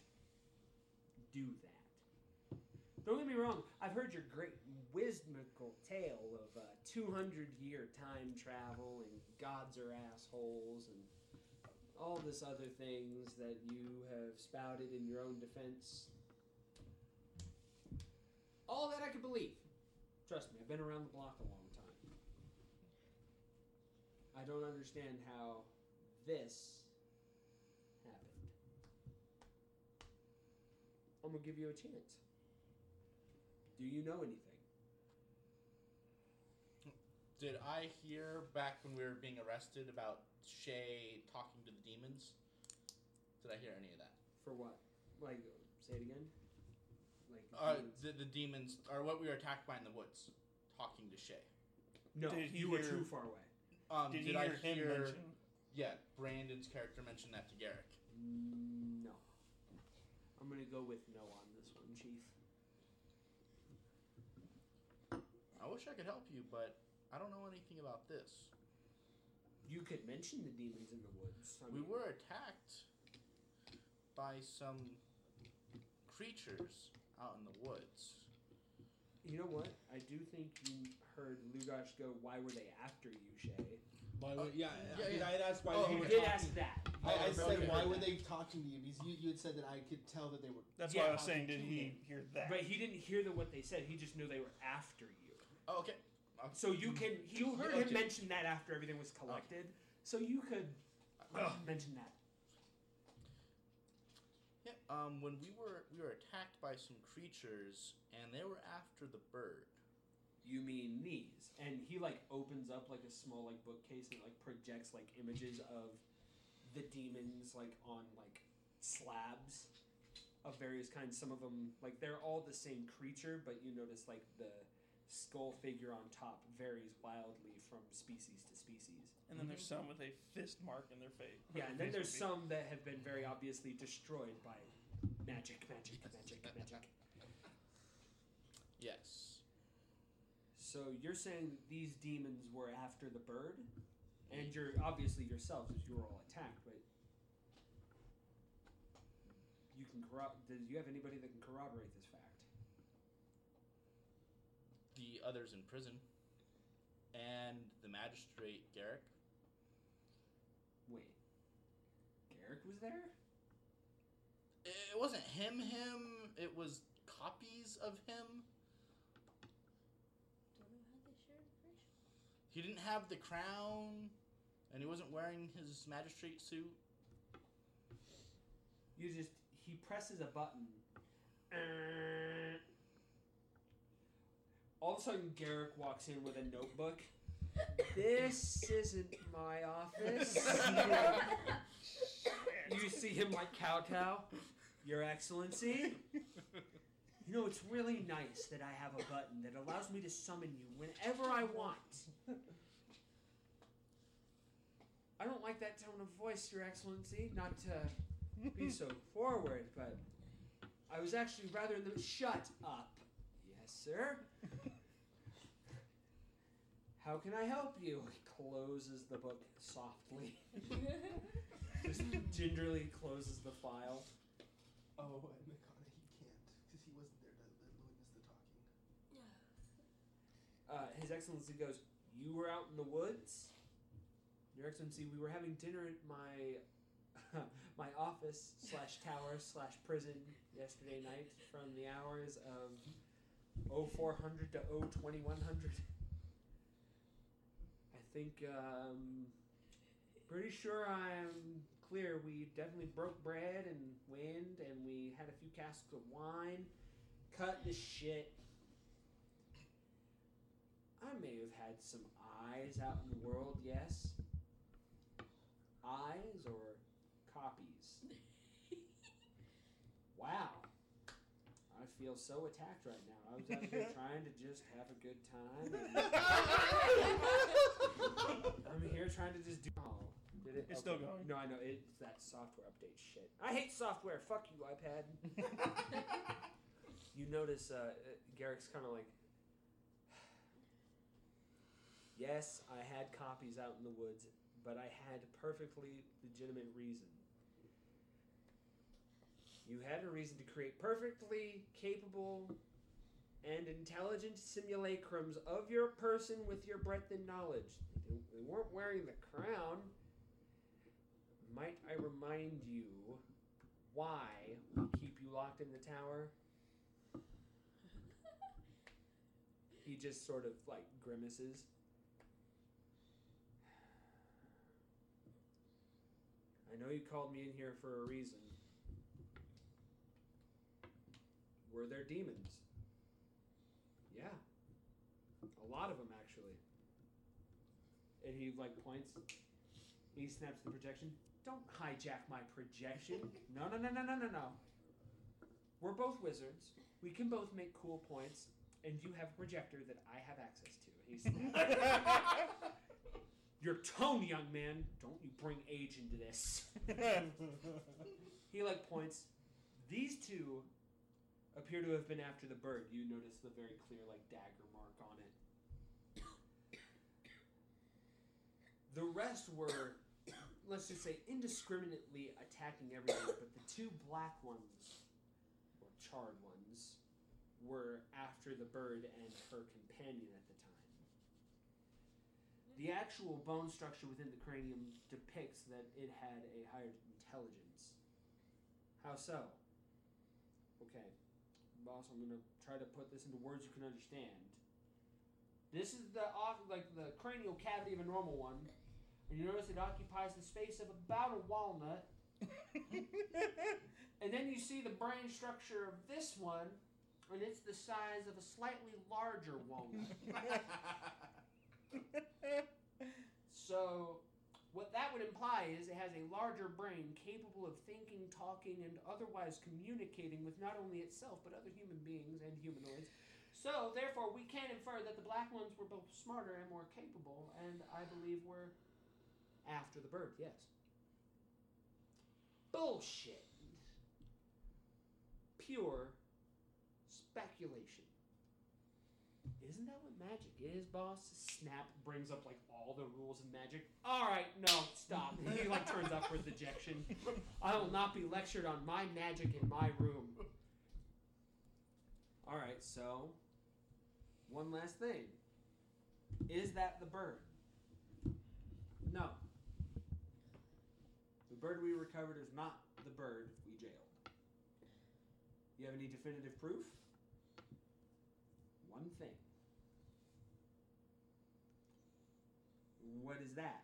[SPEAKER 1] do that. Don't get me wrong, I've heard your great wisdomical tale of uh, 200 year time travel and gods are assholes and all this other things that you have spouted in your own defense. All that I could believe. Trust me, I've been around the block a long time. I don't understand how this happened. I'm gonna give you a chance. Do you know anything?
[SPEAKER 4] Did I hear back when we were being arrested about Shay talking to the demons? Did I hear any of that?
[SPEAKER 1] For what? Like, say it again. Like,
[SPEAKER 4] Uh,
[SPEAKER 1] demons?
[SPEAKER 4] the, the demons, or what we were attacked by in the woods, talking to Shay.
[SPEAKER 1] no,
[SPEAKER 2] did he
[SPEAKER 1] you were
[SPEAKER 2] hear-
[SPEAKER 1] too far away.
[SPEAKER 4] Um,
[SPEAKER 2] Did
[SPEAKER 4] did
[SPEAKER 2] you
[SPEAKER 4] I
[SPEAKER 2] hear him
[SPEAKER 4] hear?
[SPEAKER 2] mention?
[SPEAKER 4] Yeah, Brandon's character mentioned that to Garrick.
[SPEAKER 1] No. I'm gonna go with no on this one, Chief.
[SPEAKER 4] I wish I could help you, but I don't know anything about this.
[SPEAKER 1] You could mention the demons in the woods. I
[SPEAKER 4] We
[SPEAKER 1] mean,
[SPEAKER 4] were attacked by some creatures out in the woods.
[SPEAKER 1] You know what? I do think you heard Lugash go, "Why were they after you, Shay?"
[SPEAKER 5] Why
[SPEAKER 4] Uh,
[SPEAKER 5] would, yeah,
[SPEAKER 4] yeah,
[SPEAKER 5] I,
[SPEAKER 4] yeah.
[SPEAKER 5] I asked why
[SPEAKER 4] Oh,
[SPEAKER 5] they
[SPEAKER 1] you
[SPEAKER 5] were
[SPEAKER 1] did
[SPEAKER 5] talking.
[SPEAKER 1] ask that.
[SPEAKER 5] I, I
[SPEAKER 4] Oh,
[SPEAKER 5] said,
[SPEAKER 4] okay.
[SPEAKER 5] why were they talking to you? Because you, you had said that I could tell that they were.
[SPEAKER 2] That's
[SPEAKER 1] Yeah,
[SPEAKER 2] why I was saying, did he hear that?
[SPEAKER 1] But he didn't hear the, what they said. He just knew they were after you.
[SPEAKER 4] Oh, okay.
[SPEAKER 1] Um, so you mm. can you heard
[SPEAKER 4] Okay.
[SPEAKER 1] him mention that after everything was collected. So you could uh, mention that.
[SPEAKER 4] Yeah. Um, when we were we were attacked by some creatures, and they were after the bird.
[SPEAKER 1] You mean these? And he like opens up like a small like bookcase and like projects like images of the demons like on like slabs of various kinds. Some of them like they're all the same creature, but you notice like the skull figure on top varies wildly from species to species.
[SPEAKER 2] and then there's mhm. some with a fist mark in their face.
[SPEAKER 1] Yeah, and then there's some that have been very obviously destroyed by magic, magic, magic, magic.
[SPEAKER 4] Yes.
[SPEAKER 1] So you're saying that these demons were after the bird, mm-hmm. and you're obviously yourselves, as you were all attacked, but you can corro- Do you have anybody that can corroborate this fact?
[SPEAKER 4] The others in prison, and the magistrate Garrick.
[SPEAKER 1] Wait, Garrick was there.
[SPEAKER 4] It wasn't him. Him. It was copies of him.
[SPEAKER 9] Don't know how they share information.
[SPEAKER 4] He didn't have the crown, and he wasn't wearing his magistrate suit.
[SPEAKER 1] You just he presses a button. Uh, All of a sudden, Garrick walks in with a notebook. This isn't my office. you see him like kowtow. Your Excellency. You know, it's really nice that I have a button that allows me to summon you whenever I want. I don't like that tone of voice, Your Excellency. Not to be so forward, but I was actually rather in the. Shut up. Yes, sir. How can I help you? He closes the book softly. Just gingerly closes the file.
[SPEAKER 5] Oh, and Makana can't because he wasn't there to witness the talking.
[SPEAKER 1] Uh, His Excellency goes, You were out in the woods? Your Excellency, we were having dinner at my my office slash tower slash prison yesterday night from the hours of 0400 to 02100. I think, um, pretty sure I'm clear. We definitely broke bread and wind, and we had a few casks of wine. Cut the shit. I may have had some eyes out in the world, yes. Eyes or copies? Wow. I feel so attacked right now. I was out here trying to just have a good time. and I'm here trying to just do. Oh, did it?
[SPEAKER 2] It's still going.
[SPEAKER 1] No, I know. It's that software update shit. I hate software. Fuck you, iPad. you notice uh, uh, Garrick's kind of like, yes, I had copies out in the woods, but I had perfectly legitimate reason. You had a reason to create perfectly capable and intelligent simulacrums of your person with your breadth and knowledge. They, weren't wearing the crown. Might I remind you why we keep you locked in the tower? He just sort of like grimaces. I know you called me in here for a reason. Were there demons? Yeah. A lot of them, actually. And he, like, points. He snaps the projection. Don't hijack my projection. No, no, no, no, no, no, no. We're both wizards. We can both make cool points. And you have a projector that I have access to. He. Your tone, young man. Don't you bring age into this. He like points. These two appear to have been after the bird. You notice the very clear like dagger mark on it. The rest were, let's just say, indiscriminately attacking everything, but the two black ones, or charred ones, were after the bird and her companion at the time. The actual bone structure within the cranium depicts that it had a higher intelligence. How so? Okay, boss, I'm gonna try to put this into words you can understand. This is the like the cranial cavity of a normal one, and you notice it occupies the space of about a walnut. And then you see the brain structure of this one, and it's the size of a slightly larger walnut. So, what that would imply is it has a larger brain capable of thinking, talking, and otherwise communicating with not only itself but other human beings and humanoids. So, therefore, we can infer that the black ones were both smarter and more capable, and I believe were after the bird, yes. Bullshit. Pure speculation.
[SPEAKER 5] Isn't that what magic is, boss? Snap brings up like all the rules of magic. All right, no, stop. he like turns upward dejection. I will not be lectured on my magic in my room.
[SPEAKER 1] All right, so one last thing. Is that the bird? No. The bird we recovered is not the bird we jailed. You have any definitive proof? One thing. What is that?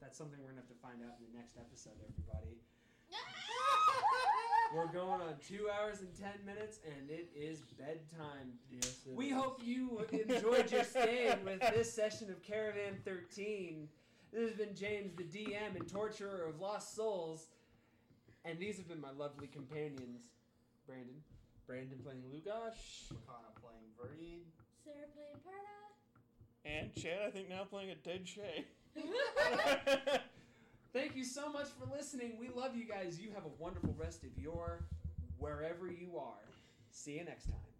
[SPEAKER 1] That's something we're gonna have to find out in the next episode, everybody. We're going on two hours and ten minutes, and it is bedtime.
[SPEAKER 4] Yes. it
[SPEAKER 1] We
[SPEAKER 4] is.
[SPEAKER 1] hope you enjoyed your stay with this session of Caravan 13. This has been James, the DM and torturer of lost souls, and these have been my lovely companions. Brandon,
[SPEAKER 4] Brandon playing Lugosh. Makana playing Vareed.
[SPEAKER 3] Sarah playing Parda.
[SPEAKER 2] And Chad, I think now playing a dead Shay.
[SPEAKER 1] thank you so much for listening. We love you guys. You have a wonderful rest of your wherever you are. See you next time.